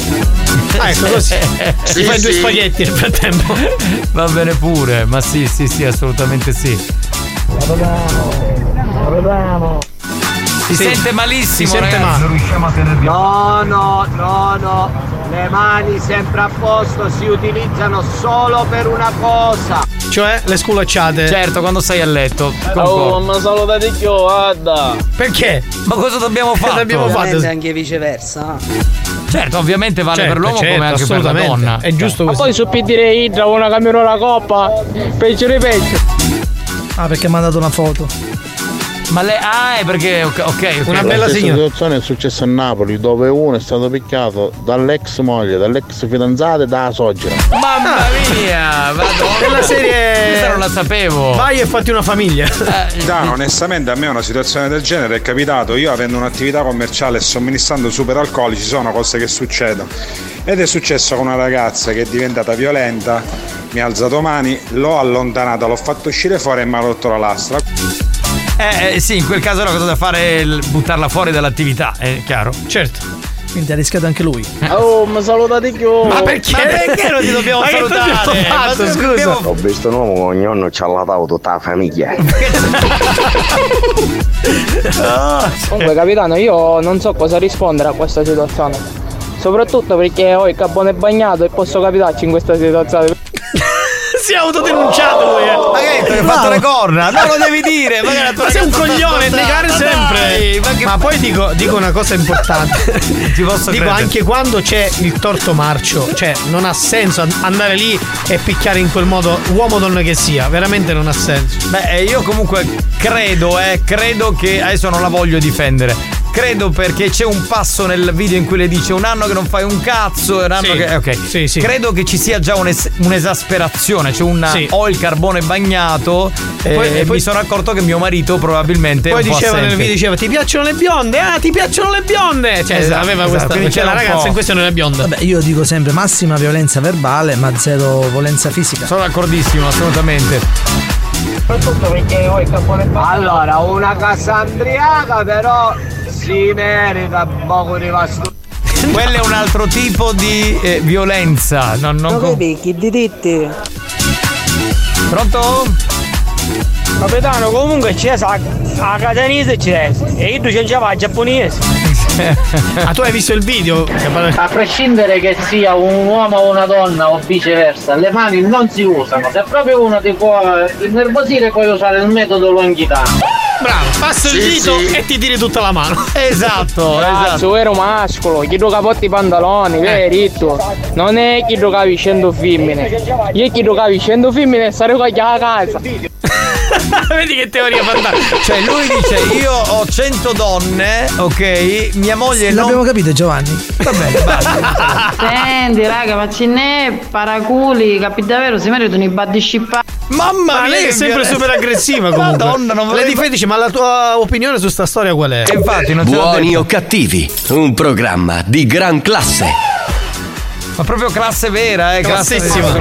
Ah, ecco così. [LAUGHS] Ti fai due spaghetti nel frattempo. [LAUGHS] Va bene pure, ma sì, sì, sì, assolutamente sì. Si Sì. sente malissimo, Si sente ragazzi. male. No, no, no, no. Le mani sempre a posto si utilizzano solo per una cosa. Cioè, le sculacciate. Certo, quando sei a letto. Oh, ma salutate più, guarda. Perché? Ma cosa dobbiamo fare? Ovviamente anche viceversa. Certo, ovviamente vale Certo, per l'uomo certo, come anche per la donna. È giusto Ma così. poi su dire Idra una cammino la coppa, peggio di peggio. Ah, perché mi ha mandato una foto. Ma lei. Ah, è perché. Ok, ok. ok. La stessa situazione è successa a Napoli dove uno è stato picchiato dall'ex moglie, dall'ex fidanzata e dalla sogera. Mamma mia! Madonna. Della serie. Questa non la sapevo. Vai e fatti una famiglia. Dano, onestamente a me una situazione del genere è capitato, io avendo un'attività commerciale e somministrando superalcolici sono cose che succedono. Ed è successo con una ragazza che è diventata violenta, mi ha alzato mani, l'ho allontanata, l'ho fatto uscire fuori e mi ha rotto la lastra. Eh, eh, sì, in quel caso la cosa da fare è buttarla fuori dall'attività, è chiaro. Certo. Quindi ha rischiato anche lui. Oh, mi salutate più. Ma perché? Ma perché non ti dobbiamo Ma che salutare? abbiamo fatto, Ma scusa? abbiamo- Ho visto un uomo con nonno ci ha latato tutta la famiglia. [LAUGHS] Comunque, capitano, io non so cosa rispondere a questa situazione. Soprattutto perché ho il capone bagnato e posso capitarci in questa situazione. Si è autodenunciato lui, eh. Ma che hai fatto le corna? Non lo devi dire! Ma, che Ma sei un coglione, negare Ma sempre. dai, ma che- Ma poi dico, dico una cosa importante. [LAUGHS] Ti posso dico credere. anche quando c'è il torto marcio, cioè non ha senso an- andare lì e picchiare in quel modo uomo o donna che sia, veramente non ha senso. Beh, eh, io comunque credo, eh, credo che adesso non la voglio difendere. Credo perché c'è un passo nel video in cui le dice un anno che non fai un cazzo, un anno Sì. che. Ok. Sì, sì. Credo che ci sia già un'es- un'esasperazione, cioè un Sì. ho il carbone bagnato E poi- e poi- mi sono accorto che mio marito probabilmente. Poi diceva nel assente. video diceva ti piacciono le bionde? Ah, ti piacciono le bionde! Cioè, Esatto, aveva esatto, questa quindi cioè, la ragazza in questione non è bionda. Vabbè, io dico sempre massima violenza verbale, ma zero violenza fisica. Sono d'accordissimo, assolutamente. Soprattutto perché ho il capone bagnato. Allora, una cassandriaca però si merita poco rimasto. Quello è un altro tipo di eh, violenza. Non, non com- picchi di ditti. Pronto? Capitano, comunque c'è la, la catanese c'è. E io c'è già la giapponese. [LAUGHS] Ah, tu hai visto il video? A prescindere che sia un uomo o una donna o viceversa, le mani non si usano. Se proprio uno ti può innervosire puoi usare il metodo longhitano. Bravo, passa il Sì, dito sì. e ti tiri tutta la mano. [LAUGHS] Esatto, Ragazzo, ero mascolo, chi capotti i pantaloni, vedi tu. Non è chi giocavi 100 femmine. Io chi giocavi 100 femmine e sarei qua a casa. [LAUGHS] Vedi che teoria fantastica. Cioè, lui dice: Io ho 100 donne, ok? Mia moglie non. L'abbiamo capito Giovanni. Va bene, [LAUGHS] basta. Senti raga, ma ce n'è paraculi, capi davvero, si meritano i body shippati. Mamma Ma mia, lei è sempre super aggressiva [LAUGHS] comunque. Madonna, non Le volevo- difendi, dice, ma la tua opinione su sta storia qual è? E infatti, non Buoni o cattivi, un programma di gran classe. Ma proprio classe vera, eh, Classissima.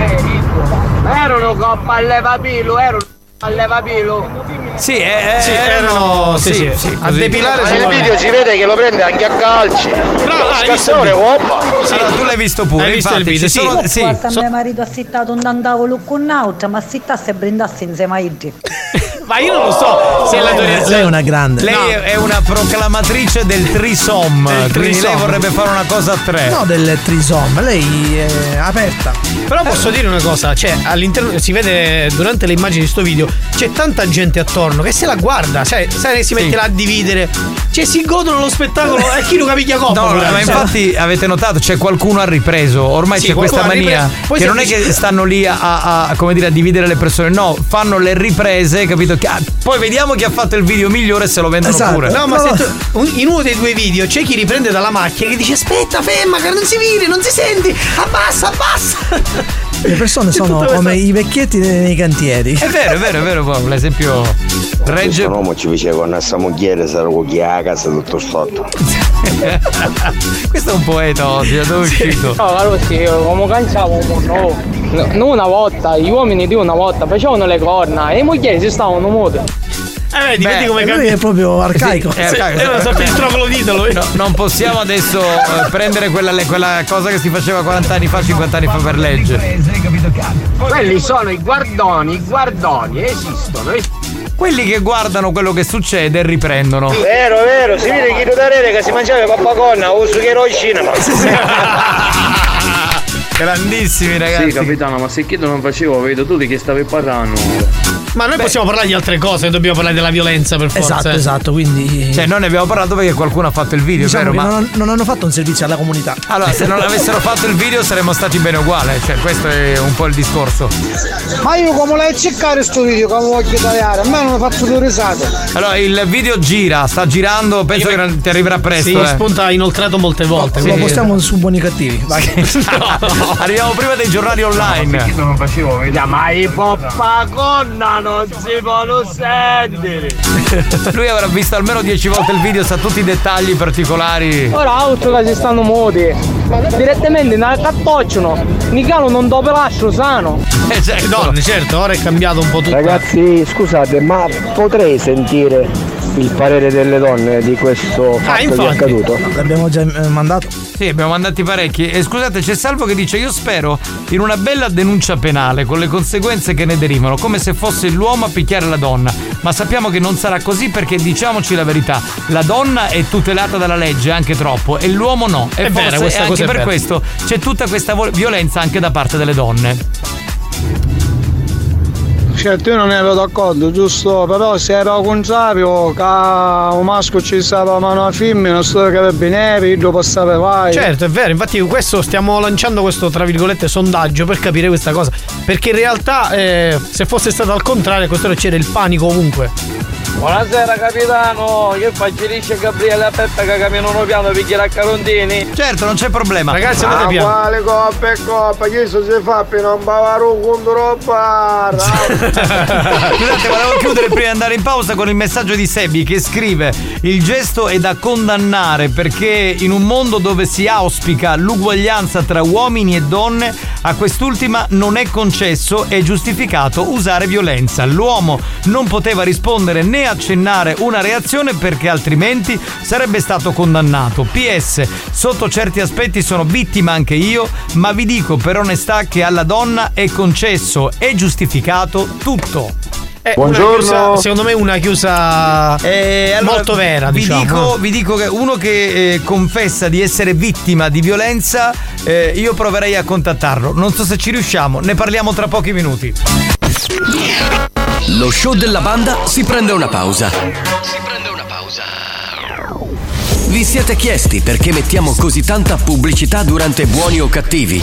Erano coppa a levapilo, erano a levapilo. Sì, eh, Sì, erano sì, sì, a depilare Nel solo- video si vede che lo prende anche a calci. Bravo, visto video? oppa. Allora, tu l'hai visto pure, Hai visto infatti, il video, sì. sono- sì, volta so- mio marito ha sittato un tantavolo con un'altra, ma sittasse e brindasse insieme a Iggy. [LAUGHS] Ma io non lo so se la teoria Lei è una grande. Lei No. è una proclamatrice del trisom, Del quindi lei vorrebbe fare una cosa a tre. No, del trisom, lei è aperta. Però posso dire una cosa, cioè all'interno si vede durante le immagini di sto video c'è tanta gente attorno che se la guarda, cioè sai che si mette Sì. là a dividere, cioè si godono lo spettacolo e chi lo capiglia coppa. No, ma infatti avete notato c'è qualcuno ha ripreso, ormai Sì, c'è questa mania che non è che stanno lì a, a- a, come dire, a dividere le persone, no, fanno le riprese, capito? Ah, poi vediamo chi ha fatto il video migliore e se lo vendono Esatto. pure. No, ma No. tu- un- in uno dei due video c'è chi riprende dalla macchina che dice aspetta, ferma, che non si vede, non si senti, abbassa, abbassa. Le persone [LAUGHS] sono come i vecchietti nei, nei cantieri. È vero, è vero, è vero, poi, l'esempio regge. Questo uomo ci dice con questa moglie sarà con chi a casa tutto sotto. [LAUGHS] Questo è un poeta oggi, da dove è uscito? No, Carossi, io come canciavo no. No, non una volta, gli uomini di una volta facevano le corna e le mogli si stavano mute. Eh, vedi, Beh, vedi come E lui cambia. è proprio arcaico. È arcaico. Eh, non so il troglodito lui. No, non possiamo adesso eh, prendere quella, quella cosa che si faceva 40 anni fa, 50 anni fa per legge. Quelli sono i guardoni, i guardoni, esistono. es- Quelli che guardano quello che succede e riprendono. Vero, vero, si vede chi da rete che si mangiava pappagonna o su che ero in cinema. [LAUGHS] Grandissimi ragazzi. Sì, capitano, ma se chiedo non facevo, vedo tu di che stavi parlando. Ma noi possiamo parlare di altre cose, dobbiamo parlare della violenza per forza. Esatto, eh. esatto, quindi Cioè, noi ne abbiamo parlato perché qualcuno ha fatto il video, diciamo vero? Ma non, non hanno fatto un servizio alla comunità. allora, se non avessero fatto il video saremmo stati bene uguali. Cioè, questo è un po' il discorso. Ma io come l'hai cercato sto video come voglio tagliare? A me non mi fatto due risate. Allora, il video gira, sta girando, penso che ti arriverà presto. Sì, eh. spunta inoltrato molte volte. Lo quindi- postiamo su buoni cattivi. Vai. [LAUGHS] Arriviamo prima dei giornali online. non facevo, vedo. Ma i poppagonna non si possono sentire. [LAUGHS] Lui avrà visto almeno 10 volte il video, sa tutti i dettagli particolari. Ora altro che si stanno muti. Direttamente nel cattocciano. Nicalo non dopo lascio sano. [LAUGHS] Eh, certo. Donne, certo, ora è cambiato un po' tutto. Ragazzi, scusate, ma potrei sentire il parere delle donne di questo fatto che è infatti. accaduto? L'abbiamo già eh, mandato. Sì, abbiamo mandati parecchi. E scusate, c'è Salvo che dice: Io spero in una bella denuncia penale con le conseguenze che ne derivano, come se fosse l'uomo a picchiare la donna. Ma sappiamo che non sarà così perché diciamoci la verità: la donna è tutelata dalla legge anche troppo e l'uomo no. E È vera, forse questa anche cosa è per vera. questo c'è tutta questa violenza anche da parte delle donne. Certo, io non ero d'accordo, giusto? Però se era al contrario, che un maschio ci stava mano a femmina, sto carabinieri, dopo stare vai. Certo, è vero, infatti questo stiamo lanciando questo tra virgolette sondaggio per capire questa cosa. Perché in realtà eh, se fosse stato al contrario, a quest'ora c'era il panico ovunque. Buonasera capitano, che fa? Ci dice Gabriele a Peppe che camminano piano per a Carontini. Certo, non c'è problema. Ragazzi, Ah, andate piano. quale coppa e coppa, che eso si fa per non bavare un contro bar? [LAUGHS] Scusate, volevo chiudere prima di andare in pausa con il messaggio di Sebi che scrive: Il gesto è da condannare perché in un mondo dove si auspica l'uguaglianza tra uomini e donne, a quest'ultima non è concesso e giustificato usare violenza. L'uomo non poteva rispondere né accennare una reazione perché altrimenti sarebbe stato condannato. PS, sotto certi aspetti sono vittima anche io, ma vi dico per onestà che alla donna è concesso e giustificato tutto. Eh, una chiusa- secondo me una chiusa Eh, allora, molto vera, vi diciamo. Dico, vi dico che uno che eh, confessa di essere vittima di violenza, eh, io proverei a contattarlo. Non so se ci riusciamo, ne parliamo tra pochi minuti. Lo show della banda si prende una pausa. Vi siete chiesti perché mettiamo così tanta pubblicità durante buoni o cattivi?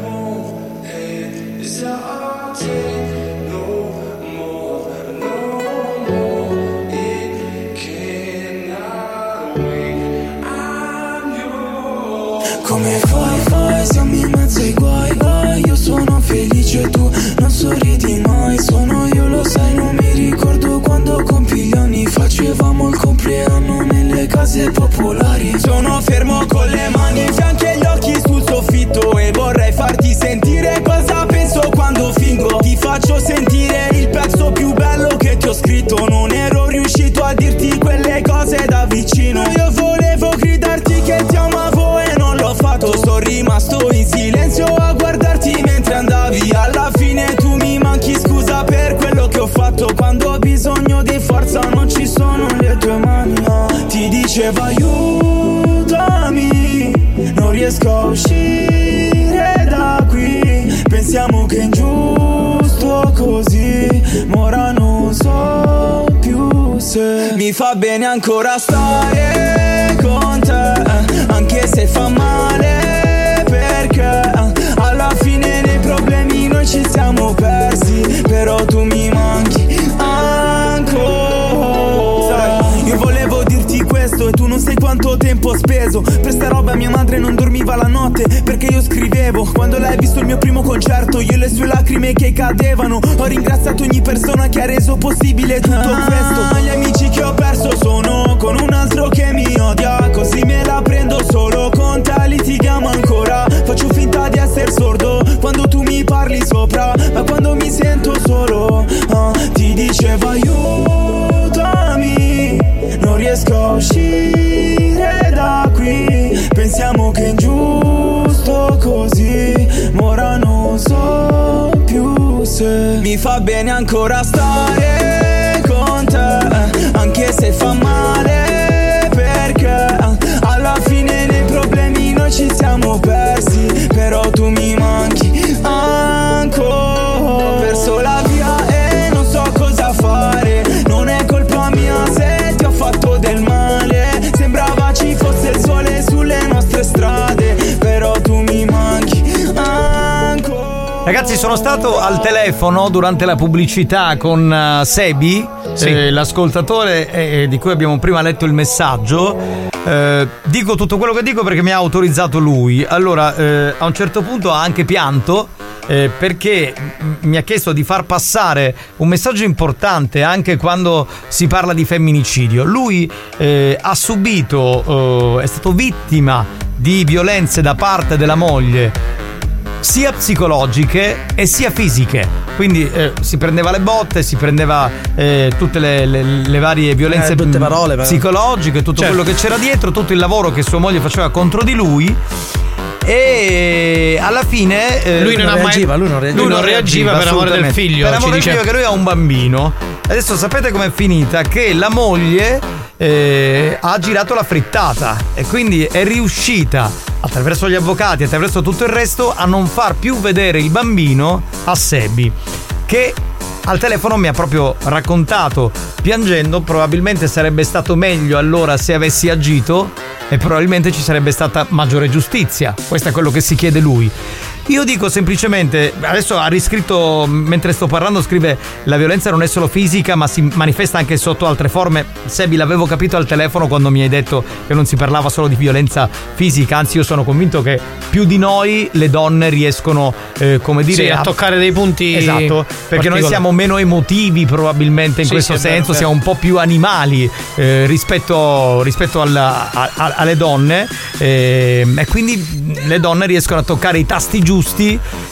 Mezzo ai guai, guai Io sono felice, tu non sorridi mai. Sono io, lo sai, non mi ricordo quando compi gli anni Facevamo il compleanno nelle case popolari. Sono fermo con le mani in fianchi e gli occhi sul soffitto E vorrei farti sentire cosa penso quando fingo. Ti faccio sentire il pezzo più bello che ti ho scritto. Non ero riuscito a dirti quelle cose da vicino. Io volevo Sto rimasto in silenzio a guardarti mentre andavi. Alla fine tu mi manchi scusa per quello che ho fatto. Quando ho bisogno di forza non ci sono le tue mani no. Ti diceva aiutami Non riesco a uscire da qui. Pensiamo che è ingiusto così ora non so più se Mi fa bene ancora stare con te Anche se fa male perché Alla fine nei problemi noi ci siamo persi Però tu mi manchi quanto tempo ho speso. Per sta roba mia madre non dormiva la notte Perché io scrivevo. Quando ha visto il mio primo concerto Io e le sue lacrime che cadevano. Ho ringraziato ogni persona che ha reso possibile tutto questo Gli amici che ho perso sono con un altro che mi odia. Così me la prendo solo con te litighiamo ancora. Faccio finta di essere sordo quando tu mi parli sopra. Ma quando mi sento solo ah, Ti dicevo aiutami Non riesco a uscire da qui. Pensiamo che è ingiusto così. Ora non so più se Mi fa bene ancora stare con te. Anche se fa male perché Alla fine nei problemi noi ci siamo persi. Però tu mi sono stato al telefono durante la pubblicità con eh, Sebi, Sì. eh, l'ascoltatore eh, di cui abbiamo prima letto il messaggio. Eh, dico tutto quello che dico perché mi ha autorizzato lui. Allora, eh, a un certo punto ha anche pianto. eh, perché mi ha chiesto di far passare un messaggio importante anche quando si parla di femminicidio. Lui ha subito, è stato vittima di violenze da parte della moglie sia psicologiche e sia fisiche. Quindi eh, si prendeva le botte, si prendeva eh, tutte le, le- le varie violenze Eh, parole, però. psicologiche, tutto Certo. quello che c'era dietro, tutto il lavoro che sua moglie faceva contro di lui. E alla fine eh, Lui non mai- reagiva, lui non reagiva. Lui non reagiva per amore del figlio, Per amore del dice- figlio che lui ha un bambino. Adesso sapete com'è finita? Che la moglie eh, ha girato la frittata e quindi è riuscita attraverso gli avvocati, attraverso tutto il resto, a non far più vedere il bambino a Sebi. Che al telefono mi ha proprio raccontato, piangendo, probabilmente sarebbe stato meglio allora se avessi agito e probabilmente ci sarebbe stata maggiore giustizia. Questo è quello che si chiede lui. Io dico semplicemente, adesso ha riscritto, mentre sto parlando, scrive la violenza non è solo fisica ma si manifesta anche sotto altre forme. Sebi l'avevo capito al telefono quando mi hai detto che non si parlava solo di violenza fisica, anzi io sono convinto che più di noi le donne riescono, eh, come dire, Sì, a toccare dei punti Esatto, perché noi siamo meno emotivi probabilmente in Sì, questo sì, vero, senso, vero. siamo un po' più animali eh, rispetto, rispetto alla- a- a- alle donne eh, e quindi le donne riescono a toccare i tasti giusti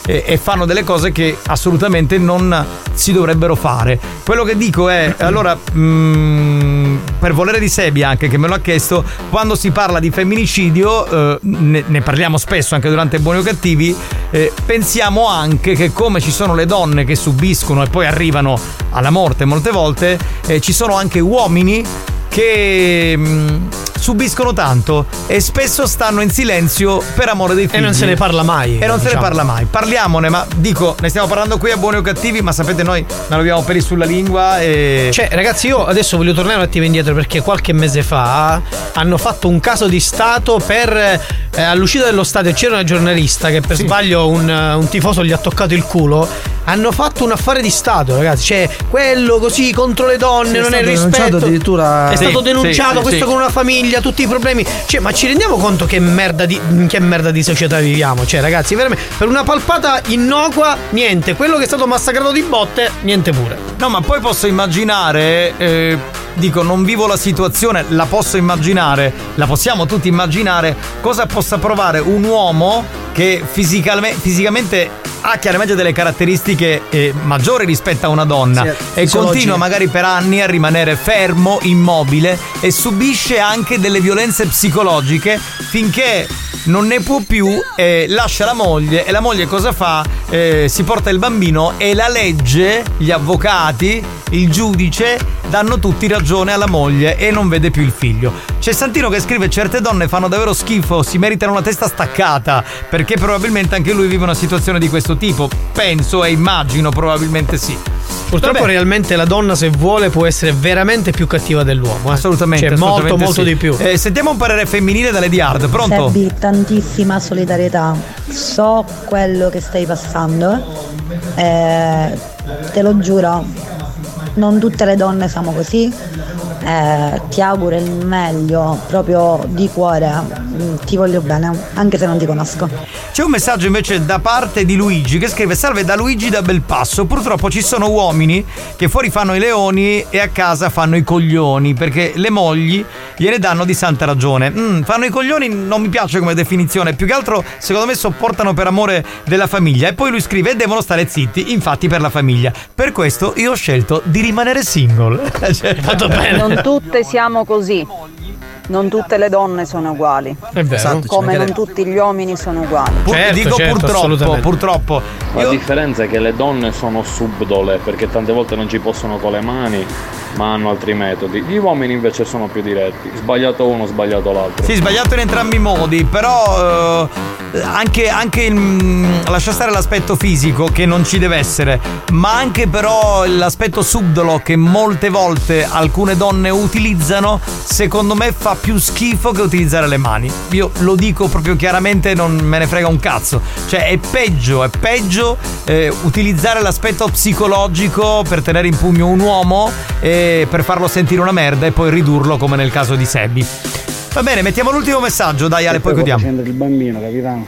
eh, e fanno delle cose che assolutamente non si dovrebbero fare. Quello che dico è, allora, mm, per volere di Sebi anche che me lo ha chiesto, quando si parla di femminicidio, eh, ne, ne parliamo spesso anche durante Buoni o Cattivi, eh, pensiamo anche che come ci sono le donne che subiscono e poi arrivano alla morte molte volte, eh, ci sono anche uomini che mm, subiscono tanto e spesso stanno in silenzio per amore dei figli. non se ne parla mai, E non se ne diciamo. parla mai. Parliamone, ma dico, ne stiamo parlando qui a buoni o cattivi, ma sapete noi non abbiamo peli sulla lingua e... Cioè, ragazzi, io adesso voglio tornare un attimo indietro perché qualche mese fa hanno fatto un caso di Stato per eh, all'uscita dello stadio c'era una giornalista che per sbaglio un, un tifoso gli ha toccato il culo. Hanno fatto un affare di Stato, ragazzi. Cioè, quello così contro le donne, Sì, è non è stato rispetto. addirittura- È Sì, stato denunciato sì, questo sì. con una famiglia, tutti i problemi. Cioè, ma ci rendiamo conto che merda di, che merda di società viviamo? Cioè, ragazzi, veramente, per una palpata innocua, niente. Quello che è stato massacrato di botte, niente pure. No, ma poi posso immaginare, eh, dico, non vivo la situazione, la posso immaginare, la possiamo tutti immaginare, cosa possa provare un uomo che fisicalme- fisicamente ha chiaramente delle caratteristiche eh, maggiori rispetto a una donna Sì, e continua magari per anni a rimanere fermo, immobile e subisce anche delle violenze psicologiche finché non ne può più, eh, lascia la moglie e la moglie cosa fa? Eh, si porta il bambino e la legge, gli avvocati, il giudice danno tutti ragione alla moglie e non vede più il figlio. C'è Santino che scrive certe donne fanno davvero schifo, si meritano una testa staccata perché probabilmente anche lui vive una situazione di questo tipo. Penso e immagino probabilmente sì. Purtroppo Vabbè. realmente la donna se vuole può essere veramente più cattiva dell'uomo. eh. Assolutamente, Cioè, molto assolutamente molto sì. di più. Eh, sentiamo un parere femminile dalle di Hard, pronto? Sebbi, tantissima solidarietà. So quello che stai passando. eh, te lo giuro, non tutte le donne siamo così. Eh, ti auguro il meglio proprio di cuore. Mm, Ti voglio bene, anche se non ti conosco. C'è un messaggio invece da parte di Luigi che scrive Salve da Luigi da Belpasso. Purtroppo ci sono uomini che fuori fanno i leoni e a casa fanno i coglioni perché le mogli gliene danno di santa ragione. Mm, fanno i coglioni non mi piace come definizione, più che altro secondo me sopportano per amore della famiglia. E poi lui scrive devono stare zitti, infatti per la famiglia. Per questo io ho scelto di rimanere single. [LAUGHS] Cioè, fatto bene. Non tutte siamo così. Non tutte le donne sono uguali. È vero. Esatto, ci come non tutti gli uomini sono uguali. Pur- dico purtroppo, purtroppo. La differenza è che le donne sono subdole perché tante volte non ci possono con le mani ma hanno altri metodi. Gli uomini invece sono più diretti. Sbagliato uno, sbagliato l'altro. Sì, sbagliato in entrambi i modi, però eh, anche, anche il, mm, lascia stare l'aspetto fisico che non ci deve essere, ma anche però l'aspetto subdolo che molte volte alcune donne utilizzano, secondo me fa più schifo che utilizzare le mani. Io lo dico proprio chiaramente, non me ne frega un cazzo. Cioè è peggio, è peggio eh, utilizzare l'aspetto psicologico per tenere in pugno un uomo e per farlo sentire una merda e poi ridurlo come nel caso di Sebbi. Va bene, mettiamo l'ultimo messaggio, dai Ale, poi chiudiamo. Il bambino, capitano.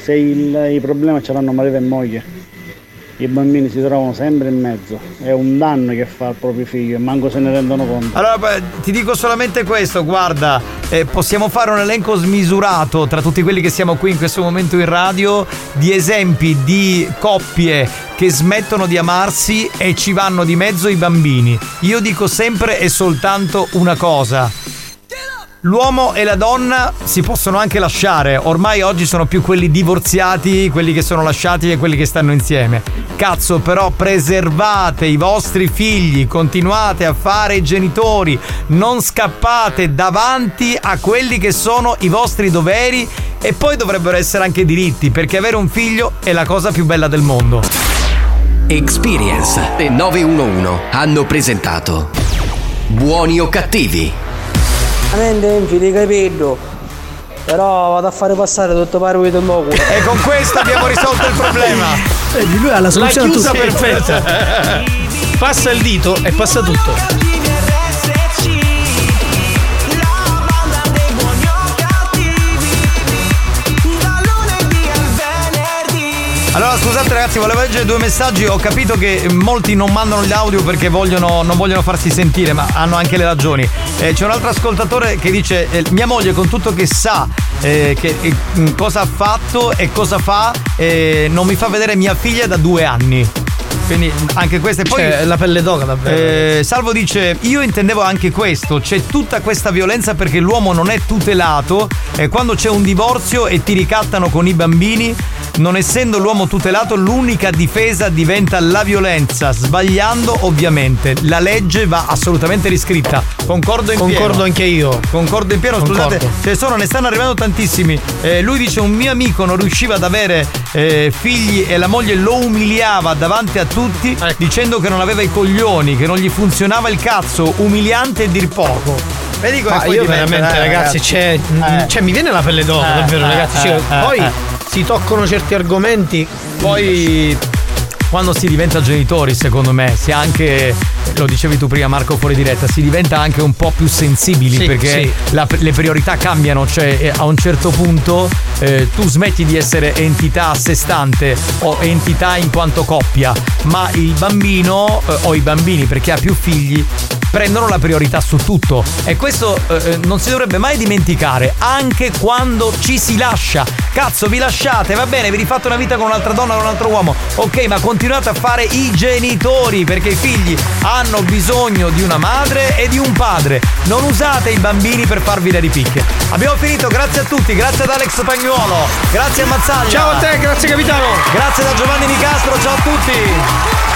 Se il, i problemi ce l'hanno marito e moglie, i bambini si trovano sempre in mezzo. È un danno che fa al proprio figlio e manco se ne rendono conto. Allora, ti dico solamente questo, guarda, eh, possiamo fare un elenco smisurato tra tutti quelli che siamo qui in questo momento in radio di esempi di coppie che smettono di amarsi e ci vanno di mezzo i bambini. Io dico sempre e soltanto una cosa. L'uomo e la donna si possono anche lasciare, ormai oggi sono più quelli divorziati, quelli che sono lasciati e quelli che stanno insieme. Cazzo, però preservate i vostri figli, continuate a fare i genitori, non scappate davanti a quelli che sono i vostri doveri e poi dovrebbero essere anche diritti, perché avere un figlio è la cosa più bella del mondo. Experience e 911 hanno presentato Buoni o cattivi? Veramente infili capito. Però vado a fare passare tutto parvo di mo culo. E con questo abbiamo risolto il problema. Vedi, lui ha la La soluzione a chiusa tutto. perfetta. Passa il dito e passa tutto. Allora scusate ragazzi, volevo leggere due messaggi, ho capito che molti non mandano gli audio perché vogliono, non vogliono farsi sentire, ma hanno anche le ragioni. Eh, c'è un altro ascoltatore che dice, eh, mia moglie con tutto che sa eh, che, mh, cosa ha fatto e cosa fa, eh, non mi fa vedere mia figlia da due anni. Quindi anche questa e poi Cioè, la pelle d'oca davvero. eh, Salvo dice: Io intendevo anche questo. C'è tutta questa violenza perché l'uomo non è tutelato. E quando c'è un divorzio e ti ricattano con i bambini, non essendo l'uomo tutelato, l'unica difesa diventa la violenza. Sbagliando, ovviamente. La legge va assolutamente riscritta. Concordo in pieno. Concordo anche io. Concordo in pieno, scusate, Concordo. ce ne sono, ne stanno arrivando tantissimi. Eh, lui dice: Un mio amico non riusciva ad avere eh, figli e la moglie lo umiliava davanti a tutti Ecco. dicendo che non aveva i coglioni, che non gli funzionava il cazzo, umiliante e dir poco. Vedi come Ma poi io veramente, eh, ragazzi, c'è, Eh. cioè, mi viene la pelle d'oca, Eh, davvero, eh, ragazzi. eh, cioè, eh, poi eh. si toccano certi argomenti. Poi quando si diventa genitori, secondo me, si ha anche, lo dicevi tu prima Marco fuori diretta, si diventa anche un po' più sensibili Sì, perché sì. la- le priorità cambiano, cioè eh, a un certo punto eh, tu smetti di essere entità a sé stante o entità in quanto coppia, ma il bambino eh, o i bambini perché ha più figli prendono la priorità su tutto. E questo eh, eh, non si dovrebbe mai dimenticare anche quando ci si lascia. Cazzo vi lasciate va bene vi rifate una vita con un'altra donna con un altro uomo. Ok ma continuate a fare i genitori perché i figli hanno bisogno di una madre e di un padre. Non usate i bambini per farvi le ripicche. Abbiamo finito grazie a tutti grazie ad Alex Pagnuolo grazie a Mazzaglia. Ciao a te, grazie capitano. grazie da Giovanni Nicastro ciao a tutti